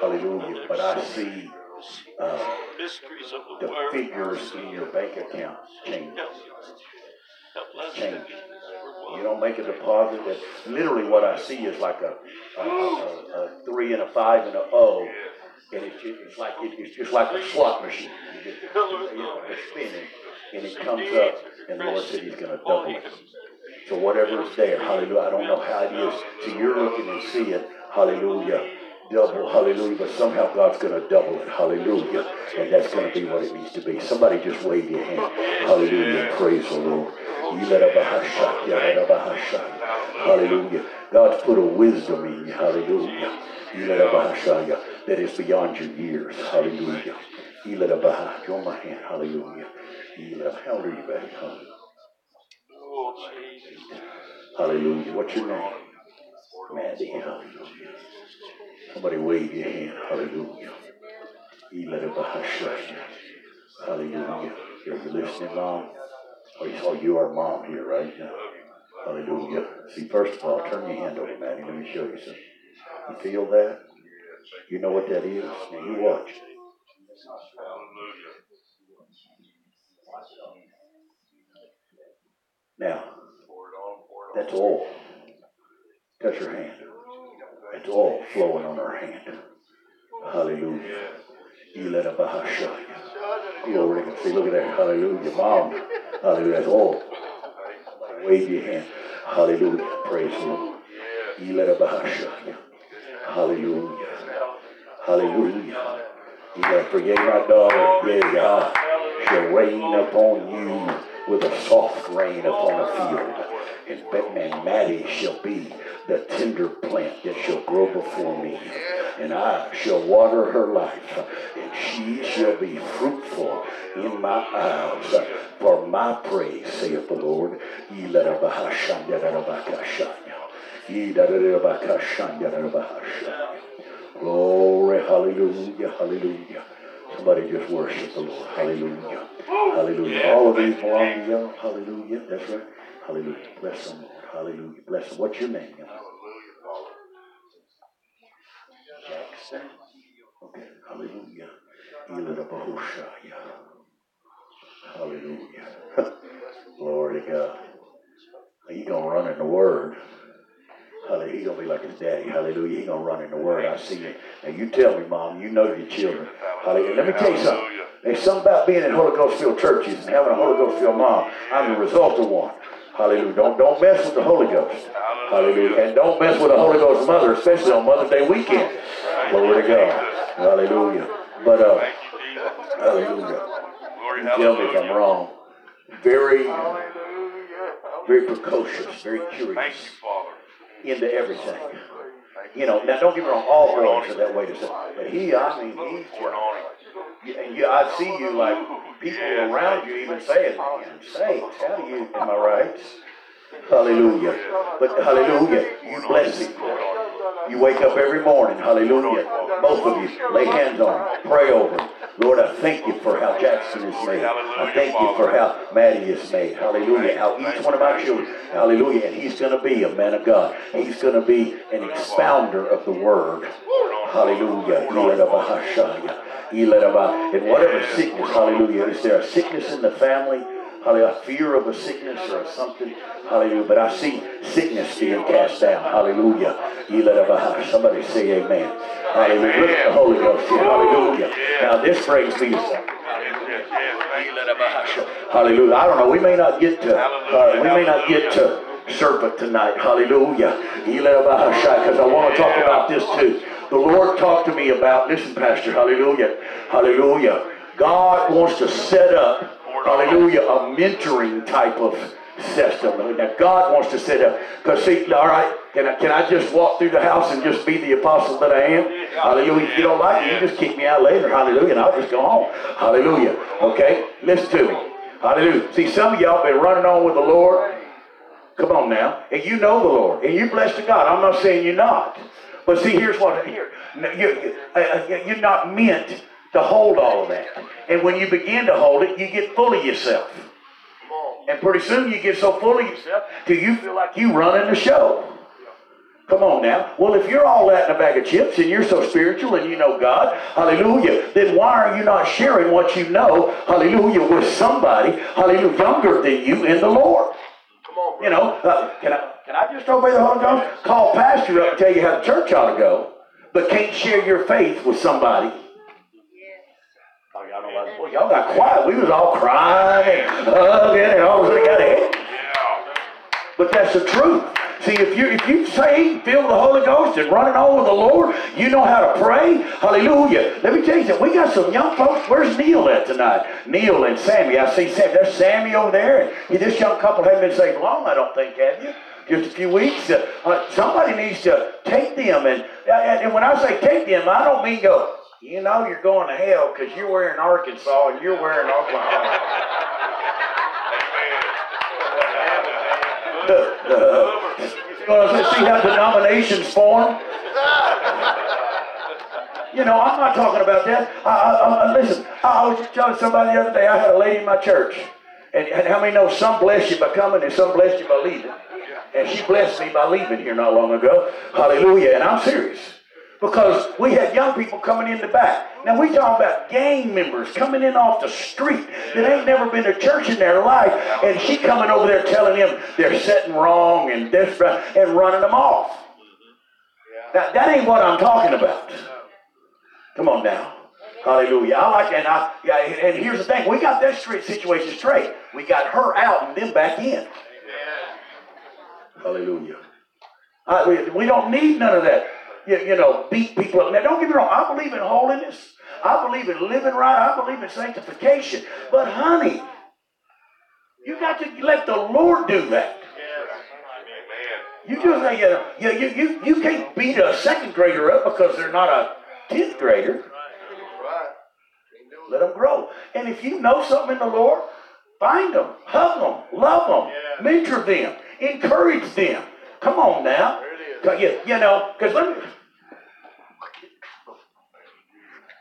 Hallelujah. But I see uh, the figures in your bank account change. Change. You don't make a deposit. That literally what I see is like a, a, a, a three and a five and a O, and it's, it's like it, it's just like a slot machine. You just, you know, it's spinning, and it comes up, and Lord said He's going to double it. So whatever is there, hallelujah, I don't know how it is. So you're looking and seeing, hallelujah, double, hallelujah, but somehow God's going to double it, hallelujah. And that's going to be what it needs to be. Somebody just wave your hand, hallelujah, praise the Lord. Hallelujah. God's put a wisdom in you, hallelujah. That is beyond your years, hallelujah. Join my hand, hallelujah. How old are you, baby? Hallelujah. Hallelujah. What's your name? Maddie. Hallelujah. Somebody wave your hand. Hallelujah. Hallelujah. Are you listening, Mom? Oh, oh, you are mom here right now. Hallelujah. See, first of all, turn your hand over, Maddie. Let me show you something. You feel that? You know what that is? Now you watch. Now, that's all. Touch your hand. It's all flowing on her hand. Hallelujah. Glory to God. See, look at that. Hallelujah. Mom. Hallelujah. That's all. Wave your hand. Hallelujah. Praise the Lord. Hallelujah. Hallelujah. You to forget my daughter. Yeah, God shall rain upon you with a soft rain upon a field. And, and Maddie shall be the tender plant that shall grow before me. And I shall water her life, and she shall be fruitful in my eyes for my praise, saith the Lord. Glory, hallelujah, hallelujah. Somebody just worship the Lord. Hallelujah. Oh, Hallelujah. All of these belong to you. Hallelujah. That's right. Hallelujah. Bless them, Lord. Hallelujah. Bless them. What's your name? Hallelujah, Father. Jackson. Okay. Hallelujah. Hallelujah. Glory to God. You gonna run in the Word. Hallelujah. He's gonna be like his daddy. Hallelujah. He's gonna run in the Word. I see it. And you tell me, Mom. You know your children. Hallelujah. Let me tell you something. There's something about being in Holy Ghost filled churches and having a Holy Ghost filled mom. I'm the result of one. Hallelujah. Don't don't mess with the Holy Ghost. Hallelujah. And don't mess with the Holy Ghost mother, especially on Mother's Day weekend. Glory to God. Hallelujah. But uh, hallelujah. You tell me if I'm wrong. Very, very precocious, very curious into everything. You know, now don't get me wrong, all boys are that way to say. But he, I mean, just, and you, I see you like people around you even saying, man, sakes, how do you, am I right? Hallelujah. But hallelujah, you bless him. You wake up every morning, hallelujah. Both of you, lay hands on him, pray over him. Lord, I thank you for how Jackson is made. I thank you for how Maddie is made. Hallelujah. How each one of my children, hallelujah. And he's going to be a man of God. He's going to be an expounder of the word. Hallelujah. And whatever sickness, hallelujah, is there a sickness in the family? Hallelujah. Fear of a sickness or something. Hallelujah. But I see sickness being cast down. Hallelujah. Somebody say amen. Hallelujah. Look at the Holy Ghost here. Hallelujah. Now this brings me Hallelujah. I don't know. We may not get to uh, we may not get to serpent tonight. Hallelujah. Because I want to talk about this too. The Lord talked to me about, listen, Pastor, hallelujah. Hallelujah. God wants to set up hallelujah, a mentoring type of system. Now, God wants to set up, because see, all right, can I, can I just walk through the house and just be the apostle that I am? Hallelujah. If you don't like it, you just kick me out later. Hallelujah. And I'll just go home. Hallelujah. Okay? Listen to me. Hallelujah. See, some of y'all been running on with the Lord. Come on now. And you know the Lord. And you're blessed to God. I'm not saying you're not. But see, here's what, here, you, uh, uh, you're not meant to hold all of that. And when you begin to hold it, you get full of yourself. And pretty soon you get so full of yourself till you feel like you running the show. Come on now. Well, if you're all that in a bag of chips and you're so spiritual and you know God, hallelujah, then why are you not sharing what you know, hallelujah, with somebody, hallelujah, younger than you in the Lord? Come on, you know, uh, can I can I just obey the Holy Ghost? Call pastor up and tell you how the church ought to go, but can't share your faith with somebody y'all got quiet. We was all crying hugging and all of a sudden got. But that's the truth. See, if you if you filled with the Holy Ghost, and running on with the Lord, you know how to pray. Hallelujah. Let me tell you something. We got some young folks. Where's Neil at tonight? Neil and Sammy. I see Sammy. There's Sammy over there. And this young couple haven't been saved long, I don't think, have you? Just a few weeks. Uh, uh, somebody needs to take them. And, and and when I say take them, I don't mean go. You know you're going to hell because you're wearing Arkansas and you're wearing Oklahoma. You? See how denominations form? You know, I'm not talking about that. I, I, I, listen, I was telling somebody the other day, I had a lady in my church. And, and how many know some bless you by coming and some bless you by leaving? And she blessed me by leaving here not long ago. Hallelujah. And I'm serious. Because we had young people coming in the back. Now we talking about gang members coming in off the street that ain't never been to church in their life, and she coming over there telling them they're setting wrong and this and running them off. Now, that ain't what I'm talking about. Come on now. Hallelujah. I like that. And, I, yeah, and here's the thing. We got that street situation straight. We got her out and them back in. Hallelujah. I, we, we don't need none of that you, you know, beat people up. Now, don't get me wrong. I believe in holiness. I believe in living right. I believe in sanctification. But, honey, you got to let the Lord do that. You just you, you, you, you, you can't beat a second grader up because they're not a tenth grader. Let them grow. And if you know something in the Lord, find them, hug them, love them, mentor them, encourage them. Come on now. You, you know, because let me.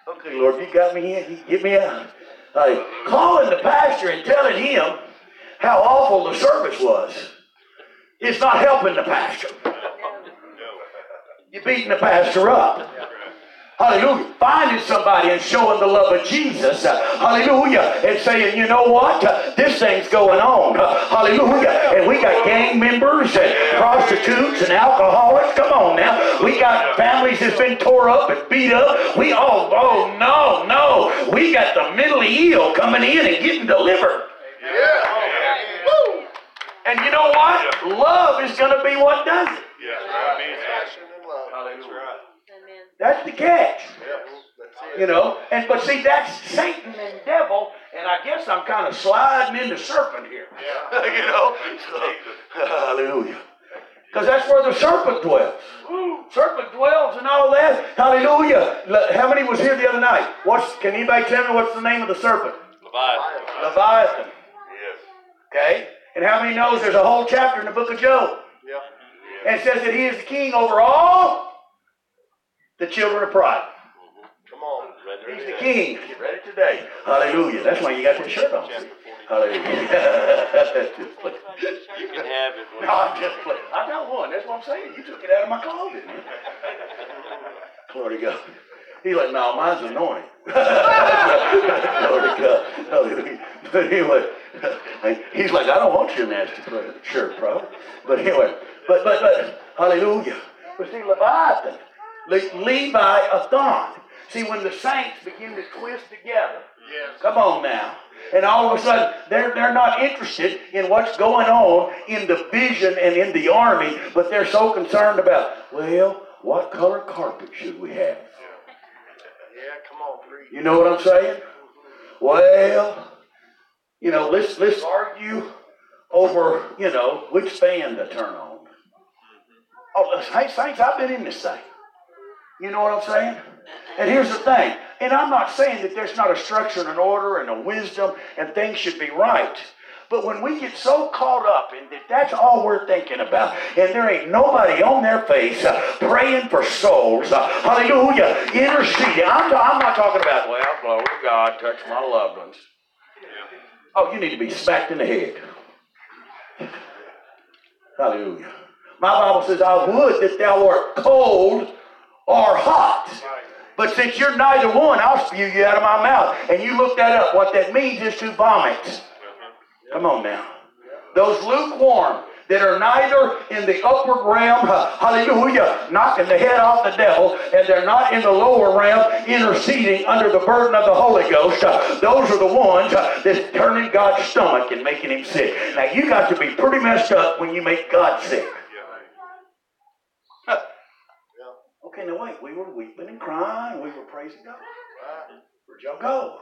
Okay, Lord, you got me in. You get me out. Uh, calling the pastor and telling him how awful the service was is not helping the pastor. You're beating the pastor up. Hallelujah. Finding somebody and showing the love of Jesus. hallelujah. And saying, you know what? this thing's going on. hallelujah. And we got gang members and prostitutes and alcoholics. Come on now. We got families that's been tore up and beat up. We all, oh no, no. We got the mentally ill coming in and getting delivered. Yeah. Woo. And you know what? Love is going to be what does it. Yeah. Passion and love. Hallelujah. That's the catch. You know, and but see, that's Satan and devil, and I guess I'm kind of sliding into serpent here. Yeah. you know, so, hallelujah. Because that's where the serpent dwells. Serpent dwells and all that. Hallelujah. How many was here the other night? What's can anybody tell me what's the name of the serpent? Leviathan. Leviathan. Yes. Okay. And how many knows there's a whole chapter in the book of Job? Yeah. And it says that he is the king over all the children of pride. Mm-hmm. Come on. He's the king. Get ready today. Hallelujah. That's why you got the shirt on. Hallelujah. You can have it. no, I'm just playing. I got one. That's what I'm saying. You took it out of my closet. Glory to God. He's like, no, mine's anointing. Glory to God. Hallelujah. But anyway, he's like, I don't want your nasty shirt, bro. But anyway, but, but, but, hallelujah. But see, Leviathan, Le- Levi a thorn. See, when the saints begin to twist together, Yes. come on now, and all of a sudden they're, they're not interested in what's going on in the vision and in the army, but they're so concerned about, well, what color carpet should we have? Yeah, come on. You know what I'm saying? Well, you know, let's let's argue over, you know, which fan to turn on. Oh, hey, Saints, I've been in this thing. You know what I'm saying? And here's the thing, and I'm not saying that there's not a structure and an order and a wisdom and things should be right. But when we get so caught up in that that's all we're thinking about, and there ain't nobody on their face uh, praying for souls, uh, hallelujah, interceding. I'm, I'm not talking about, well, glory to God, touch my loved ones. Oh, you need to be smacked in the head. Hallelujah. My Bible says, I would that thou wert cold or hot. But since you're neither one, I'll spew you out of my mouth. And you look that up. What that means is to vomit. Come on now. Those lukewarm, that are neither in the upward realm, hallelujah, knocking the head off the devil, and they're not in the lower realm interceding under the burden of the Holy Ghost. Those are the ones that's turning God's stomach and making him sick. Now you got to be pretty messed up when you make God sick. Okay, the way. we were weeping and crying, we were praising God. Where'd y'all go?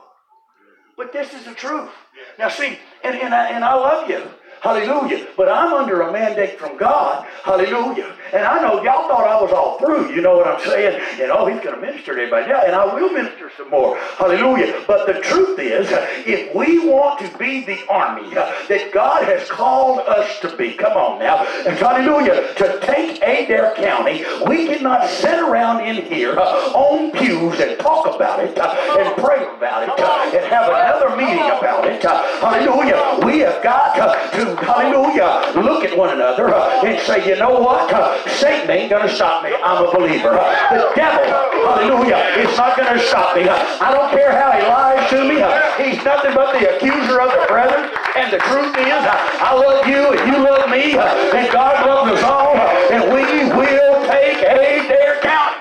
But this is the truth. Now see, and, and, I, and I love you. Hallelujah. But I'm under a mandate from God. Hallelujah. And I know y'all thought I was all through. You know what I'm saying? And oh, he's going to minister to everybody. Yeah, and I will minister some more. Hallelujah. But the truth is, if we want to be the army that God has called us to be, come on now, and hallelujah, to take Adair County, we cannot sit around in here uh, on pews and talk about it uh, and pray about it uh, and have another meeting about it. Hallelujah. We have got to hallelujah, look at one another uh, and say, you know what? Uh, Satan ain't going to stop me. I'm a believer. Uh, the devil, hallelujah, is not going to stop me. Uh, I don't care how he lies to me. Uh, he's nothing but the accuser of the brethren. And the truth is, uh, I love you and you love me. And God loves us all. And we will take Adair County.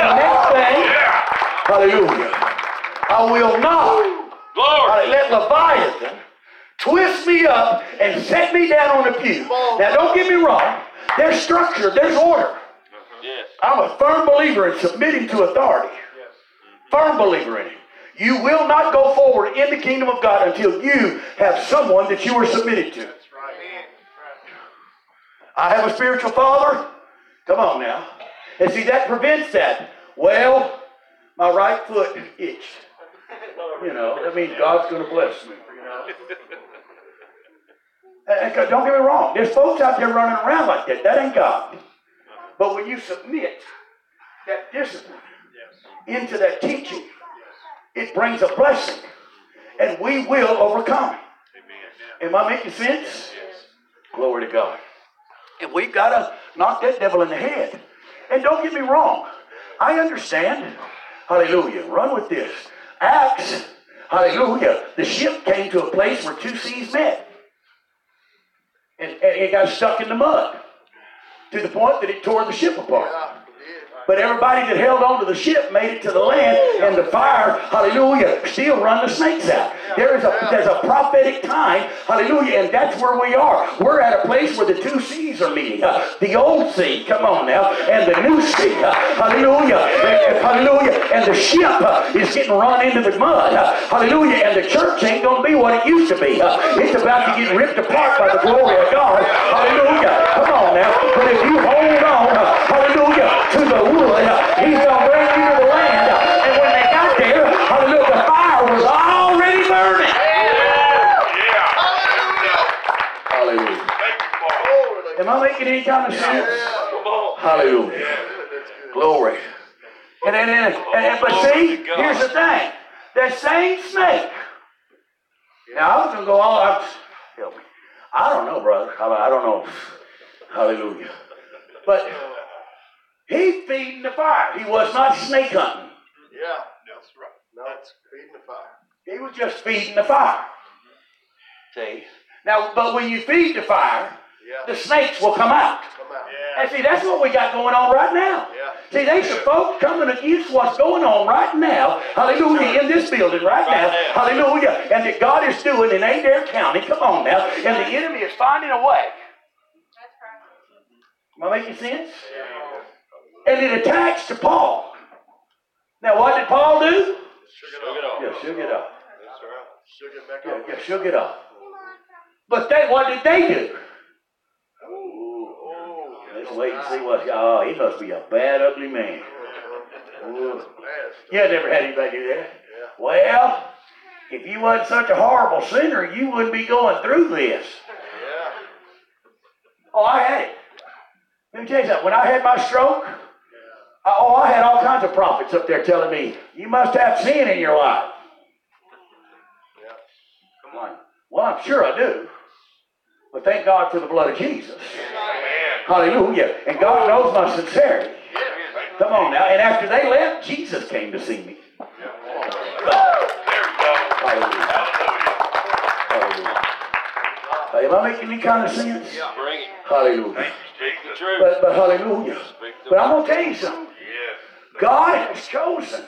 The next thing, hallelujah, I will not Glory. let Leviathan twist me up and set me down on a pew. Now, don't get me wrong. There's structure, there's order. I'm a firm believer in submitting to authority. Firm believer in it. You will not go forward in the kingdom of God until you have someone that you are submitted to. I have a spiritual father. Come on now. And see, that prevents that. Well, my right foot itched. You know, that means God's going to bless me. You know? Don't get me wrong. There's folks out there running around like that. That ain't God. But when you submit that discipline into that teaching, it brings a blessing. And we will overcome. Am I making sense? Glory to God. And we've got to knock that devil in the head. And don't get me wrong. I understand. Hallelujah. Run with this. Acts, hallelujah. The ship came to a place where two seas met. And, and it got stuck in the mud to the point that it tore the ship apart. But everybody that held on to the ship made it to the land, and the fire, hallelujah, still run the snakes out. There is a there's a prophetic time, hallelujah, and that's where we are. We're at a place where the two seas are meeting. Uh, the old sea, come on now, and the new sea, uh, hallelujah, and, and hallelujah, and the ship uh, is getting run into the mud, uh, hallelujah, and the church ain't gonna be what it used to be. Uh, it's about to get ripped apart by the glory of God, hallelujah. Come on now, but if you hold on, to the wood, he's gonna bring you to the land, and when they got there, hallelujah, the fire was already burning. Hallelujah. Hallelujah. Am I making any kind of sense? Come on. Hallelujah. Glory. And then, and, and, and- but see, here's the thing. That same snake. Now I was gonna go all out. Help me. I don't know, brother. I, I don't know. Hallelujah. But he feeding the fire. He was not snake hunting. Yeah, that's right. No, it's feeding the fire. He was just feeding the fire. See? Now, but when you feed the fire, Yeah, the snakes will come out. come out. Yeah. And see, that's what we got going on right now. Yeah. See, there's some folks coming against what's going on right now. Hallelujah, in this building right now. Right now. Hallelujah. And that God is doing in Adair County. Come on now. And the enemy is finding a way. Am I making sense? And it attacks to Paul. Now, what did Paul do? Look it up. Yeah, shook it up. That's right. Sugar back Yeah, up. yeah, shook it up. But they, what did they do? Oh, Let's wait and see what. Oh, he must be a bad, ugly man. Ooh. You never had anybody do that. Well, if you wasn't such a horrible sinner, you wouldn't be going through this. Yeah. Oh, I had it. Let me tell you something. When I had my stroke, Uh, oh, I had all kinds of prophets up there telling me, you must have sin in your life. Yeah. I'm like, well, I'm sure I do. But thank God for the blood of Jesus. Hallelujah. And God knows my sincerity. Come on now. And after they left, Jesus came to see me. There you go. Hallelujah. Hallelujah. Hallelujah. Am I making any kind of sense? Hallelujah. Speak the truth. But, but hallelujah. But I'm going to tell you something. God has chosen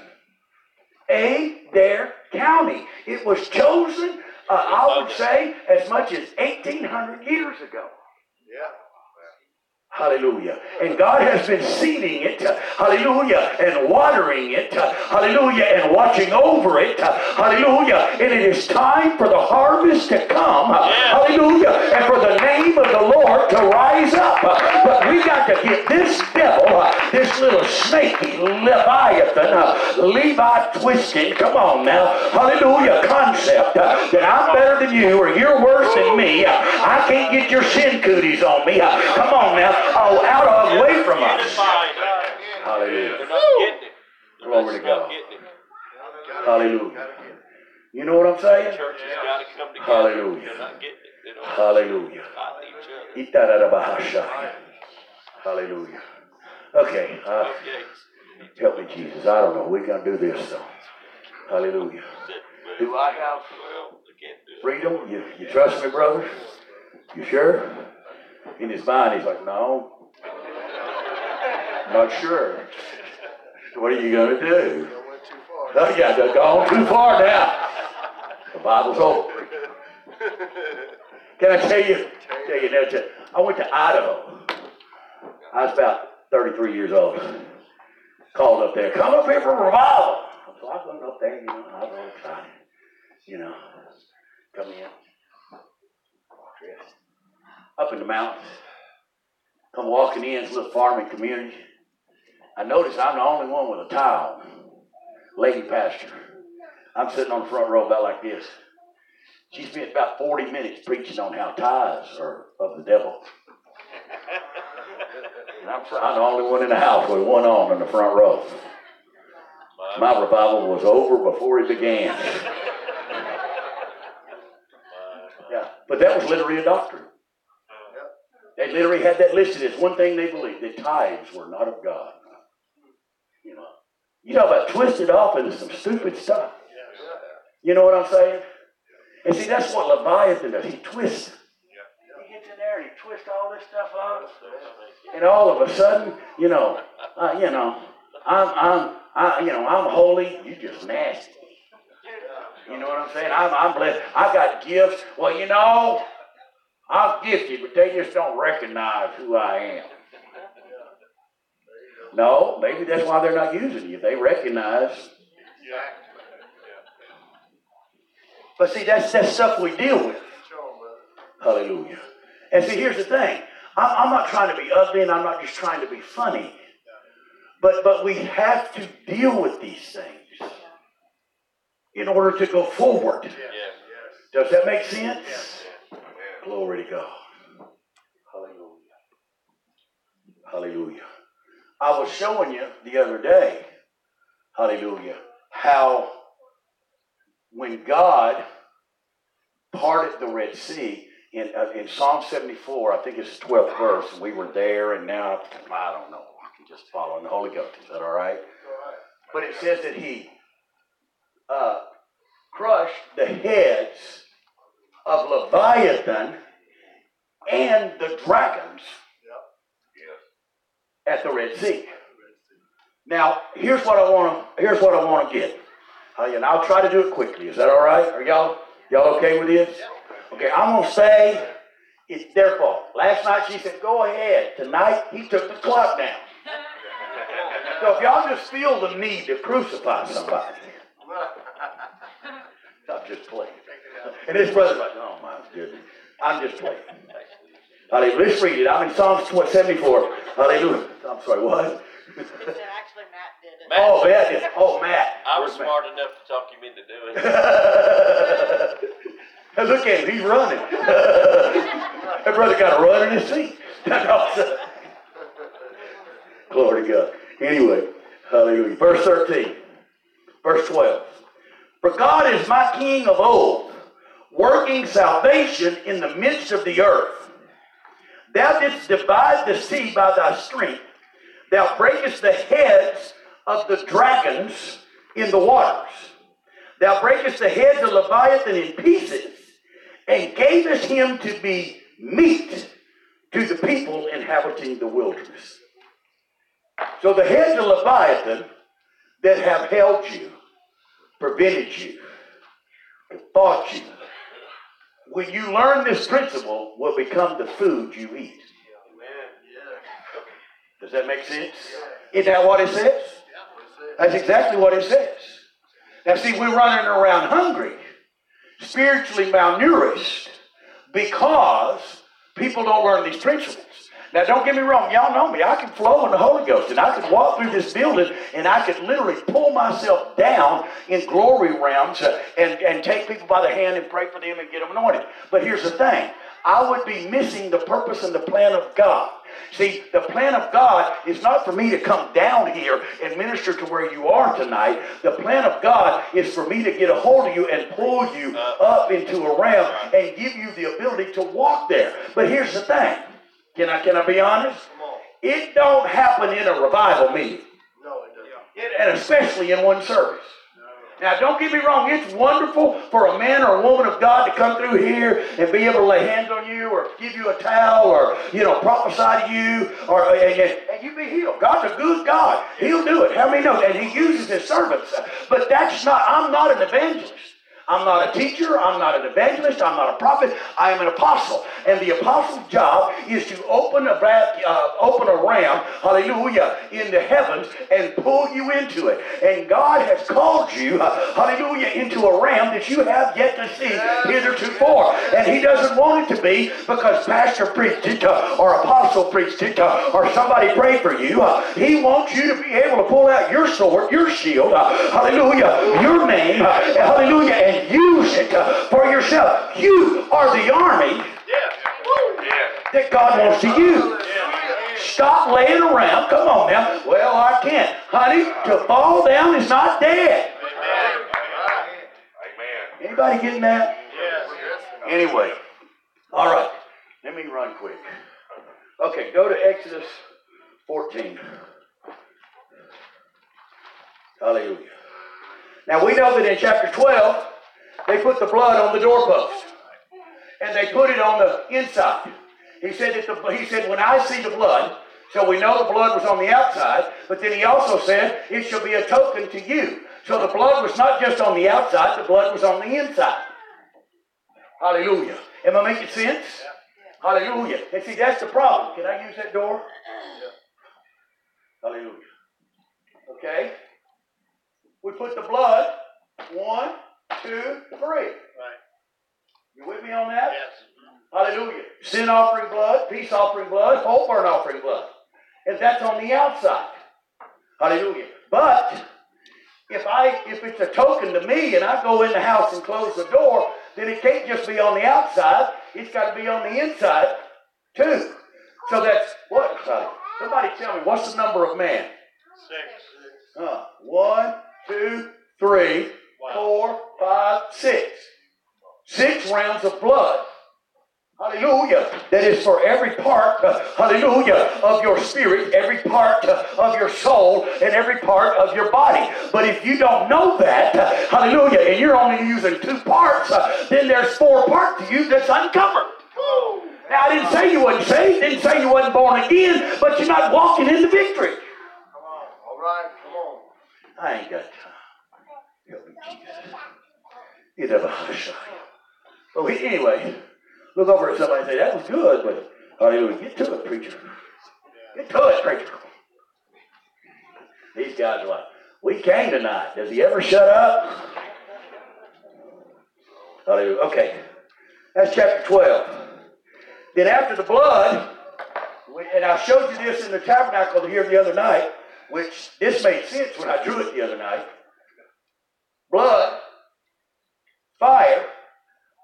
a Adair County. It was chosen, uh, I would say, as much as 1,800 years ago. Yeah. Hallelujah. And God has been seeding it, hallelujah, and watering it, hallelujah, and watching over it, hallelujah. And it is time for the harvest to come, hallelujah, and for the name of the Lord to rise up. But we got to get this devil, this little snaky Leviathan, Levi twisting, come on now, hallelujah, concept that I'm better than you or you're worse than me. I can't get your sin cooties on me. Come on now, oh, out of, away from us. Hallelujah. They're not getting it. The Glory to God. Hallelujah. You know what I'm saying? Church has got to come together. Hallelujah. They're not getting it. They Hallelujah. fight each other. Itarabahasha. Hallelujah. Okay, uh, help me, Jesus. I don't know. We're going to do this, though. Hallelujah. Do I have Well, they can't do it. freedom? You, you trust me, brother? You sure? In his mind, he's like, no. Not sure. What are you going to do? Far. Oh, yeah, gone too far now. The Bible's over. Can I tell you? Tell you now, I went to Idaho. I was about 33 years old. Called up there, come up here for revival. So I went up there, you know, I was all excited. You know, come in. Dressed. Up in the mountains. Come walking in, it's a little farming community. I notice I'm the only one with a tie on. Lady pastor. I'm sitting on the front row about like this. She spent about 40 minutes preaching on how tithes are of the devil. And I'm, I'm the only one in the house with one on in the front row. My revival was over before it began. Yeah, but that was literally a doctrine. Literally had that listed as one thing they believed that tithes were not of God. You know, you know about twisted off into some stupid stuff. You know what I'm saying? And see, that's what Leviathan does. He twists. He gets in there and he twists all this stuff up. And all of a sudden, you know, uh, you know, I'm, I'm, I, you know, I'm holy. You just nasty. You know what I'm saying? I'm, I'm blessed. I've got gifts. Well, you know, I'm gifted, but they just don't recognize who I am. No, maybe that's why they're not using you. They recognize. But see, that's that stuff we deal with. Show 'em, brother. Hallelujah. And see, here's the thing. I'm, I'm not trying to be ugly, and I'm not just trying to be funny. But but we have to deal with these things in order to go forward. Does that make sense? Glory to God. Hallelujah. Hallelujah. I was showing you the other day, hallelujah, how when God parted the Red Sea in, uh, in Psalm 74, I think it's the 12th verse, we were there, and now, I don't know, I can just follow in the Holy Ghost. Is that all right? But it says that he uh, crushed the heads of Leviathan and the dragons at the Red Sea. Now, here's what I want to here's what I want to get. Uh, and I'll try to do it quickly. Is that all right? Are y'all y'all okay with this? Okay, I'm gonna say it's their fault. Last night she said, "Go ahead." Tonight he took the clock down. So if y'all just feel the need to crucify somebody, I'm just playing. And his brother's like, "Oh my goodness, I'm just playing." Hallelujah. Let's read it. I'm in Psalms 74. Hallelujah. I'm sorry, what? He said actually Matt did it. Matt. Oh, Matt. Oh, Matt. I was Where's Matt? smart enough to talk him into doing it. Look at him, he's running. that brother got to run in his seat. Glory to God. Anyway, hallelujah. Verse 13, verse 12. For God is my king of old, working salvation in the midst of the earth. Thou didst divide the sea by thy strength. Thou breakest the heads of the dragons in the waters. Thou breakest the heads of Leviathan in pieces, and gavest him to be meat to the people inhabiting the wilderness. So the heads of Leviathan that have held you, prevented you, fought you, when you learn this principle, will become the food you eat. Does that make sense? Is that what it says? That's exactly what it says. Now, see, we're running around hungry, spiritually malnourished, because people don't learn these principles. Now, don't get me wrong. Y'all know me. I can flow in the Holy Ghost, and I can walk through this building, and I could literally pull myself down in glory realms uh, and, and take people by the hand and pray for them and get them anointed. But here's the thing I would be missing the purpose and the plan of God. See, the plan of God is not for me to come down here and minister to where you are tonight. The plan of God is for me to get a hold of you and pull you up into a realm and give you the ability to walk there. But here's the thing. Can I can I be honest? It don't happen in a revival meeting. No, it doesn't. And especially in one service. Now, don't get me wrong, it's wonderful for a man or a woman of God to come through here and be able to lay hands on you or give you a towel or, you know, prophesy to you or, and, and, and you be healed. God's a good God. He'll do it. How many know? And He uses His servants. But that's not, I'm not an evangelist. I'm not a teacher. I'm not an evangelist. I'm not a prophet. I am an apostle. And the apostle's job is to open a, uh, open a ram, hallelujah, in the heavens and pull you into it. And God has called you, uh, hallelujah, into a ram that you have yet to see heretofore. And He doesn't want it to be because pastor preached it uh, or apostle preached it uh, or somebody prayed for you. Uh, he wants you to be able to pull out your sword, your shield, uh, hallelujah, your name, hallelujah, and use it uh, for yourself. You are the army that God wants to use. Stop laying around. Come on now. Well, I can't. Honey, to fall down is not dead. Amen. Anybody getting that? Anyway, all right. Let me run quick. Okay, go to Exodus 14. Hallelujah. Now we know that in chapter 12, they put the blood on the doorpost. And they put it on the inside. He said that the, he said, when I see the blood, so we know the blood was on the outside, but then he also said, it shall be a token to you. So the blood was not just on the outside, the blood was on the inside. Hallelujah. Am I making sense? Hallelujah. And see, that's the problem. Can I use that door? Hallelujah. Okay? We put the blood, one, two, three. Right. You with me on that? Yes. Hallelujah. Sin offering blood, peace offering blood, whole burnt offering blood. And that's on the outside. Hallelujah. But if I if it's a token to me and I go in the house and close the door, then it can't just be on the outside. It's got to be on the inside too. So that's what sorry. Somebody tell me what's the number of man? Six. Huh. One, two, three, four, five, six. Six rounds of blood. Hallelujah. That is for every part, uh, hallelujah, of your spirit, every part uh, of your soul, and every part of your body. But if you don't know that, uh, hallelujah, and you're only using two parts, then there's four parts to you that's uncovered. Now, I didn't say you wasn't saved, didn't say you wasn't born again, but you're not walking in the victory. Come on. All right. Come on. I ain't got time. Help me, Jesus. You never hush. Oh, he- anyway, look over at somebody and say, that was good, but hallelujah. Get to it, preacher. Get to it, preacher. These guys are like, we came tonight. Does he ever shut up? Hallelujah. Okay. That's chapter 12. Then after the blood, and I showed you this in the tabernacle here the other night, which this made sense when I drew it the other night. Blood, fire,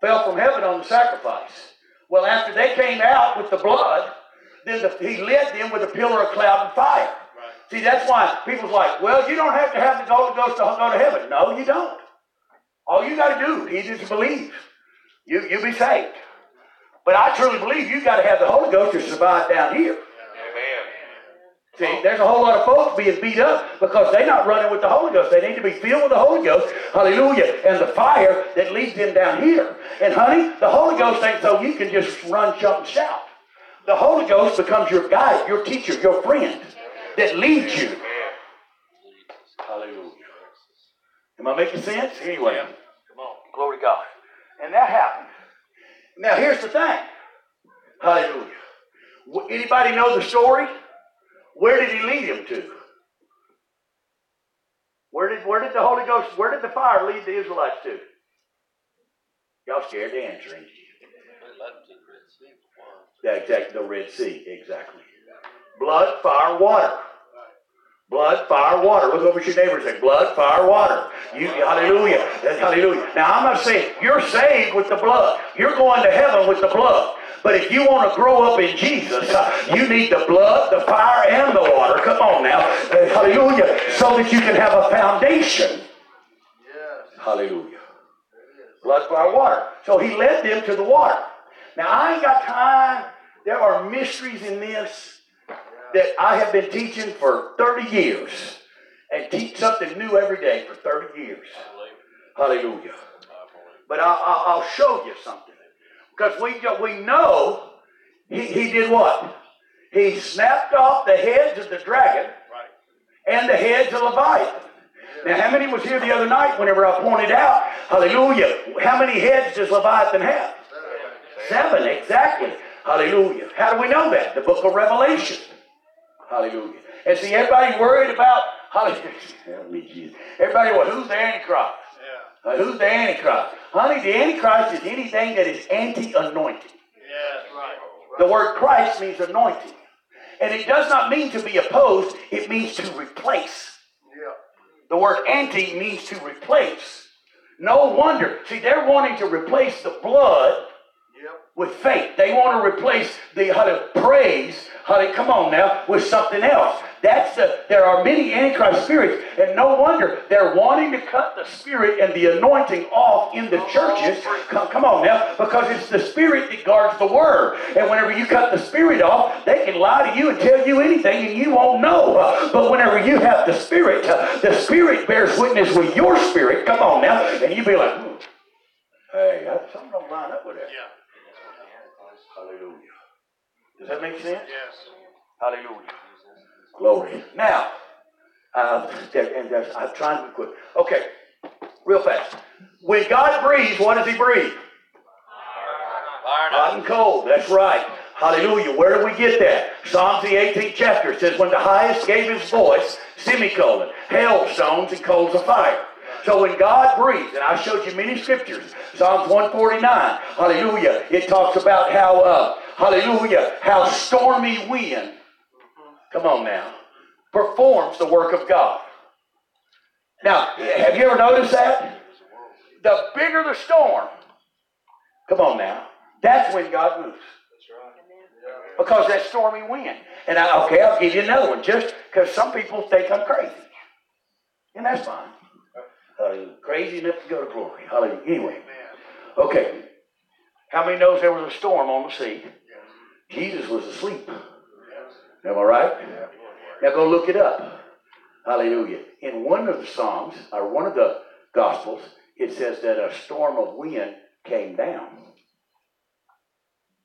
fell from heaven on the sacrifice. Well, after they came out with the blood, then the, he led them with a pillar of cloud and fire. See, that's why people's like, well, you don't have to have the Holy Ghost to go to heaven. No, you don't. All you got to do is just believe. You, you'll be saved. But I truly believe you got to have the Holy Ghost to survive down here. See, there's a whole lot of folks being beat up because they're not running with the Holy Ghost. They need to be filled with the Holy Ghost, hallelujah, and the fire that leads them down here. And honey, the Holy Ghost ain't so you can just run, jump, and shout. The Holy Ghost becomes your guide, your teacher, your friend that leads you. Hallelujah. Am I making sense? Anyway. Come on. Glory to God. And that happened. Now here's the thing. Hallelujah. Anybody know the story? Where did he lead him to? Where did where did the Holy Ghost, where did the fire lead the Israelites to? Y'all scared to answer, ain't you? Exactly. The Red Sea, exactly. Blood, fire, water. Blood, fire, water. Look over at your neighbor and say, blood, fire, water. You, hallelujah. Hallelujah. Now, I'm not saying you're saved with the blood. You're going to heaven with the blood. But if you want to grow up in Jesus, uh, you need the blood, the fire, and the water. Come on now. Hallelujah. So that you can have a foundation. Yes. Hallelujah. Blood, fire, water. So he led them to the water. Now, I ain't got time. There are mysteries in this that I have been teaching for 30 years and teach something new every day for 30 years. Hallelujah. But I'll, I'll, I'll show you something. Because we, we know he, he did what? He snapped off the heads of the dragon and the heads of Leviathan. Now, how many was here the other night whenever I pointed out, hallelujah, how many heads does Leviathan have? Seven, exactly. Hallelujah. How do we know that? The book of Revelation. Hallelujah. And see, everybody worried about, hallelujah. Help me, Jesus. Everybody, well, who's the Antichrist? Yeah. Who's the Antichrist? Honey, the Antichrist is anything that is anti-anointed. Yes. Right. The word Christ means anointing. And it does not mean to be opposed, it means to replace. Yeah. The word anti means to replace. No wonder. See, they're wanting to replace the blood Yep. with faith. They want to replace the how to praise, how to come on now, with something else. That's the there are many antichrist spirits, and no wonder they're wanting to cut the spirit and the anointing off in the churches. Come, come on now, because it's the spirit that guards the word. And whenever you cut the spirit off, they can lie to you and tell you anything, and you won't know. But whenever you have the spirit, the spirit bears witness with your spirit. Come on now, and you be like, hmm, hey, something don't line up with that. Yeah. Hallelujah. Does that make sense? Yes. Hallelujah. Glory. Now, uh, and I'm trying to be quick. Okay, real fast. When God breathes, what does He breathe? Fire Hot and cold. That's right. Hallelujah. Where do we get that? Psalms the 18th chapter says, When the highest gave his voice, semicolon, hailstones and coals of fire. So when God breathes, and I showed you many scriptures, Psalms 149, hallelujah, it talks about how, uh, hallelujah, how stormy wind, come on now, performs the work of God. Now, have you ever noticed that? The bigger the storm, come on now, that's when God moves because that stormy wind. And I, okay, I'll give you another one, just because some people think I'm crazy, and that's fine. Uh, crazy enough to go to glory. Hallelujah. Anyway, okay. How many knows there was a storm on the sea? Jesus was asleep. Am I right? Now go look it up. Hallelujah. In one of the Psalms, or one of the Gospels, it says that a storm of wind came down.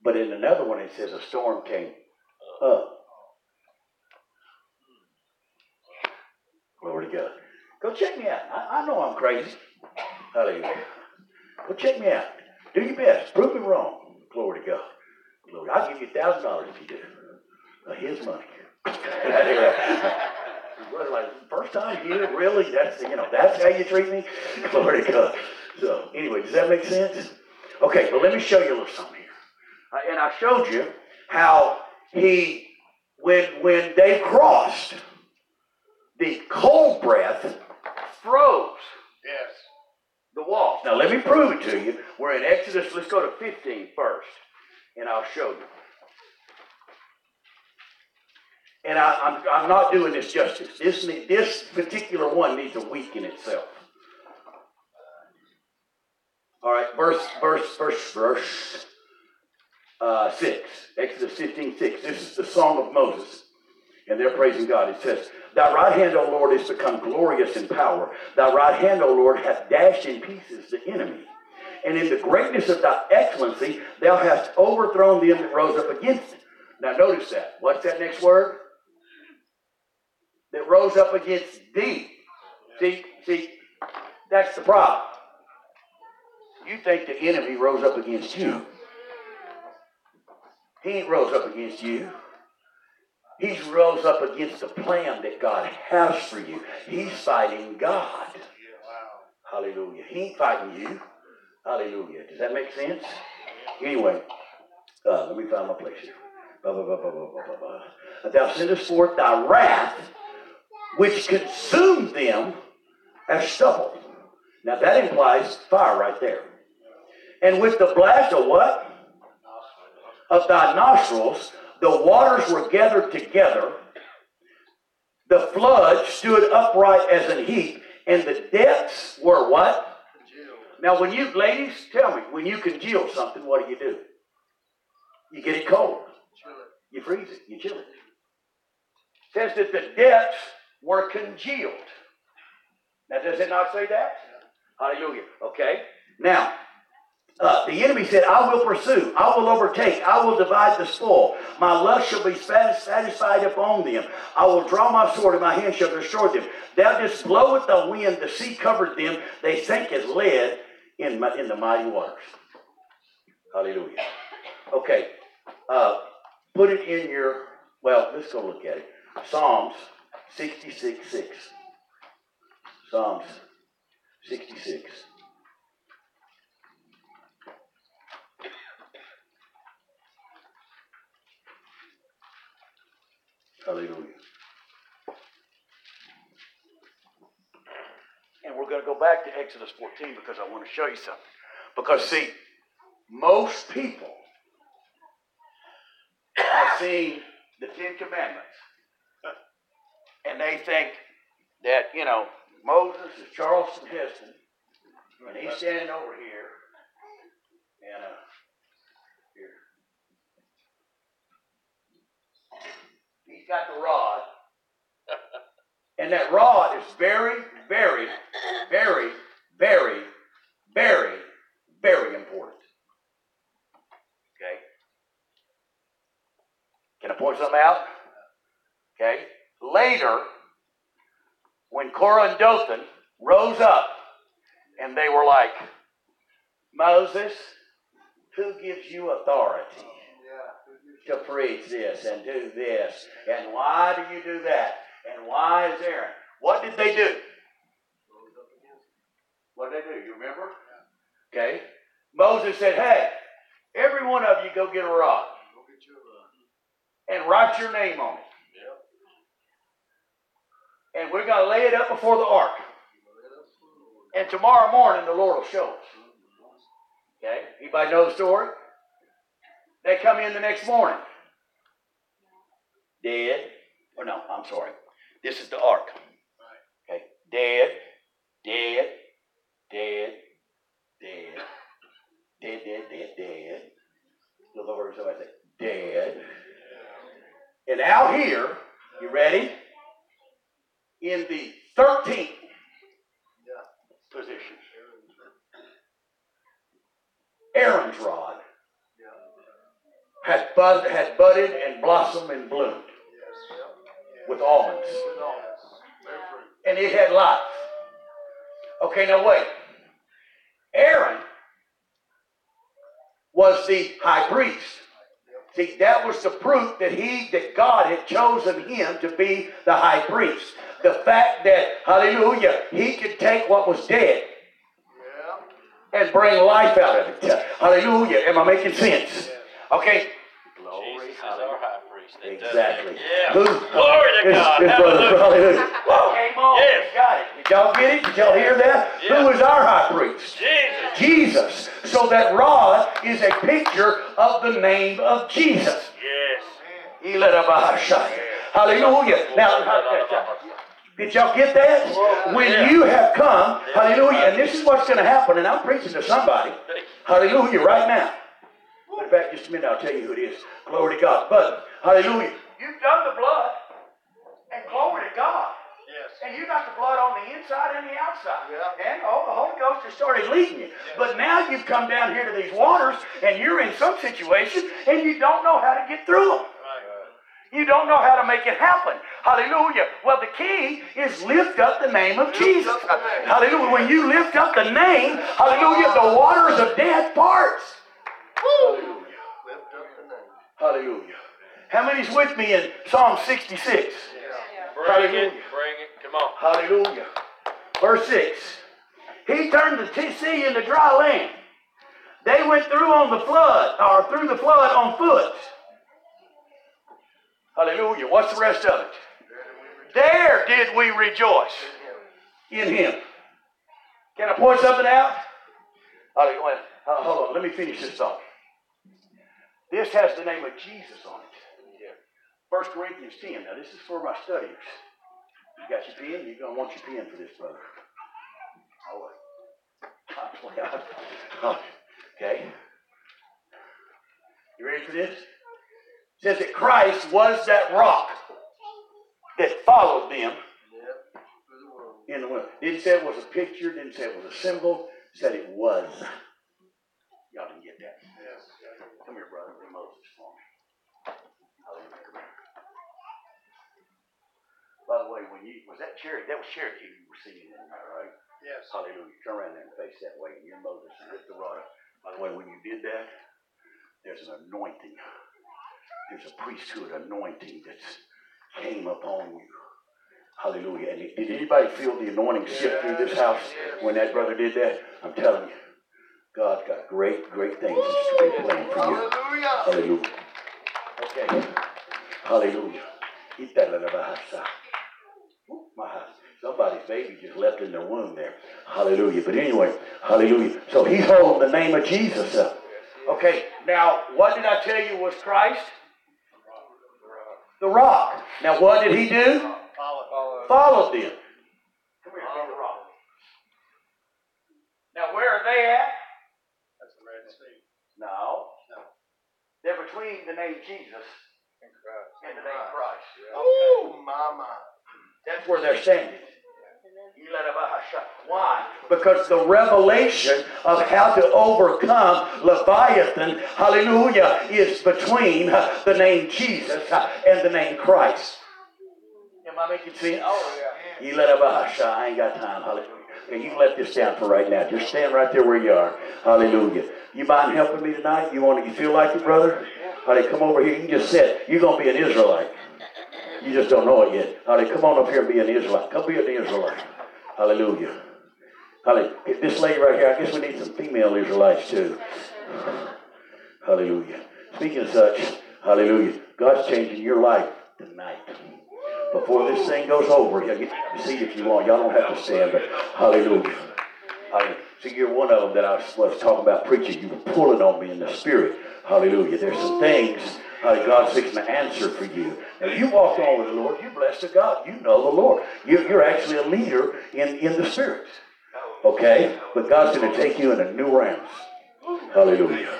But in another one, it says a storm came up. Glory to God. Go check me out. I, I know I'm crazy. Hallelujah. Go check me out. Do your best. Prove me wrong. Glory to God. Glory. I'll give you a thousand dollars if you do. His money. Brother, like, first time you really? That's you know, that's how you treat me? Glory to God. So anyway, does that make sense? Okay, but let me show you a little something here. Uh, and I showed you how he when when they crossed, the cold breath froze Yes. the wall. Now let me prove it to you. We're in Exodus. Let's go to 15 first, and I'll show you. And I, I'm, I'm not doing this justice. This, this particular one needs a week in itself. All right, verse, verse, verse, verse uh, 6. Exodus 15, 6. This is the song of Moses. And they're praising God. It says, Thy right hand, O Lord, is become glorious in power. Thy right hand, O Lord, hath dashed in pieces the enemy. and in the greatness of thy excellency, thou hast overthrown them that rose up against it. Now notice that. What's that next word? That rose up against thee. See, see, that's the problem. You think the enemy rose up against you. He ain't rose up against you. He's rose up against the plan that God has for you. He's fighting God. Hallelujah. He ain't fighting you. Hallelujah. Does that make sense? Anyway, uh, let me find my place here. Thou sendest forth thy wrath, which consumed them as stubble. Now that implies fire right there. And with the blast of what? Of thy nostrils, the waters were gathered together. The flood stood upright as an heap, and the depths were what? Now, when you, ladies, tell me, when you congeal something, what do you do? You get it cold. You freeze it. You chill it. Says that the depths were congealed. Now, does it not say that? Hallelujah. Okay. Now, uh, the enemy said, I will pursue, I will overtake, I will divide the spoil. My lust shall be satisfied upon them. I will draw my sword, and my hand shall destroy them. Thou didst blow with the wind, the sea covered them, they sank as lead in, my, in the mighty waters. Hallelujah. Okay, uh, put it in your, well, let's go look at it. Psalms 66 6. Psalms 66. Hallelujah. And we're going to go back to Exodus 14 because I want to show you something. Because, see, most people have seen the Ten Commandments and they think that, you know, Moses is Charlton Heston and he's standing over here and, uh, here. He's got the rod. And that rod is very, very, very, very, very, very important. Okay? Can I point something out? Okay? Later, when Korah and Dathan rose up and they were like, Moses, who gives you authority to preach this and do this? And why do you do that? And why is Aaron? What did they do? What did they do? You remember? Okay. Moses said, Hey, every one of you go get a rod and write your name on it. And we're going to lay it up before the ark. And tomorrow morning, the Lord will show us. Okay? Anybody know the story? They come in the next morning. Dead. Or no, I'm sorry. This is the ark. Okay. Dead, dead, dead, dead, dead, dead, dead, dead. Over at somebody say, dead. And out here, you ready? In the 13th position. Aaron's rod has, bud, had budded and blossomed and bloomed with almonds. And it had life. Okay, now wait. Aaron was the high priest. See, that was the proof that he, that God had chosen him to be the high priest. The fact that, hallelujah, he could take what was dead and bring life out of it. Hallelujah. Am I making sense? Okay. Glory. Jesus is our high priest. That does Exactly. Yeah. Who- Glory to This- God. this brother, Hallelujah. hallelujah. Whoa, came on. Yes. Got it. Did y'all get it? Did y'all hear that? Yeah. Who is our high priest? Jesus. Jesus. So that rod is a picture of the name of Jesus. Yes. Hallelujah. Now, did y'all get that? When you have come, hallelujah, and this is what's going to happen, and I'm preaching to somebody, hallelujah, right now. In fact, just a minute, I'll tell you who it is. Glory to God. But, hallelujah, you've done the blood, and glory to God. Yes. And you got the blood on the inside and the outside. Yeah. And oh, the Holy Ghost has started leading you. But now you've come down here to these waters and you're in some situation and you don't know how to get through them. You don't know how to make it happen. Hallelujah. Well, the key is lift up the name of Jesus. up the name. Hallelujah. When you lift up the name, hallelujah, the waters of death parts. Hallelujah. Lift up the name. Hallelujah. How many's with me in Psalm 66? Bring Hallelujah. it, bring it. Come on. Hallelujah. Verse 6. He turned the sea into dry land. They went through on the flood, or through the flood on foot. Hallelujah. What's the rest of it? There did we rejoice in him. Can I point something out? Uh, hold on. Let me finish this thought. This has the name of Jesus on it. 1 Corinthians 10. Now, this is for my studiers. You got your pen? You're going to want your pen for this, brother. Oh, okay. You ready for this? It says that Christ was that rock that followed them. For the world. in. Didn't say it was a picture, didn't say it was a symbol, said it was. Y'all didn't get that. Come here, brother. Bring Moses for me. Hallelujah. By the way, when you was that Cherokee, that was Cherokee you were singing in there, right? Yes. Hallelujah. Turn around there and face that way, and you're Moses and lift the rod up. By the way, when you did that, there's an anointing. There's a priesthood anointing that came upon you. Hallelujah. And did anybody feel the anointing shift through this house when that brother did that? I'm telling you, God's got great, great things in store for you. Hallelujah. Hallelujah. Okay. Hallelujah. Eat that little bahasa. Woo, my- Somebody's baby just left in their womb there. Hallelujah. But anyway, hallelujah. So he's holding the name of Jesus up. Okay, now what did I tell you was Christ? The rock. Now what did he do? Follow. Followed them. Come here, take the rock. Now where are they at? That's the Red Sea. No. No. They're between the name Jesus and the name Christ. Ooh, my, my. That's where they're standing. Why? Because the revelation of how to overcome Leviathan, hallelujah, is between the name Jesus and the name Christ. Am I making sense? Oh, yeah. I ain't got time. Hallelujah. Okay, you can let this down for right now. Just stand right there where you are. Hallelujah. You mind helping me tonight? You want to, you feel like it, brother? Hallelujah. Come over here. You can just sit. You're gonna be an Israelite. You just don't know it yet. Hallelujah. Come on up here and be an Israelite. Come be an Israelite. Hallelujah. Hallelujah. This lady right here, I guess we need some female Israelites too. Hallelujah. Speaking of such, hallelujah. God's changing your life tonight. Before this thing goes over, you get to see if you want. Y'all don't have to stand, but hallelujah. Hallelujah. See, you're one of them that I was, talking about preaching. You were pulling on me in the spirit. Hallelujah. There's some things uh, God's fixing to answer for you. Now, you walk on with the Lord. You're blessed of God. You know the Lord. You're, you're actually a leader in, in the spirit. Okay? But God's going to take you in a new realm. Hallelujah.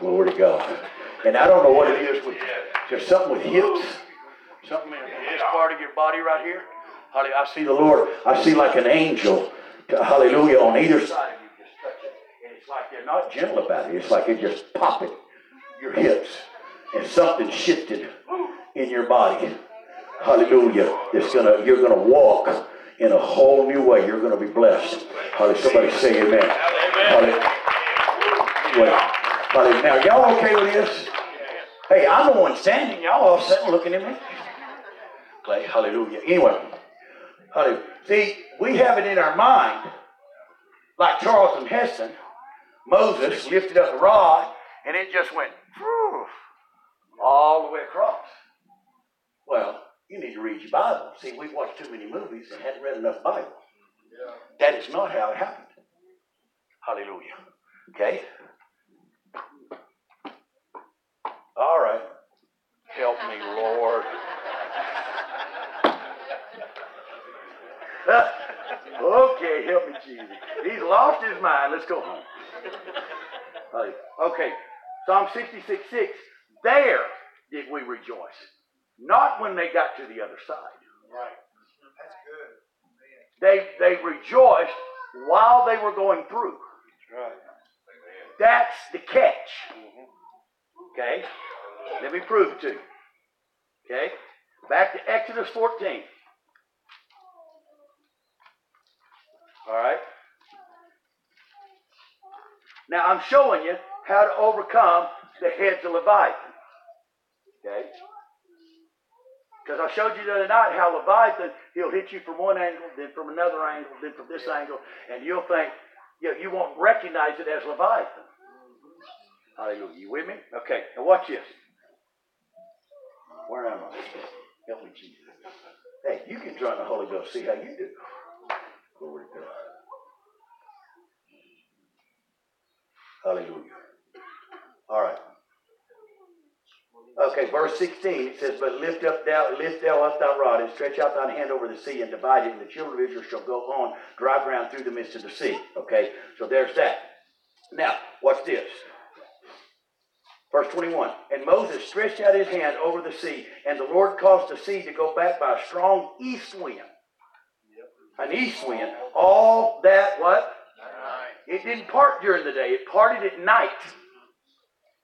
Glory to God. And I don't know what it is with there's something with hips, something in this part of your body right here. Hallelujah. I see the Lord. I see like an angel. Hallelujah. On either side of you, just touch it. And it's like they're not gentle about it. It's like it just popping your hips. And something shifted in your body. Hallelujah. It's gonna you're gonna walk in a whole new way. You're gonna be blessed. Hallelujah. Somebody say amen. Hallelujah. Hallelujah. Now y'all okay with this? Hey, I'm the one standing. Y'all all sitting looking at me. Okay, hallelujah. Anyway, hallelujah. See, we have it in our mind, like Charlton Heston, Moses lifted up the rod, and it just went whew, all the way across. Well, you need to read your Bible. See, we've watched too many movies and hadn't read enough Bible. Yeah. That is not how it happened. Hallelujah. Okay? All right. Help me, Lord. okay, help me, Jesus. He's lost his mind. Let's go home. Okay, Psalm 66 6. There did we rejoice. Not when they got to the other side. Right. That's good. They, they rejoiced while they were going through. Right. That's the catch. Mm-hmm. Okay? Let me prove it to you. Okay? Back to Exodus 14. All right? Now I'm showing you how to overcome the heads of Leviathan. Okay? Because I showed you the other night how Leviathan, he'll hit you from one angle, then from another angle, then from this angle, and you'll think, you, you won't recognize it as Leviathan. Hallelujah. You with me? Okay, now watch this. Where am I? Help me, Jesus. Hey, you can try the Holy Ghost, see how you do. Glory to God. Hallelujah. All right. Okay, verse 16, it says, But lift up thou, lift thou up thy rod, and stretch out thine hand over the sea, and divide it, and the children of Israel shall go on dry ground through the midst of the sea. Okay, so there's that. Now, watch this. Verse 21 And Moses stretched out his hand over the sea, and the Lord caused the sea to go back by a strong east wind. An east wind. All that what? It didn't part during the day, it parted at night.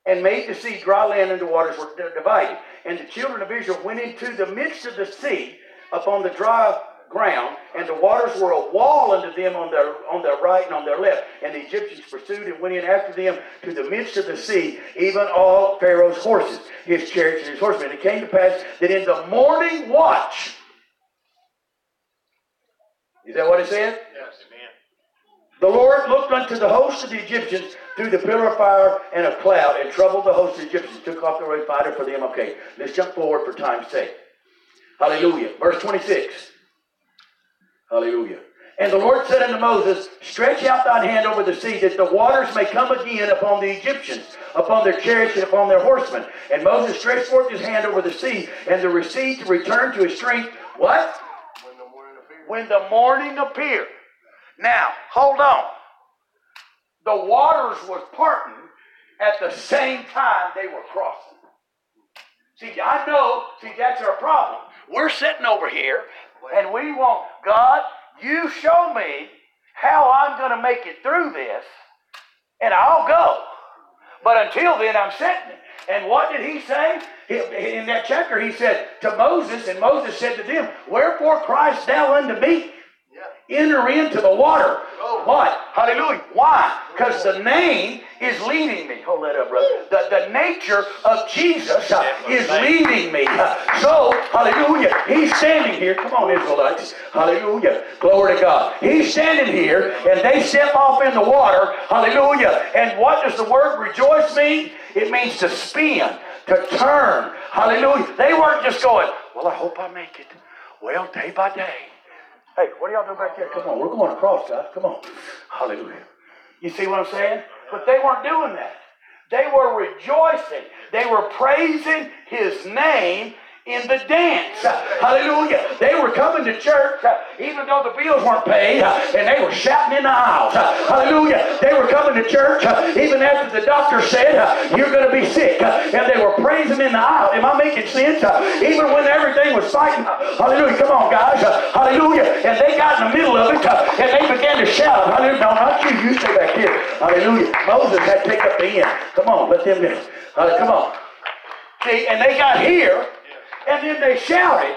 And made the sea dry land, and the waters were divided. And the children of Israel went into the midst of the sea upon the dry ground, and the waters were a wall unto them on their on their right and on their left. And the Egyptians pursued and went in after them to the midst of the sea, even all Pharaoh's horses, his chariots, and his horsemen. And it came to pass that in the morning watch, is that what it said? Yes. Amen. The Lord looked unto the host of the Egyptians through the pillar of fire and of cloud and troubled the host of the Egyptians, took off the right fighter for them. Okay, let's jump forward for time's sake. Hallelujah. Verse 26. Hallelujah. And the Lord said unto Moses, Stretch out thine hand over the sea, that the waters may come again upon the Egyptians, upon their chariots and upon their horsemen. And Moses stretched forth his hand over the sea, and the sea to return to his strength. What? When the morning appeared. when the morning appeared. Now, hold on. The waters was parting at the same time they were crossing. See, I know, see, that's our problem. We're sitting over here and we want, God, you show me how I'm going to make it through this and I'll go. But until then, I'm sitting. And what did he say? In that chapter, he said to Moses, and Moses said to them, Wherefore criest thou unto me? Enter into the water. Oh. What? Hallelujah. Why? Because the name is leading me. Hold that up, brother. The, the nature of Jesus uh, is leading me. Uh, so, hallelujah. He's standing here. Come on, Israelites. Hallelujah. Glory to God. He's standing here, and they step off in the water. Hallelujah. And what does the word rejoice mean? It means to spin, to turn. Hallelujah. They weren't just going, well, I hope I make it. Well, day by day. Hey, what are y'all doing back there? Come on, we're going across, guys. Come on. Hallelujah. You see what I'm saying? But they weren't doing that. They were rejoicing. They were praising his name in the dance. Hallelujah. They were coming to church uh, even though the bills weren't paid uh, and they were shouting in the aisles. Uh, Hallelujah. They were coming to church even after the doctor said, You're going to be sick. And they were praising in the aisle. Am I making sense? Even when everything was fighting. Hallelujah. Come on, guys. Hallelujah. And they got in the middle of it and they began to shout. Hallelujah. No, not you. You stay back here. Hallelujah. Moses had to up the end. Come on. Let them. Uh, come on. See, and they got here, and then they shouted,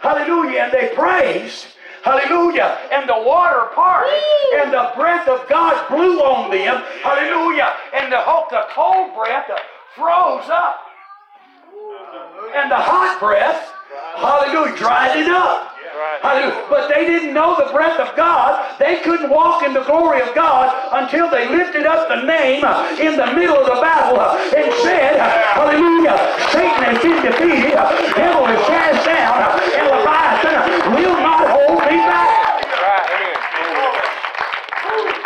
hallelujah, and they praised, hallelujah, and the water parted, and the breath of God blew on them, hallelujah, and the, whole- the cold breath froze up, and the hot breath, hallelujah, dried it up. Hallelujah. But they didn't know the breath of God. They couldn't walk in the glory of God until they lifted up the name in the middle of the battle and said, Hallelujah, Satan has been defeated, devil is cast down, and Leviathan will not hold me back.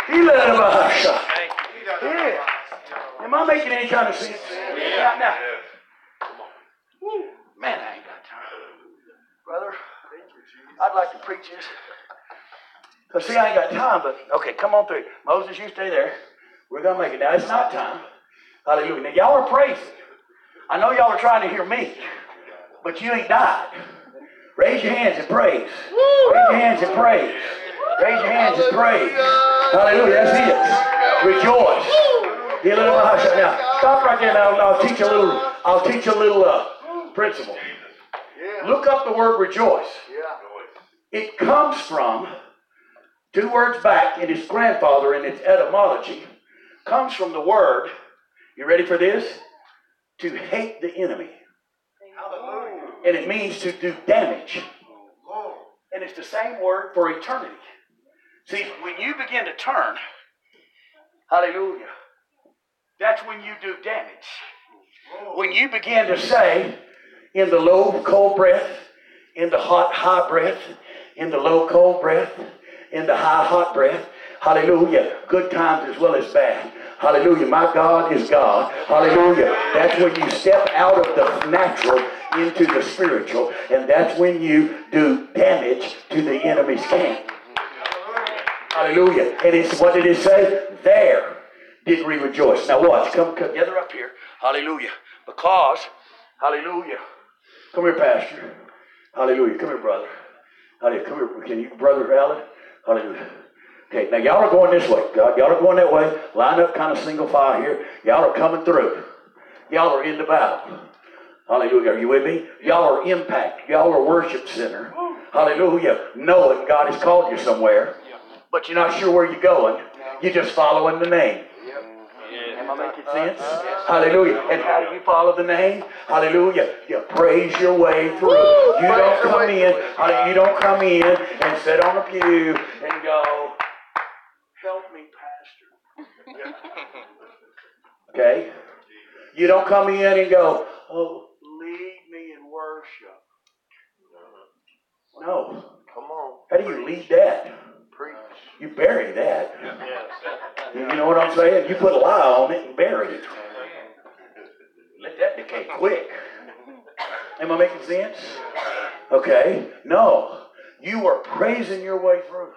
He let him hush. Yeah. Am I making any kind of sense? Yeah. Now, Woo. man, I ain't got time. Brother, I'd like to preach this. Because, see, I ain't got time, but okay, come on through. Moses, you stay there. We're going to make it. Now, it's not time. Hallelujah. Now, y'all are praising. I know y'all are trying to hear me, but you ain't died. Raise your hands and praise. Raise your hands and praise. Raise your hands and praise. Hallelujah. That's it. Rejoice. He let him Now stop right there. Now I'll teach a little. I'll teach a little uh, principle. Look up the word rejoice. It comes from two words back in its grandfather in its etymology. Comes from the word. You ready for this? To hate the enemy. And it means to do damage. And it's the same word for eternity. See, when you begin to turn, hallelujah, that's when you do damage. When you begin to say, in the low, cold breath, in the hot, high breath, in the low, cold breath, in the high, hot breath, hallelujah, good times as well as bad. Hallelujah. My God is God. Hallelujah. That's when you step out of the natural into the spiritual, and that's when you do damage to the enemy's camp. Hallelujah. And it's what did it say? There did we rejoice. Now watch. Come, together up here. Hallelujah. Because, hallelujah. Come here, Pastor. Hallelujah. Come here, brother. Hallelujah. Come here. Can you, brother Alan? Hallelujah. Okay, now y'all are going this way. God, Y'all are going that way. Line up kind of single file here. Y'all are coming through. Y'all are in the battle. Hallelujah. Are you with me? Y'all are impact. Y'all are worship center. Hallelujah. Knowing God has called you somewhere, but you're not sure where you're going. You're just following the name. Am I making sense? Hallelujah. And how do you follow the name? Hallelujah. You praise your way through. You don't come in. You don't come in and sit on a pew and go, "Help me, Pastor." Okay. You don't come in and go, "Oh, lead me in worship." No. Come on. How do you lead that? You bury that. You know what I'm saying? You put a lie on it and bury it. Let that decay quick. Am I making sense? Okay. No. You are praising your way through.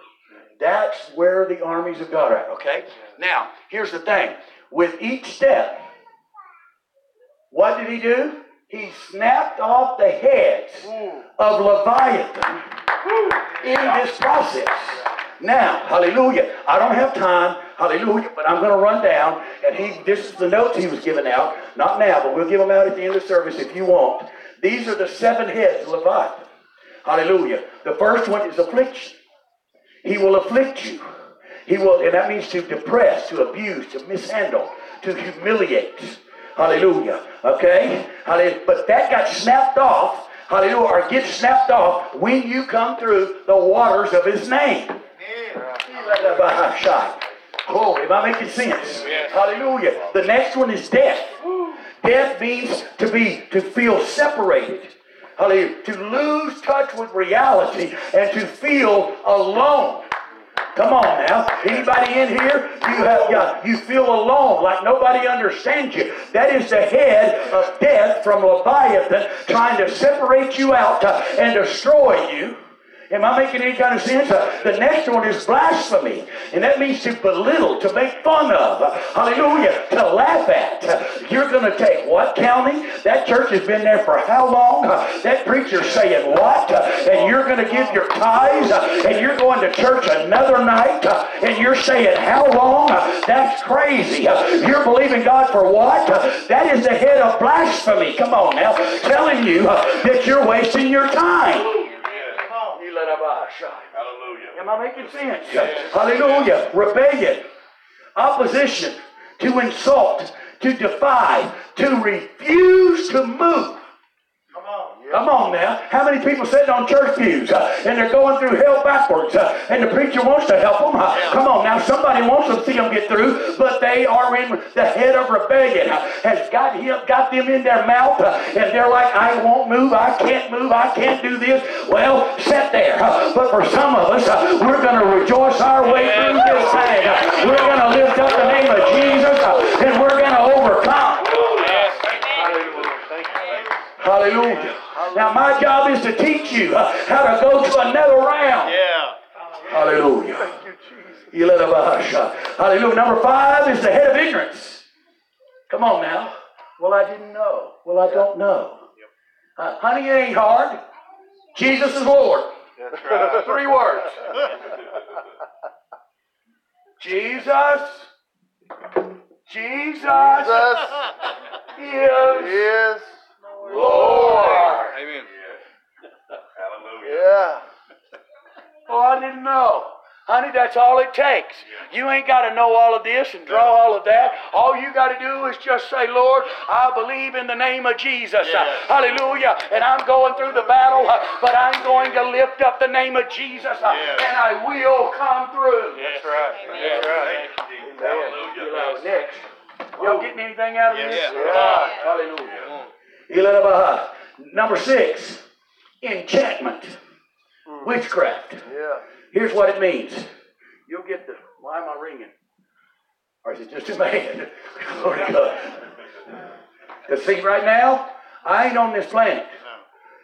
That's where the armies of God are at. Okay? Now, here's the thing. With each step, what did he do? He snapped off the heads of Leviathan in this process. Now, hallelujah. I don't have time, hallelujah, but I'm going to run down. And he, this is the notes he was giving out. Not now, but we'll give them out at the end of the service if you want. These are the seven heads of Leviathan. Hallelujah. The first one is affliction. He will afflict you. He will, and that means to depress, to abuse, to mishandle, to humiliate. Hallelujah. Okay? Hallelujah. But that got snapped off. Hallelujah. Or gets snapped off when you come through the waters of his name. Oh, am I making sense? Hallelujah. The next one is death. Death means to be, to feel separated. Hallelujah. To lose touch with reality and to feel alone. Come on now. Anybody in here? You have got you feel alone, like nobody understands you. That is the head of death from Leviathan trying to separate you out and destroy you. Am I making any kind of sense? Uh, the next one is blasphemy, and that means to belittle, to make fun of. Hallelujah, to laugh at. You're going to take what county? That church has been there for how long? Uh, that preacher's saying what? Uh, and you're going to give your tithes, and you're going to church another night, and you're saying how long? that's crazy. you're believing God for what? that is the head of blasphemy. Come on now, telling you that you're wasting your time. Hallelujah. Am I making sense? Yes. Hallelujah. Rebellion, opposition, to insult, to defy, to refuse to move. Come on now. How many people sitting on church pews uh, and they're going through hell backwards uh, and the preacher wants to help them? Uh, come on now. Somebody wants to see them get through, but they are in the head of rebellion. Uh, has got, him, got them in their mouth uh, and they're like, I won't move. I can't move. I can't do this. Well, sit there. Uh, but for some of us, we're going to rejoice our way through this thing. we're going to lift up the name of Jesus and we're going to overcome. Hallelujah. Now, my job is to teach you uh, how to go to another round. Yeah. Hallelujah. You, Hallelujah. Number five is the head of ignorance. Come on now. Well, I didn't know. Well, I don't know. Uh, honey, it ain't hard. Jesus is Lord. That's right. Three words. Jesus, Jesus Jesus is is Lord. Amen. Hallelujah. yeah. Oh, I didn't know. Honey, that's all it takes. You ain't got to know all of this and draw all of that. All you got to do is just say, Lord, I believe in the name of Jesus. Uh, hallelujah. And I'm going through the battle, but I'm going to lift up the name of Jesus uh, and I will come through. That's right. That's right. You know, next. Y'all getting anything out of this? Yes. God, hallelujah. Number six, enchantment, hmm. witchcraft. Yeah. Here's what it means. You'll get the, why am I ringing? Or is it just a man? Glory to God. Because see, right now, I ain't on this planet.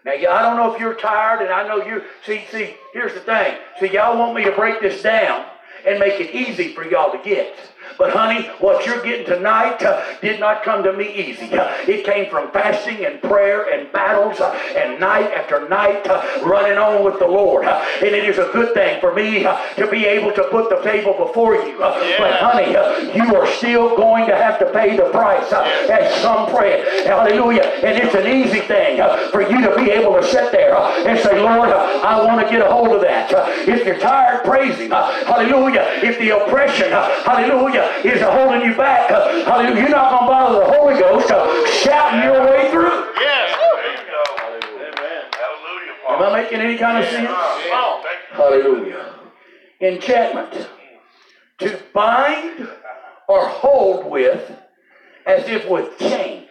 Now, I don't know if you're tired, and I know you. See, see, here's the thing. See, y'all want me to break this down and make it easy for y'all to get. But honey, what you're getting tonight uh, did not come to me easy. Uh, it came from fasting and prayer and battles uh, and night after night uh, running on with the Lord. Uh, and it is a good thing for me uh, to be able to put the table before you. Uh, But honey, you are still going to have to pay the price at some point. Hallelujah. And it's an easy thing for you to be able to sit there and say, Lord, I want to get a hold of that. If you're tired, praise Him. Hallelujah. If the oppression, hallelujah, is holding you back, hallelujah, you're not going to bother the Holy Ghost uh, shouting your way through. Yes. Am Hallelujah. Amen. Hallelujah. Am I making any kind of sense? Hallelujah. Enchantment. To bind or hold with as if with chains.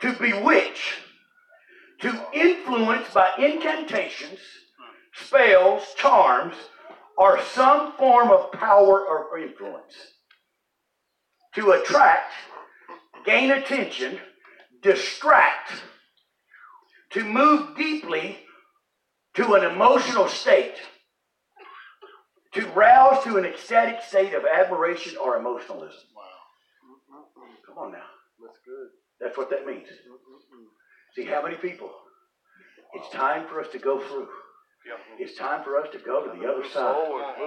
To bewitch. To influence by incantations, spells, charms, or some form of power or influence. To attract, gain attention, distract, to move deeply to an emotional state, to rouse to an ecstatic state of admiration or emotionalism. Wow. Come on now. That's good. That's what that means. See, how many people? It's time for us to go through. It's time for us to go to the other side.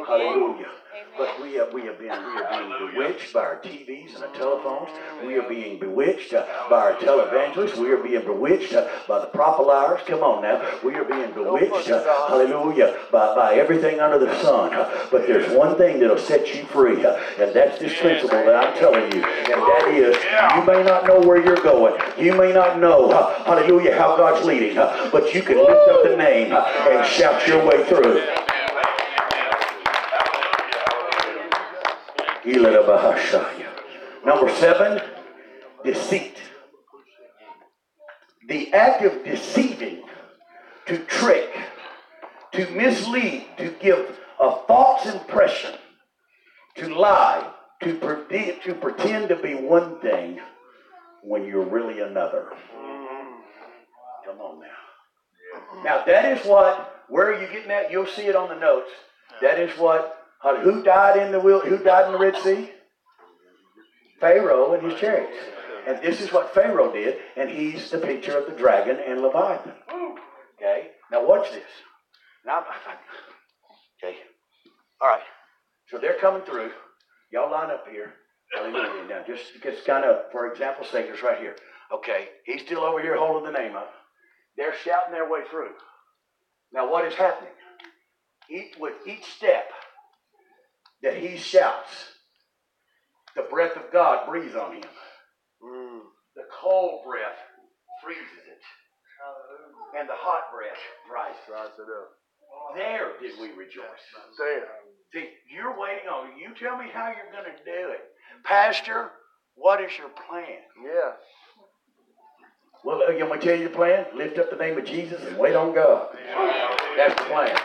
Hallelujah. But we have, we have been we are being bewitched by our TVs and our telephones. We are being bewitched uh, by our televangelists. We are being bewitched uh, by the prophylaires. Come on now. We are being bewitched, uh, hallelujah, by, by everything under the sun. Uh, but there's one thing that'll set you free, uh, and that's this principle that I'm telling you. And that is, you may not know where you're going. You may not know, uh, hallelujah, how God's leading. uh, but you can lift up the name uh, and shout your way through. Number seven, deceit. The act of deceiving, to trick, to mislead, to give a false impression, to lie, to, predi- to pretend to be one thing when you're really another. Come on now. Now that is what, where are you getting that? You'll see it on the notes. That is what, who died in the who died in the Red Sea? Pharaoh and his chariots. And this is what Pharaoh did, and he's the picture of the dragon and Leviathan. Okay? Now watch this. Now, okay. All right. So they're coming through. Y'all line up here. Hallelujah. Now, just just kind of, for example's sake, it's right here. Okay. He's still over here holding the name up. They're shouting their way through. Now, what is happening? Each, with each step that he shouts, the breath of God breathes on him. Mm. The cold breath freezes it, and the hot breath dries it. It up. There did we rejoice. There. See, you're waiting on you. Tell me how you're going to do it, Pastor. What is your plan? Yeah. Well, you want me to tell you the plan? Lift up the name of Jesus and wait on God. That's the plan.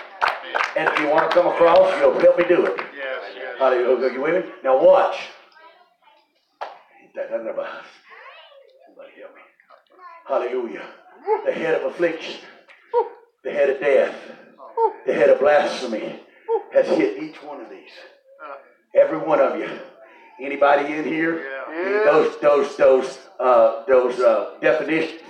And if you want to come across, you'll help me do it. Hallelujah. You with me? Now watch. That under my Somebody help me. Hallelujah. The head of affliction, the head of death, the head of blasphemy has hit each one of these. Every one of you. Anybody in here? Yeah. Those those those uh, those uh, definitions.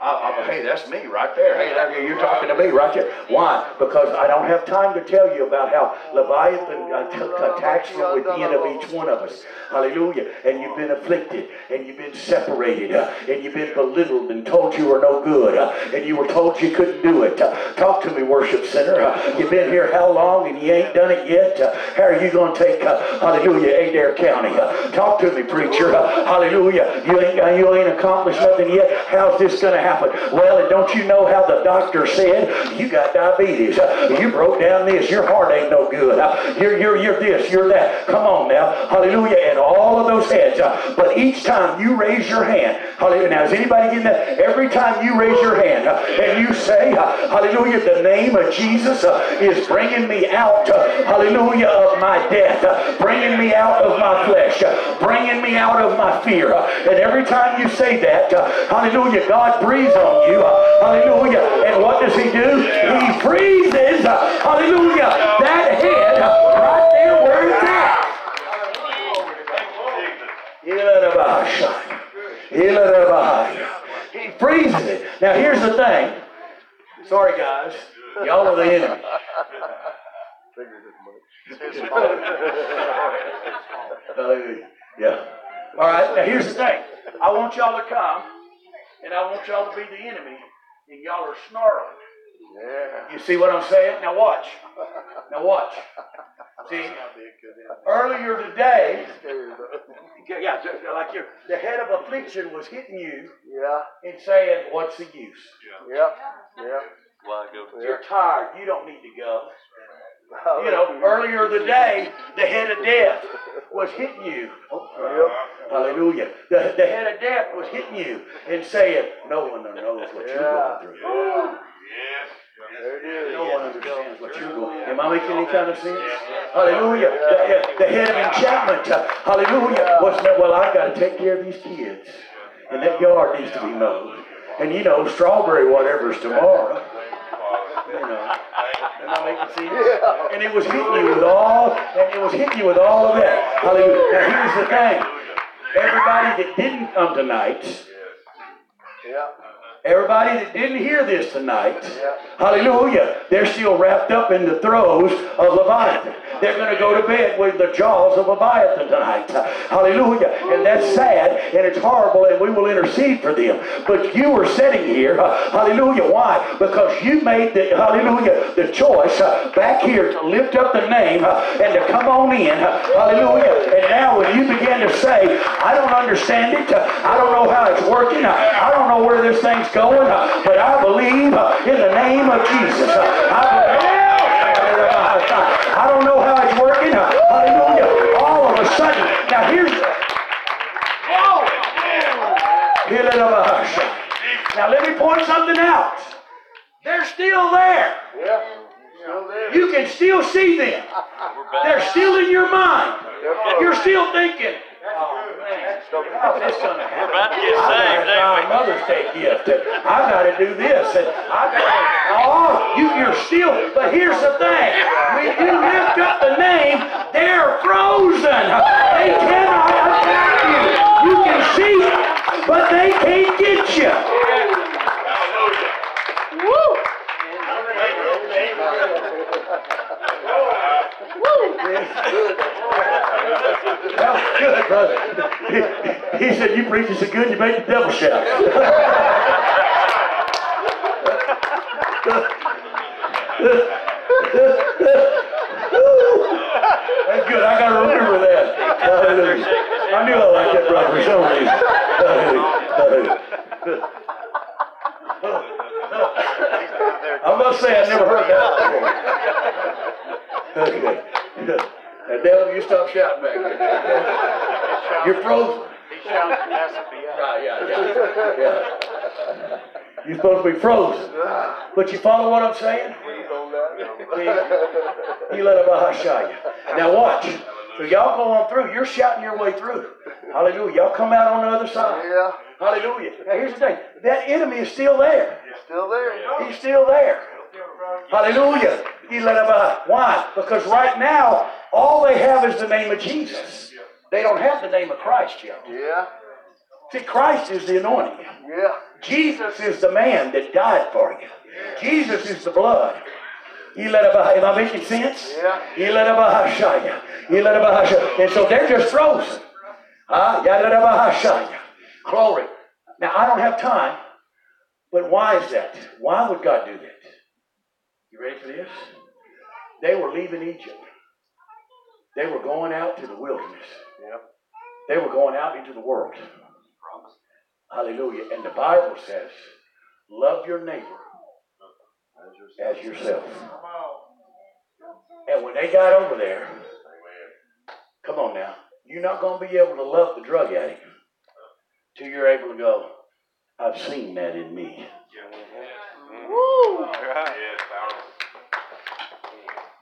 I, I, hey, that's me right there. Hey, that, you're talking to me right there. Why? Because I don't have time to tell you about how Leviathan uh, attacks from within of each one of us. Hallelujah. And you've been afflicted, and you've been separated, uh, and you've been belittled and told you were no good, uh, and you were told you couldn't do it. Uh, talk to me, worship center. Uh, you've been here how long, and you ain't done it yet? Uh, how are you going to take, hallelujah, Adair County? talk to me, preacher. hallelujah. You ain't, you ain't accomplished nothing yet. How's this going to happen? Well, and don't you know how the doctor said you got diabetes? You broke down this. Your heart ain't no good. You're, you're, you're this, you're that. Come on now. Hallelujah. And all of those heads. But each time you raise your hand, hallelujah. Now, is anybody getting that? Every time you raise your hand uh, and you say, uh, hallelujah, the name of Jesus uh, is bringing me out, hallelujah, of my death, bringing me out of my flesh, bringing me out of my fear. And every time you say that, hallelujah, God on you. Hallelujah. And what does he do? He freezes, hallelujah, that head right there where it's at. He freezes it. Now here's the thing. Sorry guys. Y'all are the enemy. yeah. All right. Now here's the thing. I want y'all to come, and I want y'all to be the enemy, and y'all are snarling. Yeah. You see what I'm saying? Now watch. Now watch. See, earlier today, yeah, like your, the head of affliction was hitting you, yeah, and saying, "What's the use?" Yeah, yeah. Why go? You're tired. You don't need to go. You know, earlier today, the head of death was hitting you. Oh, hallelujah. The, the head of death was hitting you and saying, No one knows what you're going through. Yes. No one understands what you're going through. Am I making any kind of sense? Hallelujah. The, the head of enchantment, uh, hallelujah, was, Well, I've got to take care of these kids. And that yard needs to be mowed. And you know, strawberry whatever's tomorrow. You know. Am I making sense? Yeah. And it was hitting you with all, and it was hitting you with all of that. Hallelujah. Now here's the thing. Everybody that didn't come tonight, yeah. Everybody that didn't hear this tonight, hallelujah, they're still wrapped up in the throes of Leviathan. They're going to go to bed with the jaws of Leviathan tonight. Hallelujah. And that's sad and it's horrible and we will intercede for them. But you are sitting here, hallelujah. Why? Because you made the, hallelujah, the choice uh, back here to lift up the name uh, and to come on in. Hallelujah. And now when you begin to say, I don't understand it, I don't know how it's working, I don't know where this thing's going, but I believe in the name of Jesus. I, don't know how it's working. Hallelujah. All of a sudden, now here's. Now let me point something out. They're still there. Yeah. Still there. You can still see them. They're still in your mind. You're still thinking, oh man, how's this going to happen? We're about to get saved, ain't we? Mother's Day gift. I got to do this. And I got to, oh, you, you're still, but here's the thing. When you lift up the name, they're frozen. They cannot attack you. You can see, but they can't get you. Woo! That was good, brother. He, he said, You preaching so good, you made the devil shout. That's good. I got to remember that. Hallelujah. I knew I liked that brother for some reason. I must say, I never heard that before. Okay. Now, Dale, you stop shouting back there. You're frozen. He's shouting at FBI. Right, yeah, yeah, yeah. You're supposed to be frozen. But you follow what I'm saying? He let him Now watch. So y'all go on through. You're shouting your way through. Hallelujah. Y'all come out on the other side. Yeah. Hallelujah. Now here's the thing. That enemy is still there. He's still there. He's still there. Hallelujah. Why? Because right now, all they have is the name of Jesus. They don't have the name of Christ yet. Yeah. See, Christ is the anointing. Yeah. Jesus is the man that died for you. Jesus is the blood. Am I making sense? Yeah. And so they're just frozen. Ah, Glory. Now, I don't have time, but why is that? Why would God do that? You ready for this? They were leaving Egypt. They were going out to the wilderness. Yep. They were going out into the world. Hallelujah. And the Bible says, love your neighbor as yourself. And when they got over there, come on now, you're not going to be able to love the drug addict till you're able to go, I've seen that in me. Mm-hmm. Woo!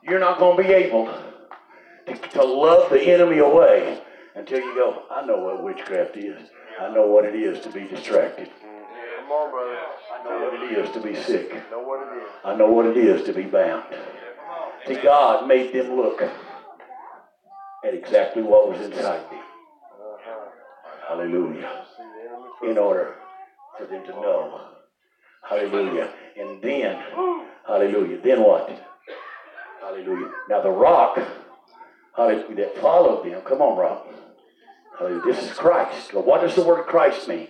You're not going to be able to, to love the enemy away until you go, I know what witchcraft is. I know what it is to be distracted. Come on, brother. I know what it is to be sick. Know what it is. I know what it is to be bound. See, God made them look at exactly what was inside them. Hallelujah. See the enemy In order for them to know. Hallelujah. And then, hallelujah. Then what? Hallelujah. Now the rock, hallelujah, that followed them. Come on, rock. Hallelujah. This is Christ. Well, what does the word Christ mean?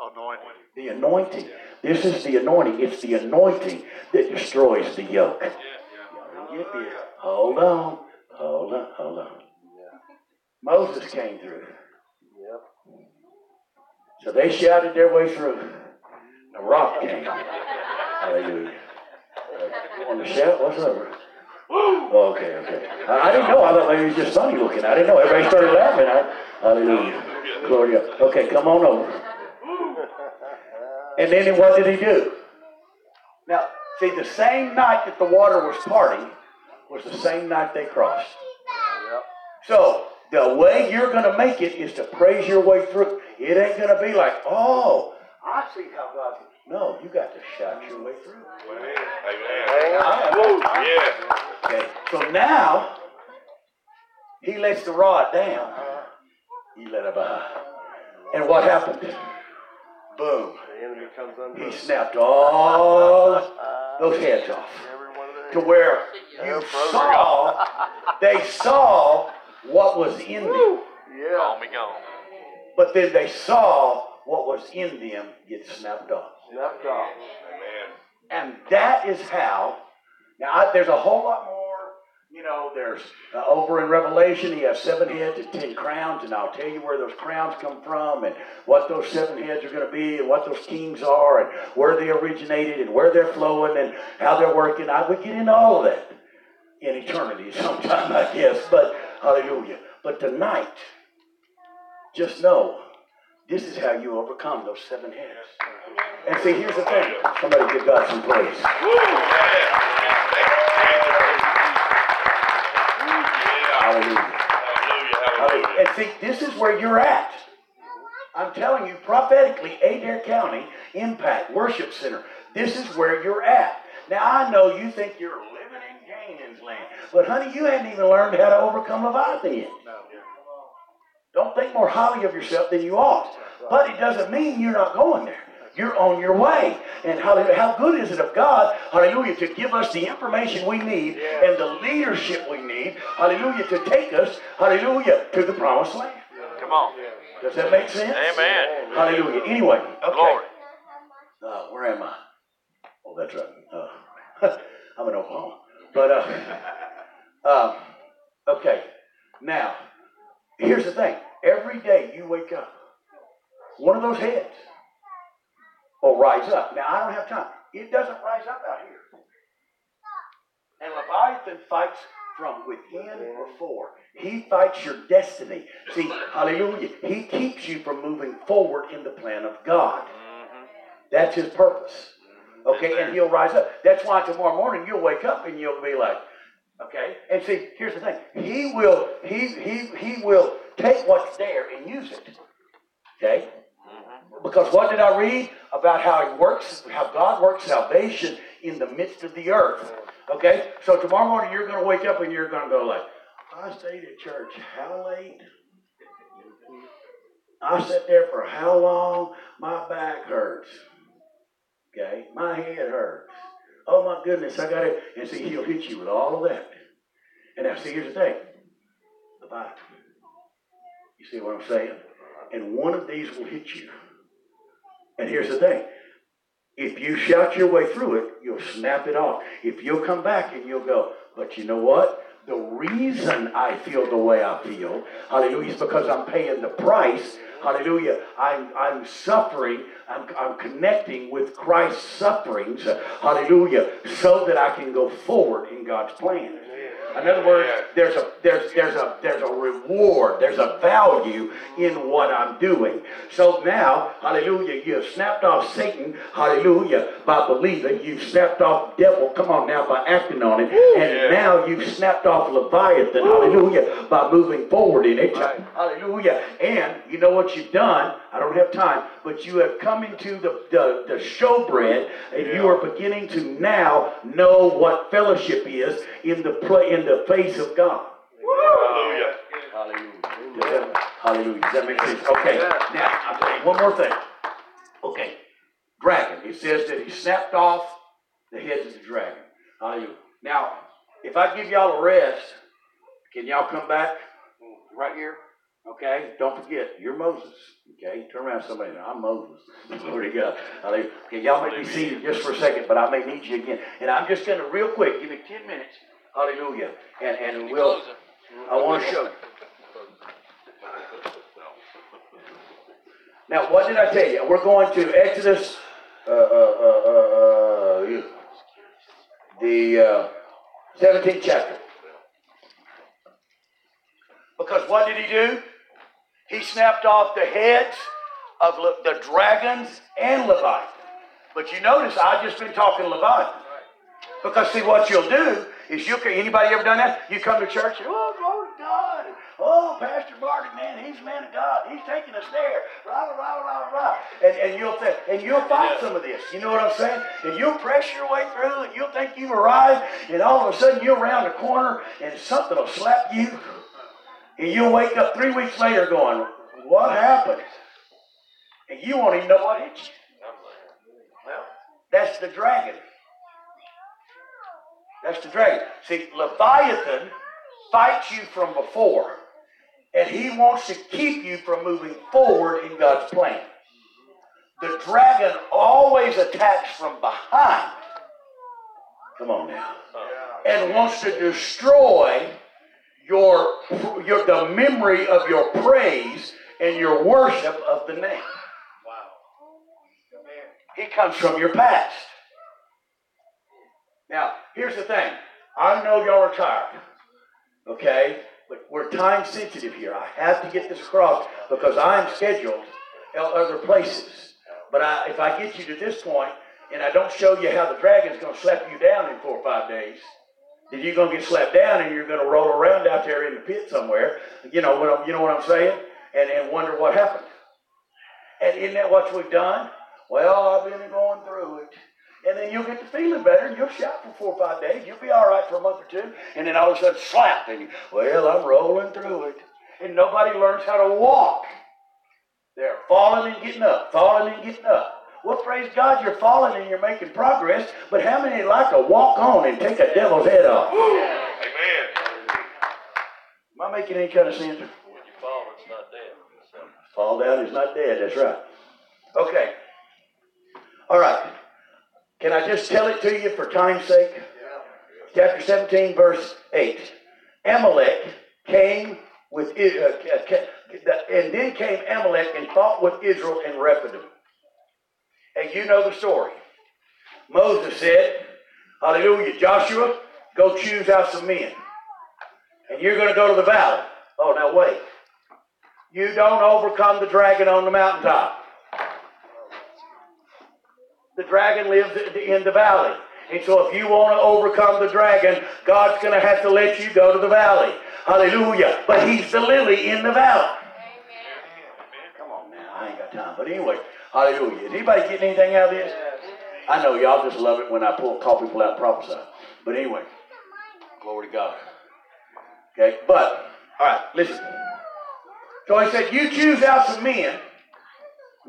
Anointing. The anointing. This is the anointing. It's the anointing that destroys the yoke. Y'all Get this. Hold on. Hold on. Hold on. Moses came through. Yep. So they shouted their way through. The rock came. Hallelujah. Uh, Want to shout? What's over? Okay, okay. I, I didn't know. I thought maybe it was just funny looking. I didn't know. Everybody started laughing. I, hallelujah. Glory. Okay, come on over. And then what did he do? Now, see, the same night that the water was parting was the same night they crossed. So, the way you're going to make it is to praise your way through. It ain't going to be like, oh, I see how God. No, you got to shout your way through. Amen. Amen. Woo! Okay, so now he lets the rod down. He let it by. And what happened? Boom. The enemy comes under. He snapped all those heads off. every one of their To where you saw, they saw what was in them. Yeah. Call me gone. But then they saw what was in them get snapped off. Snapped off. Amen. And that is how, now I, there's a whole lot more, you know, there's uh, over in Revelation, he has seven heads and ten crowns, and I'll tell you where those crowns come from and what those seven heads are going to be and what those kings are and where they originated and where they're flowing and how they're working. I would get into all of that in eternity sometime, I guess, but hallelujah. But tonight, just know this is how you overcome those seven heads. And see, here's the thing. Somebody give God some praise. Hallelujah. Hallelujah. And see, this is where you're at. I'm telling you, prophetically, Adair County Impact Worship Center. This is where you're at. Now I know you think you're living in Canaan's land, but honey, you hadn't even learned how to overcome Leviathan yet. Don't think more highly of yourself than you ought. But it doesn't mean you're not going there. You're on your way. And hallelujah, how good is it of God, hallelujah, to give us the information we need and the leadership we need, hallelujah, to take us, hallelujah, to the promised land. Come on. Does that make sense? Amen. Hallelujah. Anyway, okay. Glory. Uh, where am I? Oh, that's right. Uh, I'm in Oklahoma. But, uh, um, okay. Now, here's the thing. Every day you wake up, one of those heads will rise up. Now, I don't have time. It doesn't rise up out here. And Leviathan fights from within before. He fights your destiny. See, hallelujah. He keeps you from moving forward in the plan of God. Mm-hmm. That's his purpose. Okay, and he'll rise up. That's why tomorrow morning you'll wake up and you'll be like, okay. And see, here's the thing. He will, he he he will take what's there and use it. Okay? Mm-hmm. Because what did I read about how he works, how God works salvation in the midst of the earth? Okay? So tomorrow morning you're going to wake up and you're going to go like, I stayed at church how late? I sat there for how long? My back hurts. Okay? My head hurts. Oh my goodness, I got it. And see, he'll hit you with all of that. And now, see, here's the thing the Bible. See what I'm saying? And one of these will hit you. And here's the thing if you shout your way through it, you'll snap it off. If you'll come back and you'll go, but you know what? The reason I feel the way I feel, hallelujah, is because I'm paying the price. Hallelujah. I'm, I'm suffering. I'm, I'm connecting with Christ's sufferings. Hallelujah. So that I can go forward in God's plan. In other words, there's a there's there's a there's a reward, there's a value in what I'm doing. So now, hallelujah, you have snapped off Satan, hallelujah, by believing. You've snapped off the devil, come on now, by acting on it. And now you've snapped off Leviathan, hallelujah, by moving forward in it. Hallelujah. And you know what you've done? I don't have time, but you have come into the, the, the showbread and you are beginning to now know what fellowship is in the play in the face of God. Hallelujah. Hallelujah. Does hallelujah. Does that make sense? Okay. Now, I'll tell you one more thing. Okay. Dragon. It says that he snapped off the heads of the dragon. Hallelujah. Now, if I give y'all a rest, can y'all come back right here? Okay? Don't forget, you're Moses. Okay? Turn around to somebody. I'm Moses. Glory to God. Hallelujah. Okay, y'all may be seated just for a second, but I may need you again. And I'm just going to, real quick, give me 10 minutes. Hallelujah. And, and we'll, I want to show you. Now, what did I tell you? We're going to Exodus, uh, uh, uh, uh, uh, the uh, 17th chapter. Because what did he do? He snapped off the heads of Le- the dragons and Leviathan. But you notice I've just been talking Leviathan. Because see what you'll do is you can anybody ever done that? You come to church, oh glory to God. Oh, Pastor Martin, man, he's a man of God. He's taking us there. Blah, blah, blah, blah. And, and you'll think, and you'll fight some of this. You know what I'm saying? And you'll press your way through and you'll think you've arrived, and all of a sudden you're around the corner and something will slap you. And you'll wake up three weeks later going, What happened? And you won't even know what hit you. Well, that's the dragon. That's the dragon. See, Leviathan fights you from before, and he wants to keep you from moving forward in God's plan. The dragon always attacks from behind. Come on now. Uh-huh. And wants to destroy your, your the memory of your praise and your worship of the name. He comes from your past. Now, here's the thing. I know y'all are tired, okay? But we're time sensitive here. I have to get this across because I'm scheduled at other places. But I, if I get you to this point and I don't show you how the dragon's going to slap you down in four or five days, then you're going to get slapped down and you're going to roll around out there in the pit somewhere. You know what I'm, you know what I'm saying? And, and wonder what happened. And isn't that what we've done? Well, I've been going through it. And then you'll get to feeling better and you'll shout for four or five days. You'll be all right for a month or two. And then all of a sudden, slap. And you, well, I'm rolling through it. And nobody learns how to walk. They're falling and getting up, falling and getting up. Well, praise God, you're falling and you're making progress. But how many like to walk on and take a devil's head off? Amen. Am I making any kind of sense? When you fall, it's not dead. So, Fall down is not dead. That's right. Okay. All right. Can I just tell it to you for time's sake? Chapter 17, verse 8. Amalek came with, I- uh, ca- ca- the- and then came Amalek and fought with Israel in Rephidim. And you know the story. Moses said, Hallelujah, Joshua, go choose out some men. And you're going to go to the valley. Oh, now wait. You don't overcome the dragon on the mountaintop. The dragon lives in the valley. And so if you want to overcome the dragon, God's going to have to let you go to the valley. Hallelujah. But he's the lily in the valley. Come on now. I ain't got time. But anyway, hallelujah. Is anybody getting anything out of this? I know y'all just love it when I pull call people out and prophesy. But anyway, glory to God. Okay, but all right, listen. So he said, You choose out some men.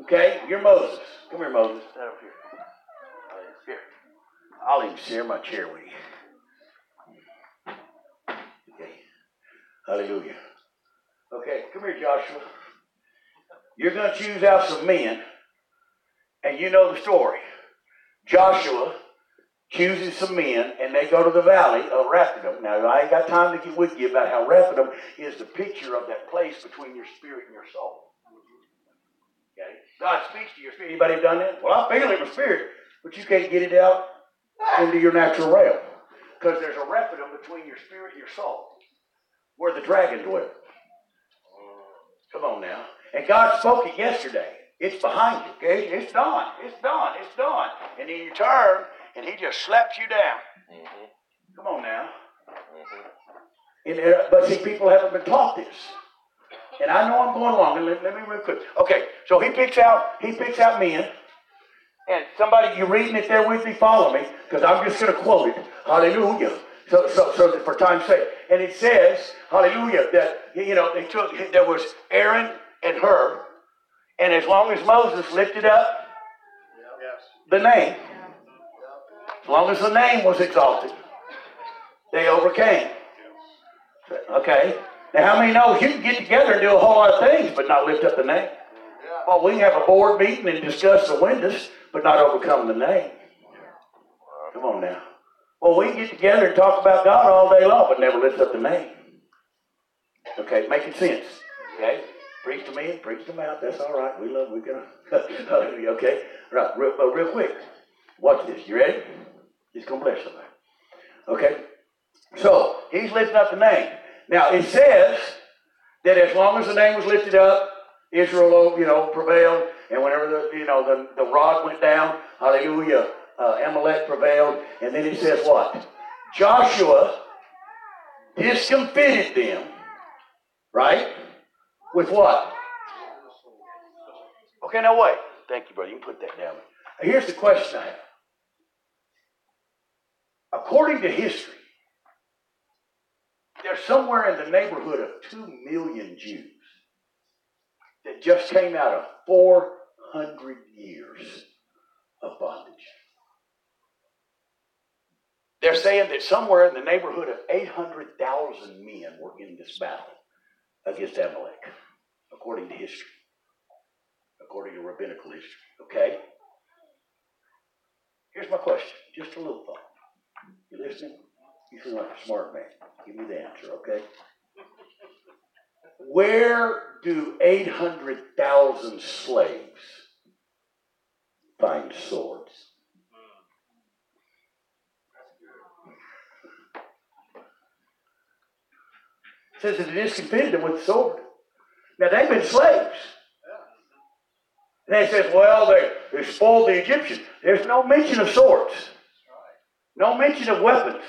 Okay, you're Moses. Come here, Moses. Stand up here. Here. I'll even share my chair with you. Okay. Hallelujah. Okay, come here, Joshua. You're going to choose out some men, and you know the story. Joshua chooses some men, and they go to the valley of Rephidim. Now, I ain't got time to get with you about how Rephidim is the picture of that place between your spirit and your soul. Okay? God speaks to your spirit. Anybody done that? Well, I feel it in my spirit, but you can't get it out into your natural realm. Because there's a Rephidim between your spirit and your soul, where the dragon dwells. Come on now. And God spoke it yesterday. It's behind you, okay? It's done. It's done. It's done. And then you turn, and he just slaps you down. Mm-hmm. Come on now. Mm-hmm. And, uh, but see, people haven't been taught this. And I know I'm going wrong. And let, let me real quick. Okay, so he picks out he picks out men. And somebody, you reading it there with me? Follow me, because I'm just going to quote it. Hallelujah. So, so, so that for time's sake. And it says, Hallelujah, that you know they took there was Aaron and Hur, and as long as Moses lifted up the name, as long as the name was exalted, they overcame. Okay. Now, how many know you can get together and do a whole lot of things, but not lift up the name? Well, we can have a board meeting and discuss the windows, but not overcome the name. Come on now. Well, we can get together and talk about God all day long, but never lift up the name. Okay, making sense. Okay? Preach me and preach them out. That's all right. We love, we're going to. Okay? Right, real, real quick. Watch this. You ready? He's going to bless somebody. Okay? So, he's lifting up the name. Now, it says that as long as the name was lifted up, Israel, you know, prevailed. And whenever the, you know, the, the rod went down, hallelujah, uh, Amalek prevailed. And then it says what? Joshua discomfited them, right? With what? Okay, now wait. Thank you, brother. You can put that down. Here's the question I have. According to history, there's somewhere in the neighborhood of 2 million Jews that just came out of 400 years of bondage. They're saying that somewhere in the neighborhood of 800,000 men were in this battle against Amalek, according to history, according to rabbinical history. Okay? Here's my question, just a little thought. You listening? You seem like a smart man. Give me the answer, okay? Where do 800,000 slaves find swords? It says that it discomfited them with the sword. Now they've been slaves. And they says, well, they, they spoiled the Egyptians. There's no mention of swords. No mention of weapons.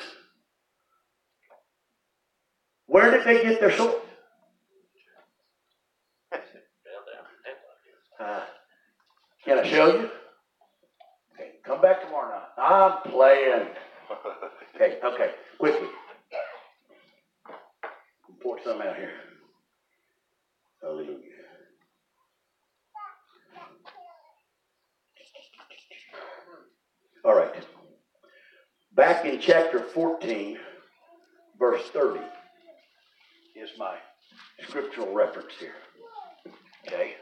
Where did they get their swords? Uh, can I show you? Okay, come back tomorrow night. I'm playing. Okay, okay, quickly. Pour some out here. Hallelujah. All right. Back in chapter 14, verse 30 is my scriptural reference here. Okay?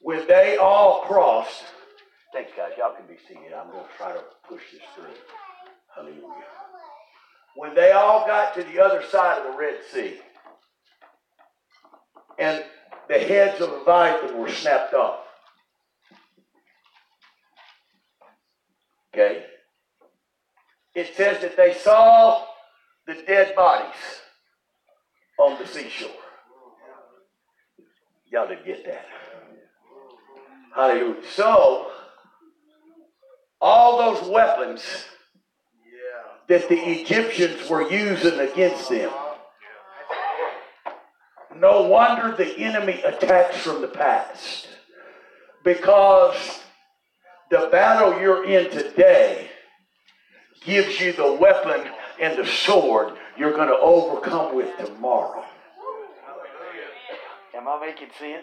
When they all crossed, thanks guys, y'all can be seated. I'm going to try to push this through. Hallelujah. When they all got to the other side of the Red Sea, and the heads of Leviathan were snapped off. Okay? It says that they saw the dead bodies on the seashore. Y'all didn't get that. Hallelujah. So, all those weapons that the Egyptians were using against them. No wonder the enemy attacks from the past. Because the battle you're in today gives you the weapon and the sword you're going to overcome with tomorrow. Am I making sense?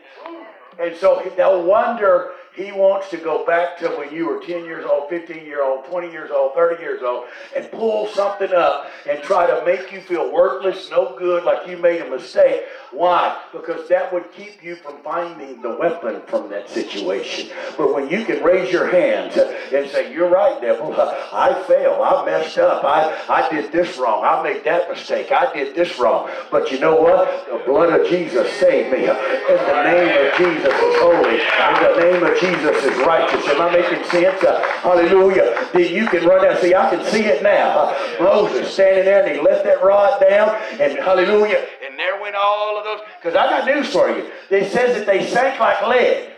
And so no wonder he wants to go back to when you were 10 years old, 15 years old, 20 years old, 30 years old, and pull something up and try to make you feel worthless, no good, like you made a mistake. Why? Because that would keep you from finding the weapon from that situation. But when you can raise your hands and say, You're right, devil, I failed, I messed up, I, I did this wrong, I made that mistake, I did this wrong. But you know what? The blood of Jesus saved me. In the name of Jesus is holy. In the name of Jesus is righteous. Am I making sense? Hallelujah. Then you can run down. See, I can see it now. Moses standing there and he let that rod down and hallelujah. And there went all of those. Because I got news for you. It says that they sank like lead.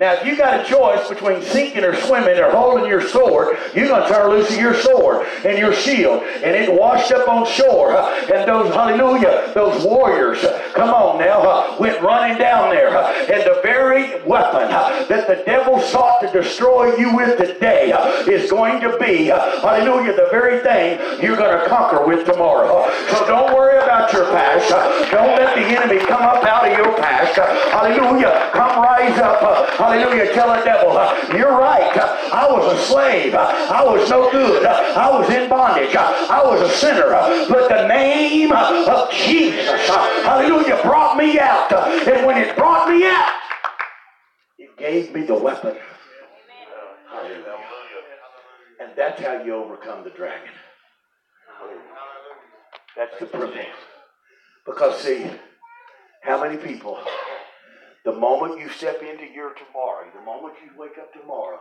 Now, if you got a choice between sinking or swimming or holding your sword, you're going to turn loose of your sword and your shield. And it washed up on shore. And those, hallelujah, those warriors, come on now, went running down there. And the very weapon that the devil sought to destroy you with today is going to be, hallelujah, the very thing you're going to conquer with tomorrow. So don't worry about your past. Don't let the enemy come up out of your past. Hallelujah. Come rise up. Hallelujah. Tell the devil, uh, you're right. I was a slave. I was no good. I was in bondage. I was a sinner. But the name of Jesus, uh, hallelujah, brought me out. And when it brought me out, it gave me the weapon. Hallelujah. And that's how you overcome the dragon. That's the principle. Because see, how many people the moment you step into your tomorrow, the moment you wake up tomorrow,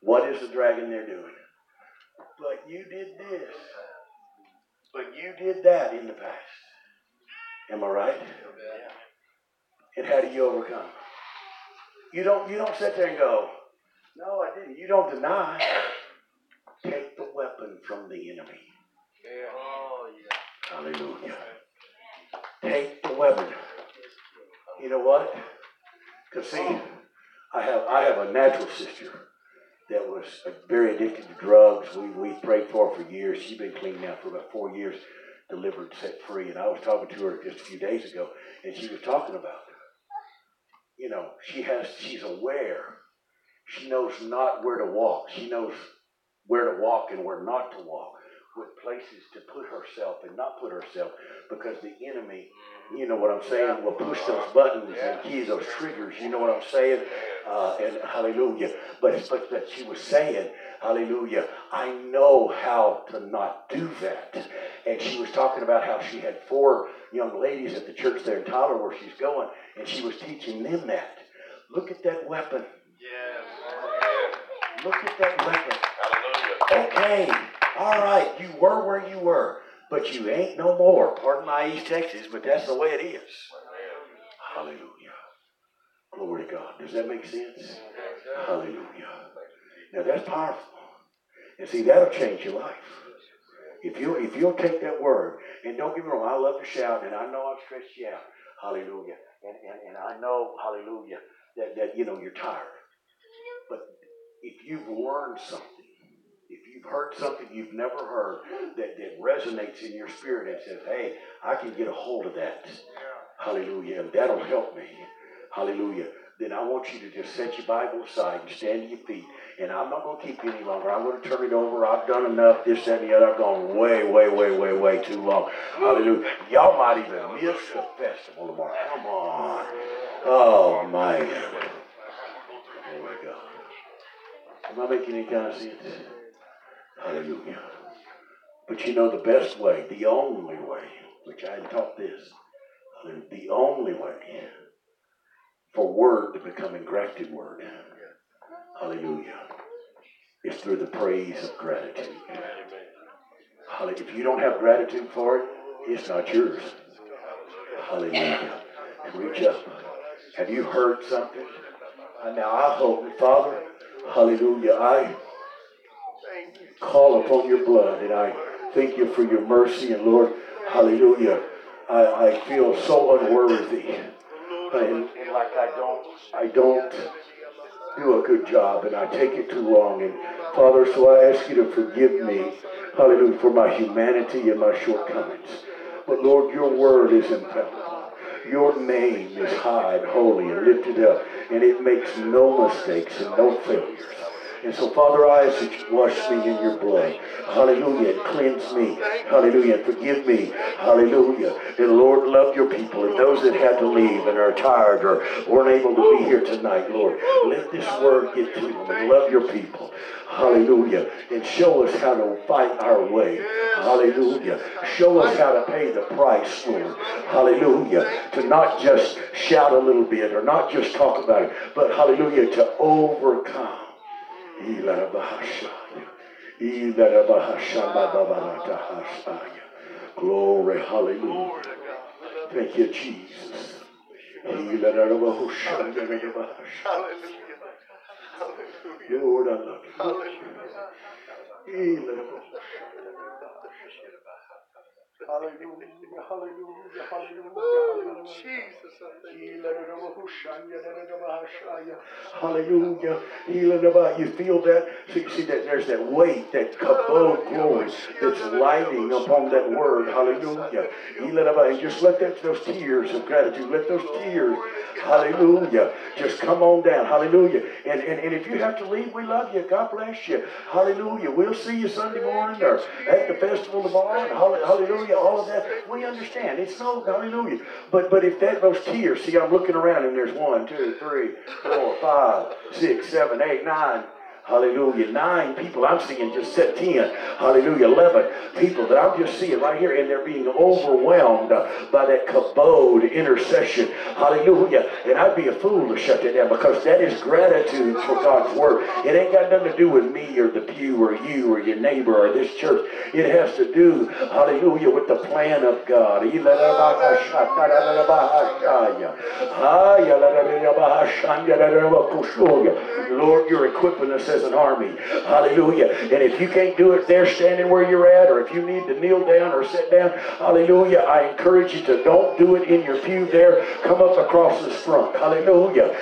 what is the dragon there doing? But you did this. But you did that in the past. Am I right? And how do you overcome? You don't you don't sit there and go, No, I didn't. You don't deny. Take the weapon from the enemy. Hallelujah. Take the weapon. You know what? Because see, I have I have a natural sister that was very addicted to drugs. We we prayed for her for years. She's been clean now for about four years, delivered, set free. And I was talking to her just a few days ago, and she was talking about, you know, she has she's aware. She knows not where to walk. She knows where to walk and where not to walk with places to put herself and not put herself because the enemy, you know what I'm saying, will push those buttons and keys those triggers. You know what I'm saying? Uh, and hallelujah. But, it's but that she was saying, hallelujah, I know how to not do that. And she was talking about how she had four young ladies at the church there in Tyler where she's going, and she was teaching them that. Look at that weapon. Look at that weapon. Hallelujah. Okay. All right, you were where you were, but you ain't no more. Pardon my East Texas, but that's the way it is. Hallelujah. Glory to God. Does that make sense? Hallelujah. Now that's powerful. And see, that'll change your life. If you if you'll take that word, and don't get me wrong, I love to shout, and I know I've stretched you out. Hallelujah. And, and, and I know, hallelujah, that, that you know you're tired. But if you've learned something, you've heard something you've never heard that, that resonates in your spirit and says, hey, I can get a hold of that. Hallelujah. And that'll help me. Hallelujah. Then I want you to just set your Bible aside and stand to your feet. And I'm not going to keep you any longer. I'm going to turn it over. I've done enough, this, that, and the other. I've gone way, way, way, way, way too long. Hallelujah. Y'all might even miss the festival tomorrow. Come on. Oh, man. Oh, there we go. Am I making any kind of sense? Hallelujah. But you know the best way, the only way, which I taught this, the only way for word to become engrafted word, hallelujah, is through the praise of gratitude. Hallelujah. If you don't have gratitude for it, it's not yours. Hallelujah. And reach up. Have you heard something? Now I hope, Father, hallelujah, I call upon your blood and I thank you for your mercy and Lord, hallelujah. I, I feel so unworthy. And, and like I don't I don't do a good job and I take it too long. And Father, so I ask you to forgive me, hallelujah, for my humanity and my shortcomings. But Lord, your word is infallible. Your name is high and holy and lifted up, and it makes no mistakes and no failures. And so, Father, I ask that you wash me in your blood. Hallelujah. Cleanse me. Hallelujah. Forgive me. Hallelujah. And Lord, love your people. And those that had to leave and are tired or weren't able to be here tonight, Lord, let this word get to them. And love your people. Hallelujah. And show us how to fight our way. Hallelujah. Show us how to pay the price, Lord. Hallelujah. To not just shout a little bit or not just talk about it, but hallelujah, to overcome. Glory, hallelujah. Thank you, Jesus. Lord, I love you. Hallelujah, hallelujah, hallelujah, Jesus, Hallelujah. Hallelujah. You feel that? So you see that there's that weight, that kabod glory that's lighting upon that word. Hallelujah. And just let that, those tears of gratitude, let those tears, hallelujah, just come on down. Hallelujah. And, and, and if you have to leave, we love you. God bless you. Hallelujah. We'll see you Sunday morning or at the festival tomorrow. Hallelujah. All of that. We understand. It's no hallelujah. But but if that those tears, see, I'm looking around and there's one, two, three, four, five, six, seven, eight, nine. Hallelujah. Nine people. I'm seeing just set ten. Hallelujah. Eleven people that I'm just seeing right here, and they're being overwhelmed by that kabod intercession. Hallelujah. And I'd be a fool to shut that down because that is gratitude for God's word. It ain't got nothing to do with me or the pew or you or your neighbor or this church. It has to do, hallelujah, with the plan of God. Lord, you're equipping us as an army. Hallelujah. And if you can't do it there standing where you're at, or if you need to kneel down or sit down, hallelujah, I encourage you to don't do it in your pew there. Come up across this front. Hallelujah.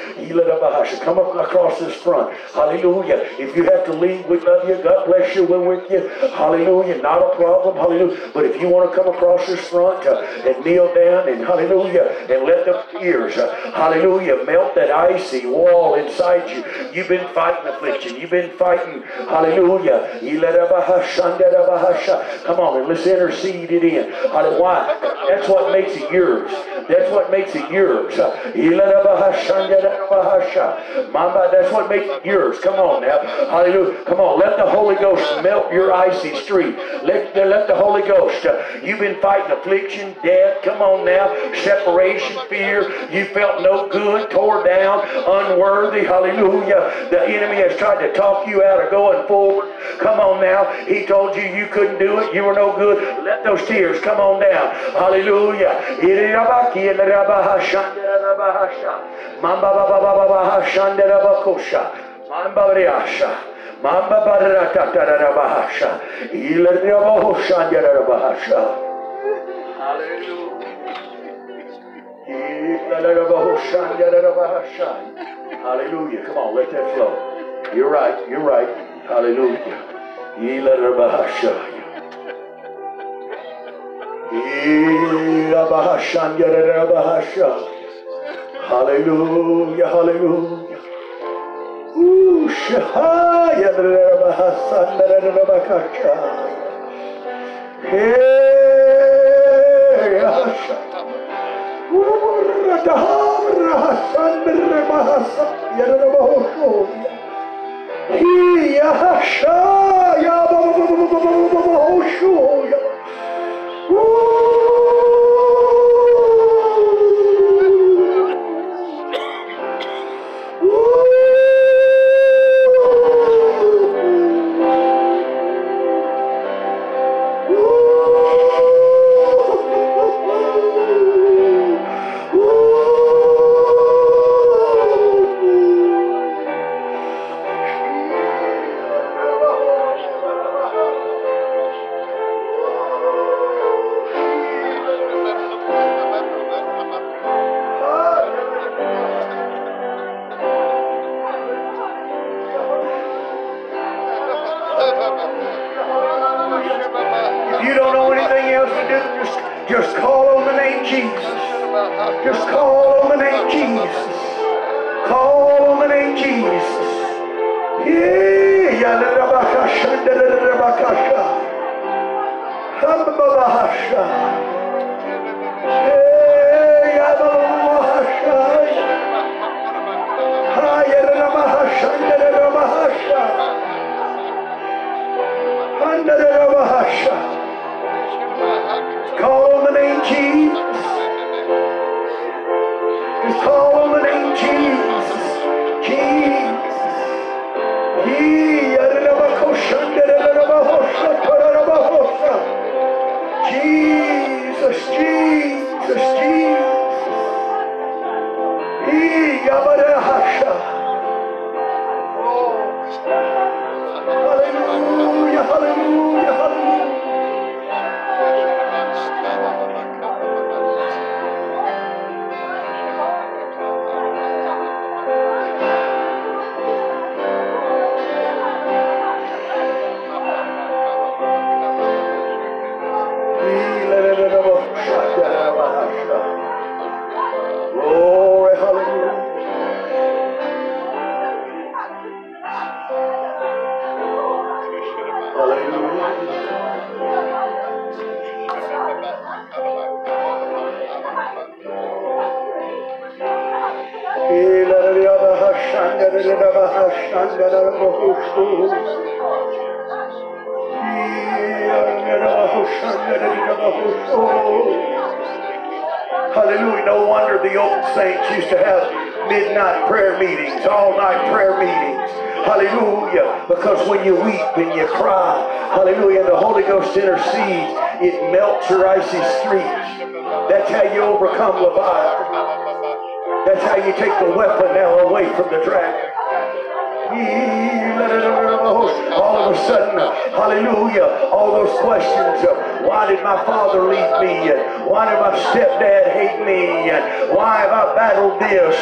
Come up across this front. Hallelujah. If you have to leave, we love you. God bless you. We're with you. Hallelujah. Not a problem. Hallelujah. But if you want to come across this front uh, and kneel down and hallelujah and let the tears, uh, hallelujah, melt that icy wall inside you. You've been fighting affliction. You've been fighting. Hallelujah. Come on and let's intercede it in. Why? That's what makes it yours. That's what makes it yours. Mama, that's what makes it yours. Come on now. Hallelujah. Come on. Let the Holy Ghost melt your icy street. Let, let the Holy Ghost. You've been fighting affliction, death. Come on now. Separation, fear. You felt no good, tore down, unworthy. Hallelujah. The enemy has tried to talk you out of going forward. Come on now. He told you you couldn't do it. You were no good. Let those tears come on down. Hallelujah. Hallelujah. Hallelujah. Come on, let that flow. You're right. You're right. Hallelujah. Hallelujah, hallelujah. Ooh. Hey, asha. Ooh, why have I battled this?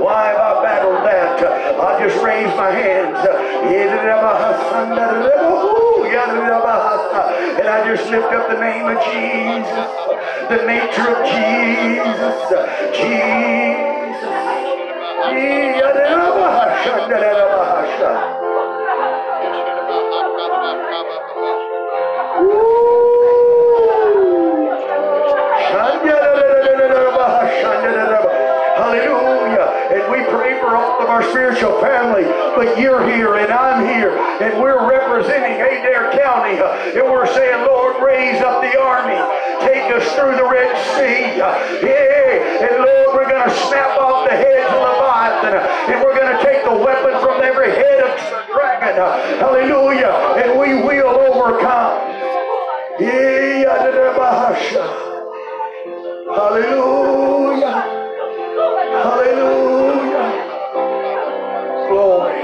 Why have I battled that? I just raise my hands. And I just lift up the name of Jesus, the nature of Jesus, Jesus. Our spiritual family, but you're here and I'm here, and we're representing Adair County, and we're saying, Lord, raise up the army. Take us through the Red Sea. Yeah. And Lord, we're going to snap off the heads of Leviathan, and we're going to take the weapon from every head of dragon. Hallelujah. And we will overcome. Hallelujah. Hallelujah. Glory.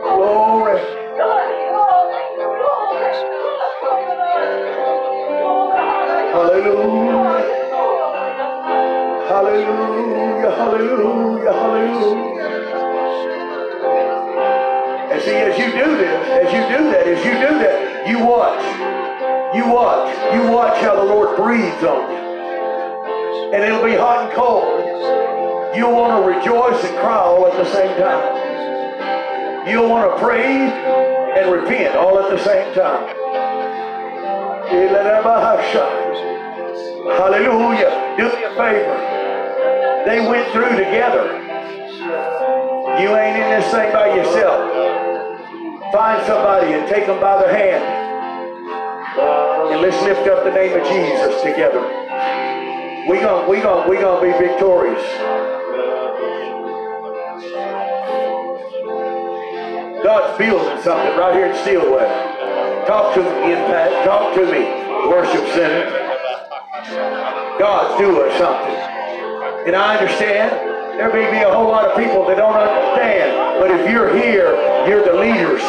Glory. Hallelujah. Hallelujah. Hallelujah. Hallelujah. And see, as you do this, as you do that, as you do that, you watch. You watch. You watch how the Lord breathes on you. And it'll be hot and cold. You'll want to rejoice and cry all at the same time. You'll want to praise and repent all at the same time. Hallelujah. Do me a favor. They went through together. You ain't in this thing by yourself. Find somebody and take them by the hand. And let's lift up the name of Jesus together. We're going we gonna, we gonna be victorious. God's building something right here in Stilwell. Talk to me, Impact. Talk to me, Worship Center. God's doing something. And I understand there may be a whole lot of people that don't understand. But if you're here, you're the leaders.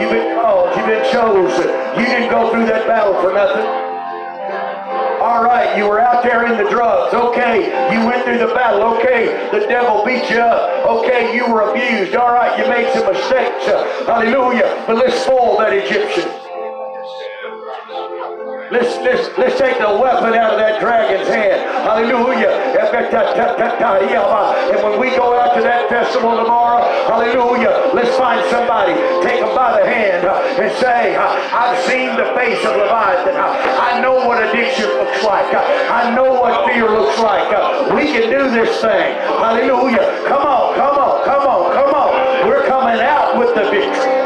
You've been called. You've been chosen. You didn't go through that battle for nothing. All right, you were out there in the drugs. Okay, you went through the battle. Okay, the devil beat you up. Okay, you were abused. All right, you made some mistakes. Hallelujah. But let's spoil that Egyptian. Let's, let's, let's take the weapon out of that dragon's hand. Hallelujah. And when we go out to that festival tomorrow, hallelujah, let's find somebody, take them by the hand uh, and say, uh, I've seen the face of Leviathan. Uh, I know what addiction looks like. I know what fear looks like. We can do this thing. Hallelujah. Come on, come on, come on, come on. We're coming out with the victory.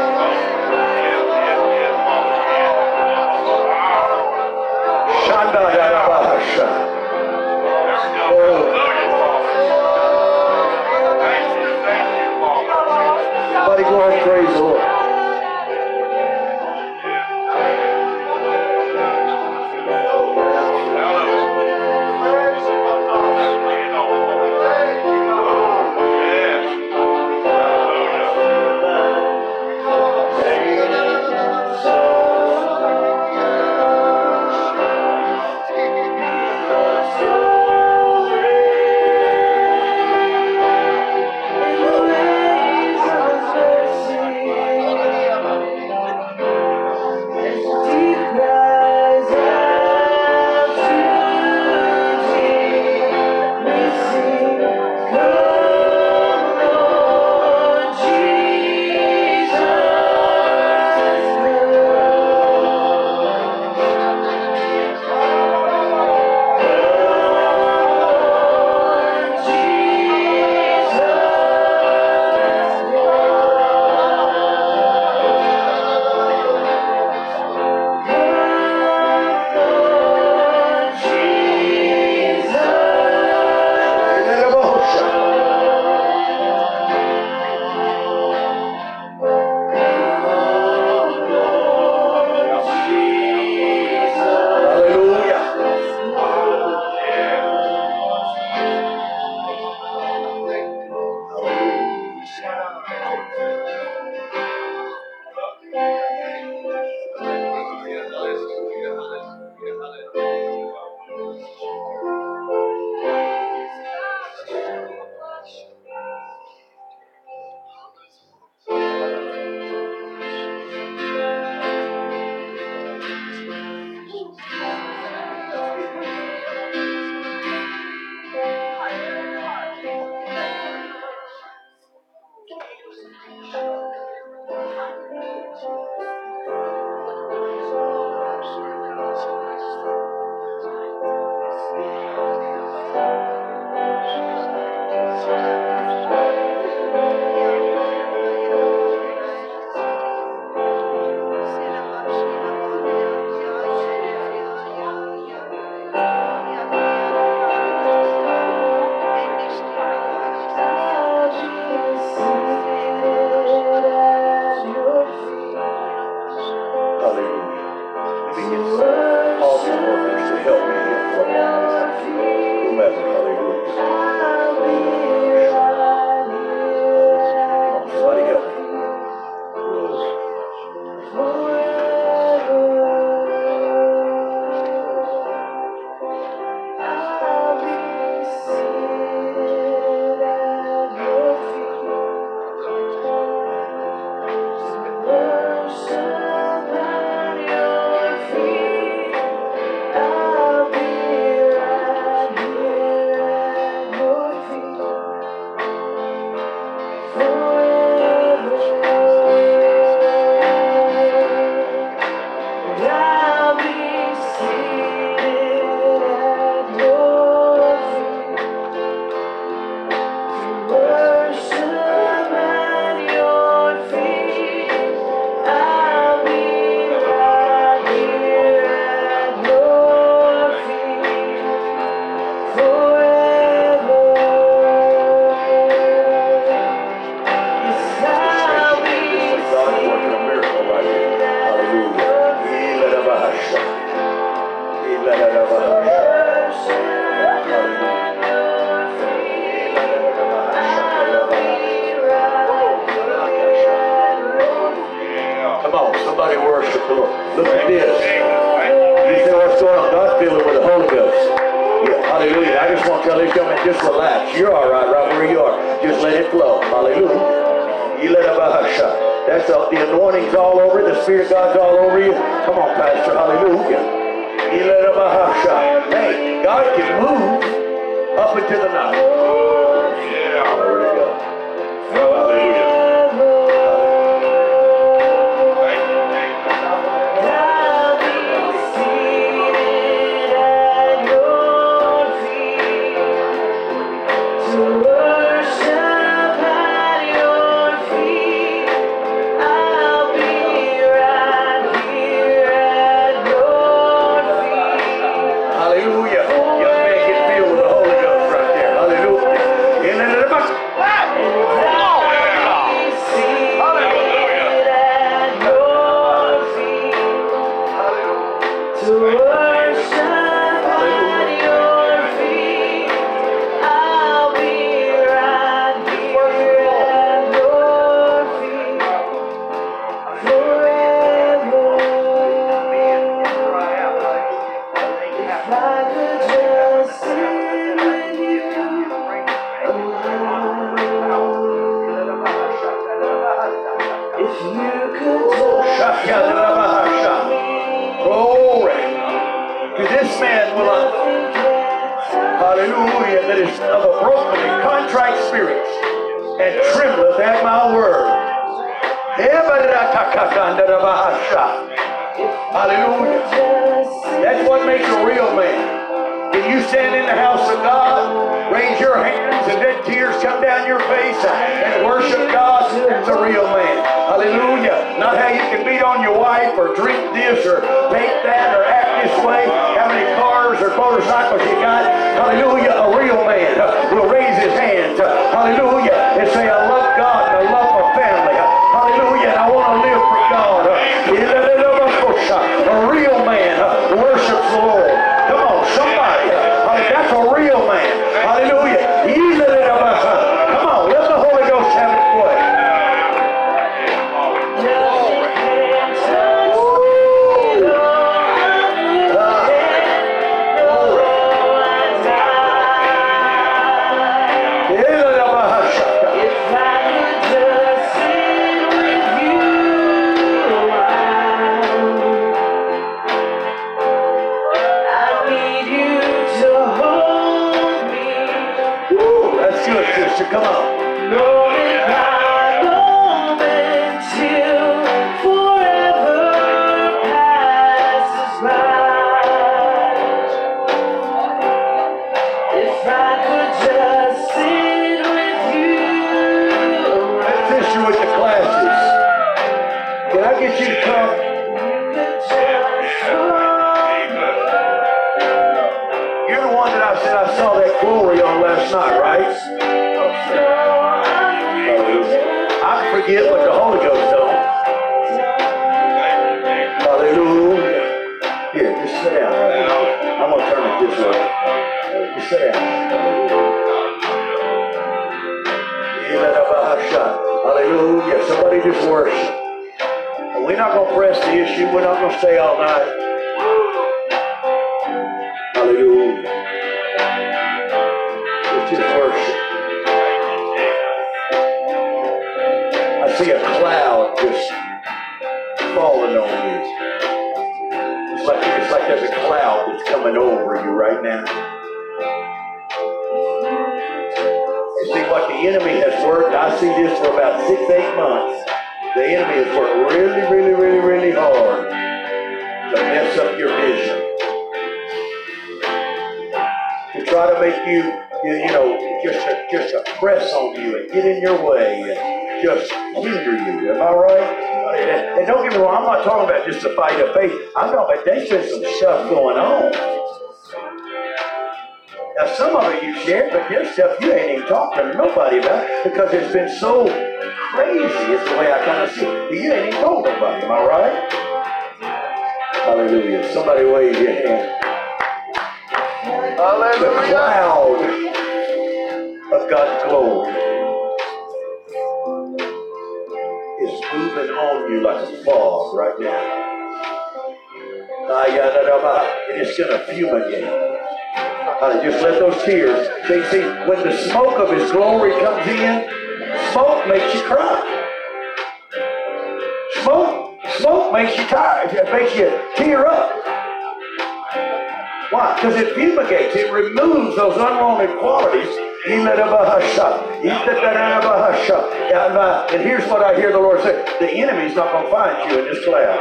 Lord say the enemy's not going to find you in this cloud.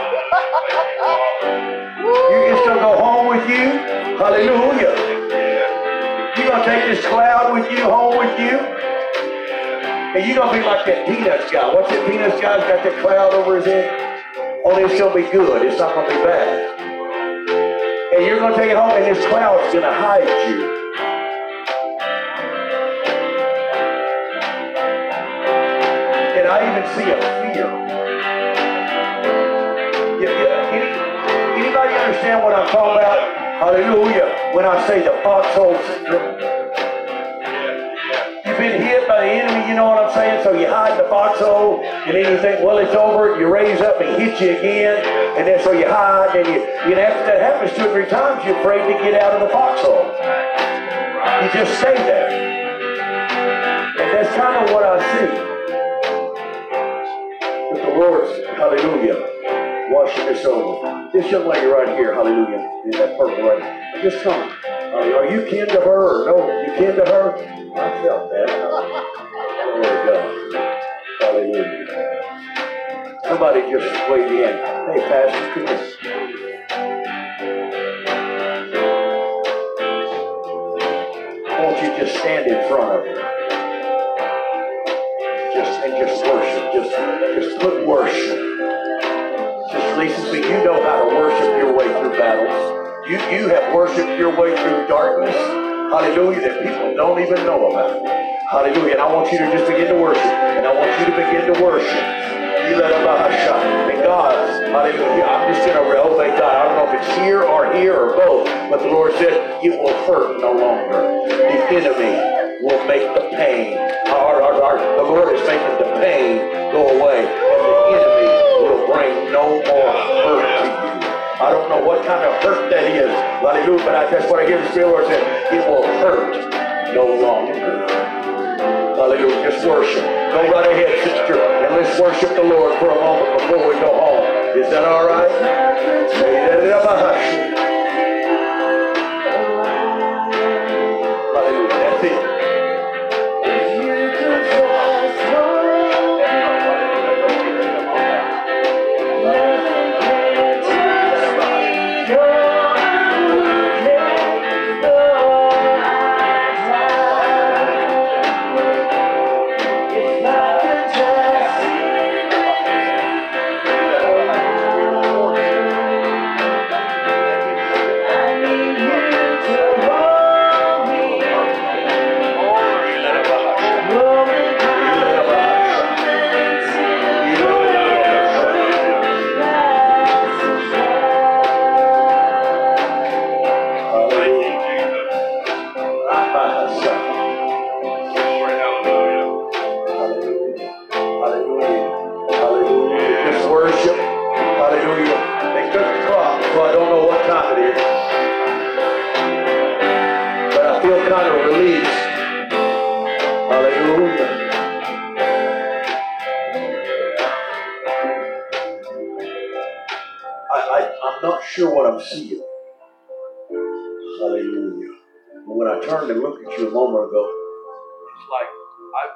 You can still go home with you. Hallelujah. You're going to take this cloud with you, home with you. And you're going to be like that Peanuts guy. What's that Peanuts guy's got that cloud over his head? Only it's going to be good. It's not going to be bad. And you're going to take it home, and this cloud's going to hide you. I even see a fear. You, you, any, anybody understand what I'm talking about? Hallelujah. When I say the foxhole syndrome. You've been hit by the enemy, you know what I'm saying? So you hide the foxhole, and then you think, well, it's over. You raise up and hit you again, and then so you hide, and you, you know, after that happens two or three times, you're afraid to get out of the foxhole. You just stay there. And that's kind of what I see. The hallelujah, washing this over. This young lady right here, hallelujah, in that purple right Just come. Are, are you kin to her or no? You kin to her? I felt that. Glory to God. Hallelujah. Somebody just weighed in. Hey, Pastor, come here. Won't you just stand in front of her? Just worship. Just just put worship. Just Lisa, so you know how to worship your way through battles. You you have worshiped your way through darkness. Hallelujah, that people don't even know about. Hallelujah. And I want you to just begin to worship. And I want you to begin to worship. You let And God, hallelujah. I'm just going to obey God. I don't know if it's here or here or both. But the Lord said, it will hurt no longer. The enemy will make the pain. Our, our, our, the Lord is making the pain go away. And the enemy will bring no more hurt to you. I don't know what kind of hurt that is. Hallelujah. But I, that's what I hear the Spirit Lord say. It will hurt no longer. Hallelujah. Just worship. Go right ahead, sister, and let's worship the Lord for a moment before we go home. Is that all right?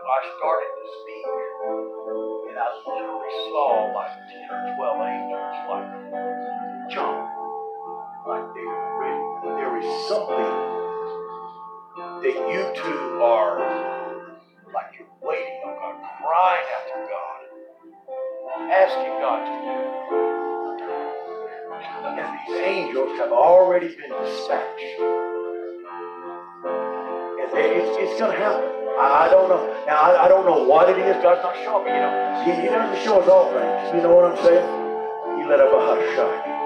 I, started to speak, and I literally saw like 10 or 12 angels like jump, like they were ready. There is something that you two are like you're waiting on God, crying after God, asking God to do. And these angels have already been dispatched. And they, it's, it's going to happen. I, I don't know. Now, I, I don't know what it is. God's not showing me. You know, He, he doesn't show us all things. You know what I'm saying? He let up a hush shine.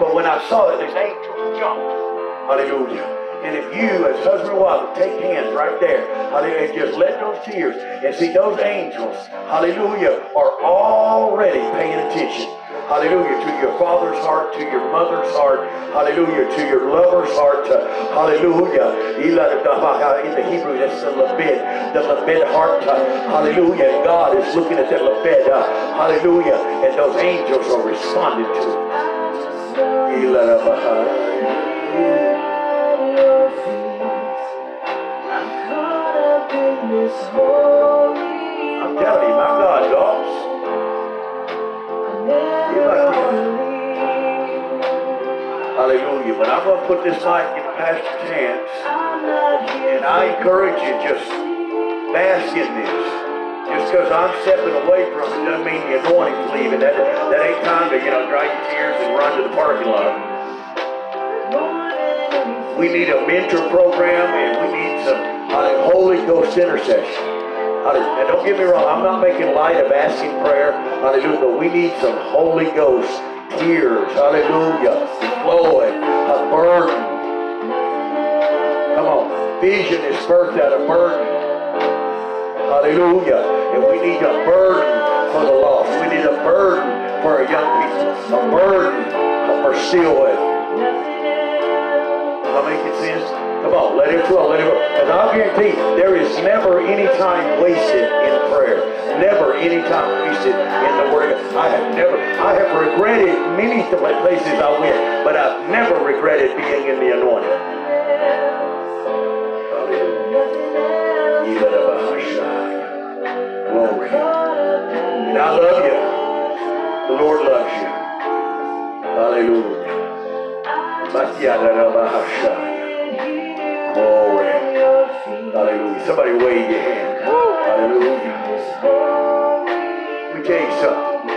But when I saw it, these angels jumped. Hallelujah. And if you, as husband and wife, take hands right there, hallelujah, and just let those tears and see those angels, hallelujah, are already paying attention hallelujah, to your father's heart, to your mother's heart, hallelujah, to your lover's heart, to, hallelujah, in the Hebrew, that's the Labed, the Labed heart, hallelujah, God is looking at that Labed, hallelujah, and those angels are responding to it. I'm telling you, my God, dogs. Hallelujah. But I'm going to put this mic in Pastor's hands. And I encourage you, just bask in this. Just because I'm stepping away from it doesn't mean the anointing's leaving. That, that ain't time to, you know, dry your tears and run to the parking lot. We need a mentor program and we need some uh, Holy Ghost intercession. Hallelujah. Now don't get me wrong, I'm not making light of asking prayer. Hallelujah. But we need some Holy Ghost tears. Hallelujah. Flowing. A burden. Come on. Vision is birthed out of burden. Hallelujah. And we need a burden for the lost. We need a burden for our young people. A burden to pursue it. Am I making sense? Come on, let it flow, let it go. And I'll guarantee there is never any time wasted in prayer. Never any time wasted in the Word. I have never, I have regretted many places I went, but I've never regretted being in the anointing. Hallelujah. Glory. And I love you. The Lord loves you. Hallelujah. Glory. Hallelujah. Somebody wave your hand. Hallelujah. Me tell you something.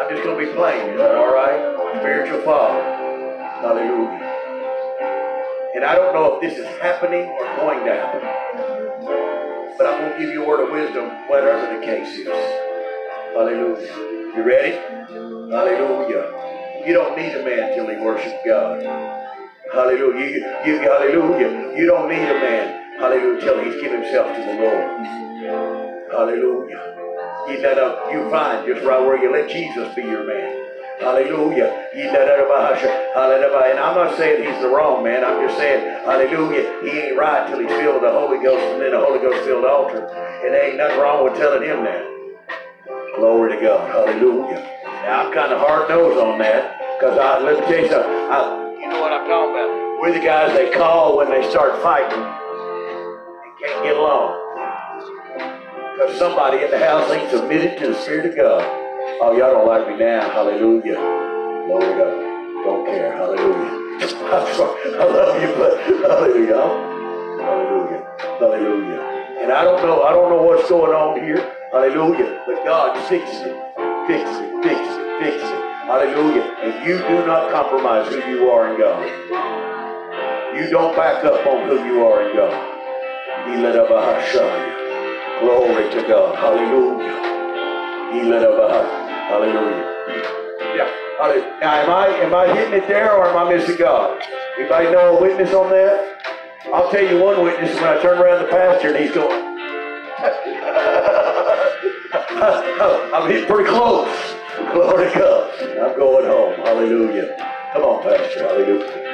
I'm just going to be plain. Is that all right? Spiritual father. Hallelujah. And I don't know if this is happening or going to happen. But I'm going to give you a word of wisdom, whatever the case is. Hallelujah. You ready? Hallelujah. You don't need a man till he worships God. Hallelujah. You, you, hallelujah. You don't need a man. Hallelujah. Till he's given himself to the Lord. Hallelujah. You, up, you find just right where you let Jesus be your man. Hallelujah. Hallelujah. And I'm not saying he's the wrong man. I'm just saying, hallelujah, he ain't right till he's filled with the Holy Ghost and then the Holy Ghost filled altar. And there ain't nothing wrong with telling him that. Glory to God. Hallelujah. Now, I'm kind of hard nosed on that because I, let me tell you something. I, know what I'm talking about. We're the guys they call when they start fighting and can't get along. Because somebody in the house ain't submitted to the Spirit of God. Oh, y'all don't like me now. Hallelujah. To God. Don't care. Hallelujah. I love you, but hallelujah. Hallelujah. Hallelujah. And I don't know, I don't know what's going on here. Hallelujah. But God fixes it. Fix it. Fix it. Fix it. Hallelujah. And you do not compromise who you are in God. You don't back up on who you are in God. He let up a hush Glory to God. Hallelujah. He let up a Hallelujah. Yeah. Hallelujah. Now, am I am I hitting it there or am I missing God? Anybody know a witness on that? I'll tell you one witness when I turn around the pastor and he's going. I'm hitting pretty close. Glory God. I'm going home. Hallelujah. Come on, Pastor. Hallelujah.